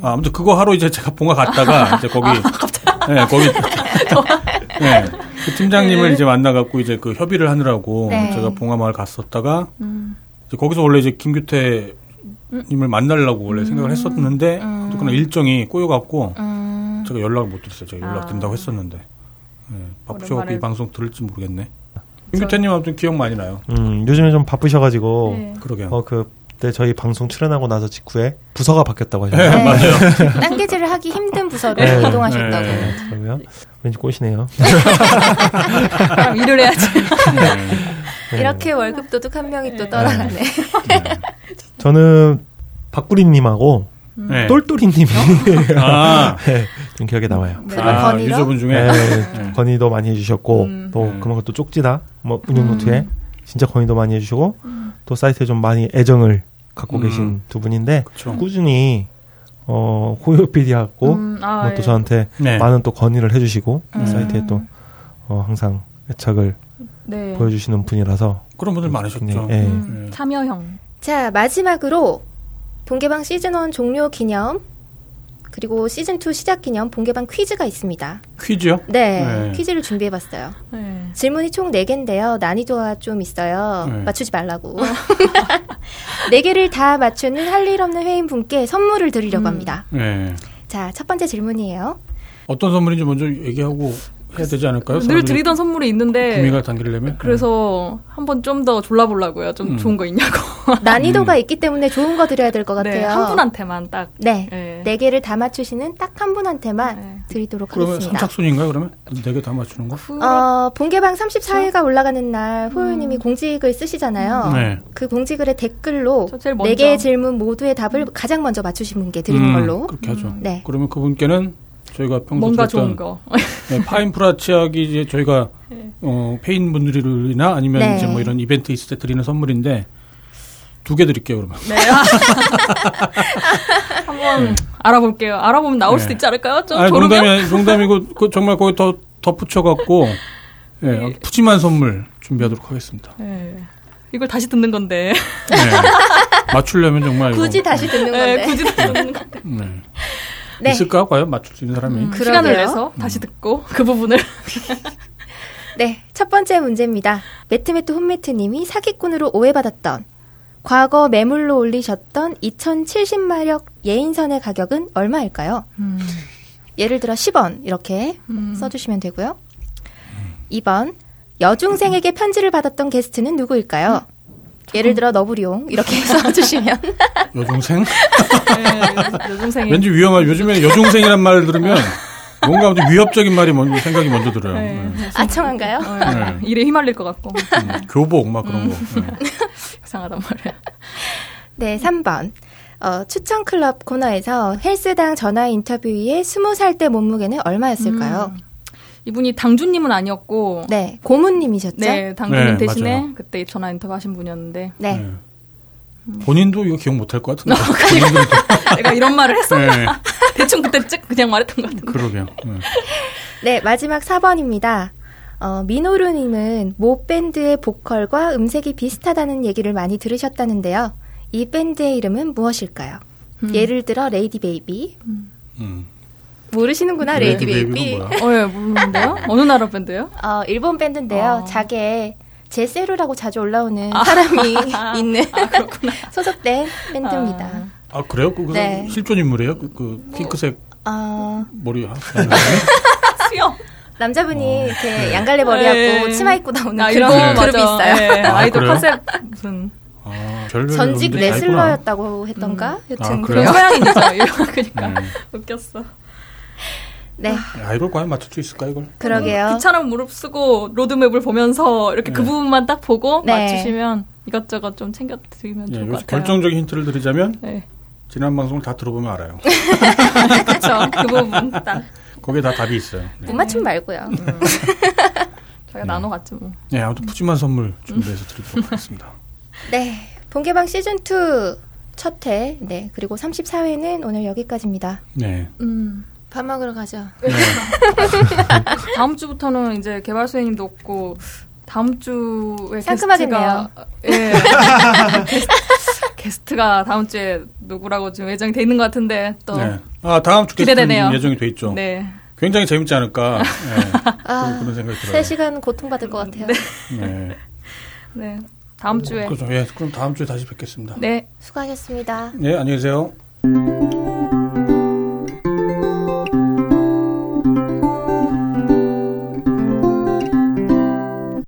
아, 아무튼 그거 하러 이제 제가 봉화 갔다가 이제 거기 예, 거기 네. 그 팀장님을 네. 이제 만나갖고 이제 그 협의를 하느라고 네. 제가 봉화마을 갔었다가 음. 이제 거기서 원래 이제 김규태 님을 만나려고 원래 생각을 했었는데 음. 그러나 일정이 꼬여갖고 음, 제가 연락을 못 드렸어요. 제가 연락 아. 된다고 했었는데 네, 바쁘셔갖고 오랜만에- 이 방송 들을지 모르겠네. 김규태님 아무튼 기억 많이 나요. 음, 요즘에 좀 바쁘셔가지고 네. 그러게요. 어 그 때 저희 방송 출연하고 나서 직후에 부서가 바뀌었다고 네, 하셨어요. 맞아요. 딴개질을 하기 힘든 부서로 네. 이동하셨다고. 네. 그러면 왠지 꼬시네요. 그럼 일을 해야지. 네. 이렇게 월급 도둑 한 명이 또 떠나가네. 저는 박구리님하고 네. 똘똘이님이 아, 네, 좀 기억에 남아요. 네. 아, 건의로? 유저분 중에 네, 네. 건의도 많이 해주셨고 음. 또 음. 그만큼 또 쪽지다 뭐 운영 노트에 진짜 건의도 많이 해주시고 또 사이트에 좀 많이 애정을 갖고 음. 계신 두 분인데 그쵸. 꾸준히 어 호요 PD하고 음, 아, 뭐또 예. 저한테 네. 많은 또 건의를 해주시고 음. 사이트에 또 어, 항상 애착을 네. 보여주시는 분이라서 그런 분들 많으셨죠. 네, 예. 음, 네. 참여형. 자, 마지막으로 본개방 시즌 1 종료 기념 그리고 시즌2 시작 기념 본개방 퀴즈가 있습니다. 퀴즈요? 네, 네. 퀴즈를 준비해봤어요. 네. 질문이 총 4개인데요. 난이도가 좀 있어요. 네. 맞추지 말라고. 4개를 다 맞추는 할 일 없는 회인 분께 선물을 드리려고 음. 합니다. 네. 자, 첫 번째 질문이에요. 어떤 선물인지 먼저 얘기하고 해야 되지 않을까요? 늘 드리던 선물이 있는데 구미가 당기려면 그래서 한번 좀 더 졸라보려고요. 좀 음. 좋은 거 있냐고. 난이도가 있기 때문에 좋은 거 드려야 될 것 같아요. 네, 한 분한테만 딱. 네. 네. 네 개를 다 맞추시는 딱 한 분한테만 네. 드리도록 그러면 하겠습니다. 선착순인가요? 그러면 네 개 다 맞추는 거? 어, 본개방 34회가 올라가는 날 호요님이 음. 공지글 쓰시잖아요. 네. 그 공지글에 댓글로. 네 개의 질문 모두의 답을 가장 먼저 맞추신 분께 드리는 음, 걸로. 그렇게 하죠. 네. 그러면 그분께는 저희가 평소 뭔가 좋은 거. 네, 파인프라 치약이 이제 저희가 네. 어, 페인 분들이나 아니면 네. 이제 뭐 이런 이벤트 있을 때 드리는 선물인데 두 개 드릴게요 그러면. 네. 한번 알아볼게요. 알아보면 나올 네. 수도 있지 않을까요? 좀 아니? 농담이 농담이고 그 정말 거기 더 덧붙여 갖고 예, 푸짐한 선물 준비하도록 하겠습니다. 네. 이걸 다시 듣는 건데. 네. 맞추려면 정말 이거, 굳이 다시 듣는 건데. 네, 굳이 듣는 건데. 네. 네. 있을까 과연 맞출 수 있는 사람이? 음. 시간을 내서 다시 듣고 그 부분을. 네, 첫 번째 문제입니다. 매트매트 홈매트님이 사기꾼으로 오해받았던 과거 매물로 올리셨던 2070마력 예인선의 가격은 얼마일까요? 음. 예를 들어 10원 이렇게 음. 써주시면 되고요. 2번 여중생에게 편지를 받았던 게스트는 누구일까요? 예를 들어 너부리용 이렇게 써주시면 여중생? 네, 여중생이. 왠지 위험한 요즘에 여중생이란 말을 들으면 뭔가 좀 위협적인 말이 먼저 생각이 먼저 들어요. 네. 네. 아청한가요? 어, 네. 일에 휘말릴 것 같고. 음, 교복 막 그런 거. 네. 이상하단 말이야. 네, 3번. 어, 추천 클럽 코너에서 헬스당 전화 인터뷰에 20살 때 몸무게는 얼마였을까요? 음. 이분이 당주님은 아니었고. 네, 고문님이셨죠? 네, 당주님 네, 대신에 맞아요. 그때 전화 인터뷰 하신 분이었는데. 네. 네. 본인도 이거 기억 못할 것 같은데. 내가 이런 말을 했었나? 네, 대충 그때쯤 그냥 말했던 것 같은데. 그러게요. 네. 네, 마지막 4번입니다. 어, 미노루님은 모 밴드의 보컬과 음색이 비슷하다는 얘기를 많이 들으셨다는데요. 이 밴드의 이름은 무엇일까요? 음. 예를 들어 레이디 베이비. 음. 모르시는구나, 레이디, 베이비. 어, 예, 모르는데요? 어느 나라 밴드요? 어, 일본 밴드인데요. 어. 자기의 제세루라고 자주 올라오는 사람이 있는 아, 그렇구나. 소속된 밴드입니다. 아 그래요? 그, 그 네. 실존 인물이에요? 그, 그 핑크색 어, 머리 수염. 남자분이 이렇게 양갈래 머리하고 네. 치마 입고 나오는 아, 그런 일본 그룹이 맞아. 있어요. 네, 아, 아이돌? 컨셉 무슨 아, 전직. 레슬러였다고 했던가? 여튼 아, 그런 서양 인자죠. 그러니까 네. 웃겼어. 네, 아, 이걸 과연 맞출 수 있을까 이걸? 그러게요. 귀찮은 무릎 쓰고 로드맵을 보면서 이렇게 그 네. 부분만 딱 보고 네. 맞추시면 이것저것 좀 챙겨 드리면 예, 좋을 요것 같아요. 결정적인 힌트를 드리자면 네. 지난 방송을 다 들어보면 알아요. 그렇죠. 그 부분 딱 거기에 다 답이 있어요. 네. 못 맞추면 말고요. 저희가 나눠 갔지 뭐. 네, 아무튼 푸짐한 선물 준비해서 드리도록 하겠습니다. 네, 본개방 시즌 2 첫 회, 네 그리고 34회는 오늘 여기까지입니다. 네. 음. 밥 먹으러 가죠. 네. 다음 주부터는 이제 개발 수혜님도 없고 다음 주에 상큼하겠네요. 게스트가 예. 게스트, 게스트가 다음 주에 누구라고 지금 예정이 돼 있는 것 같은데 또 네. 아, 다음 주 기대되네요. 예정이 돼 있죠. 네. 굉장히 재밌지 않을까 네, 아, 그런 생각이 들어요. 3 시간 고통받을 것 같아요. 네. 네. 다음 주에. 그렇죠. 예, 그럼 다음 주에 다시 뵙겠습니다. 네. 수고하셨습니다. 네, 안녕히 계세요.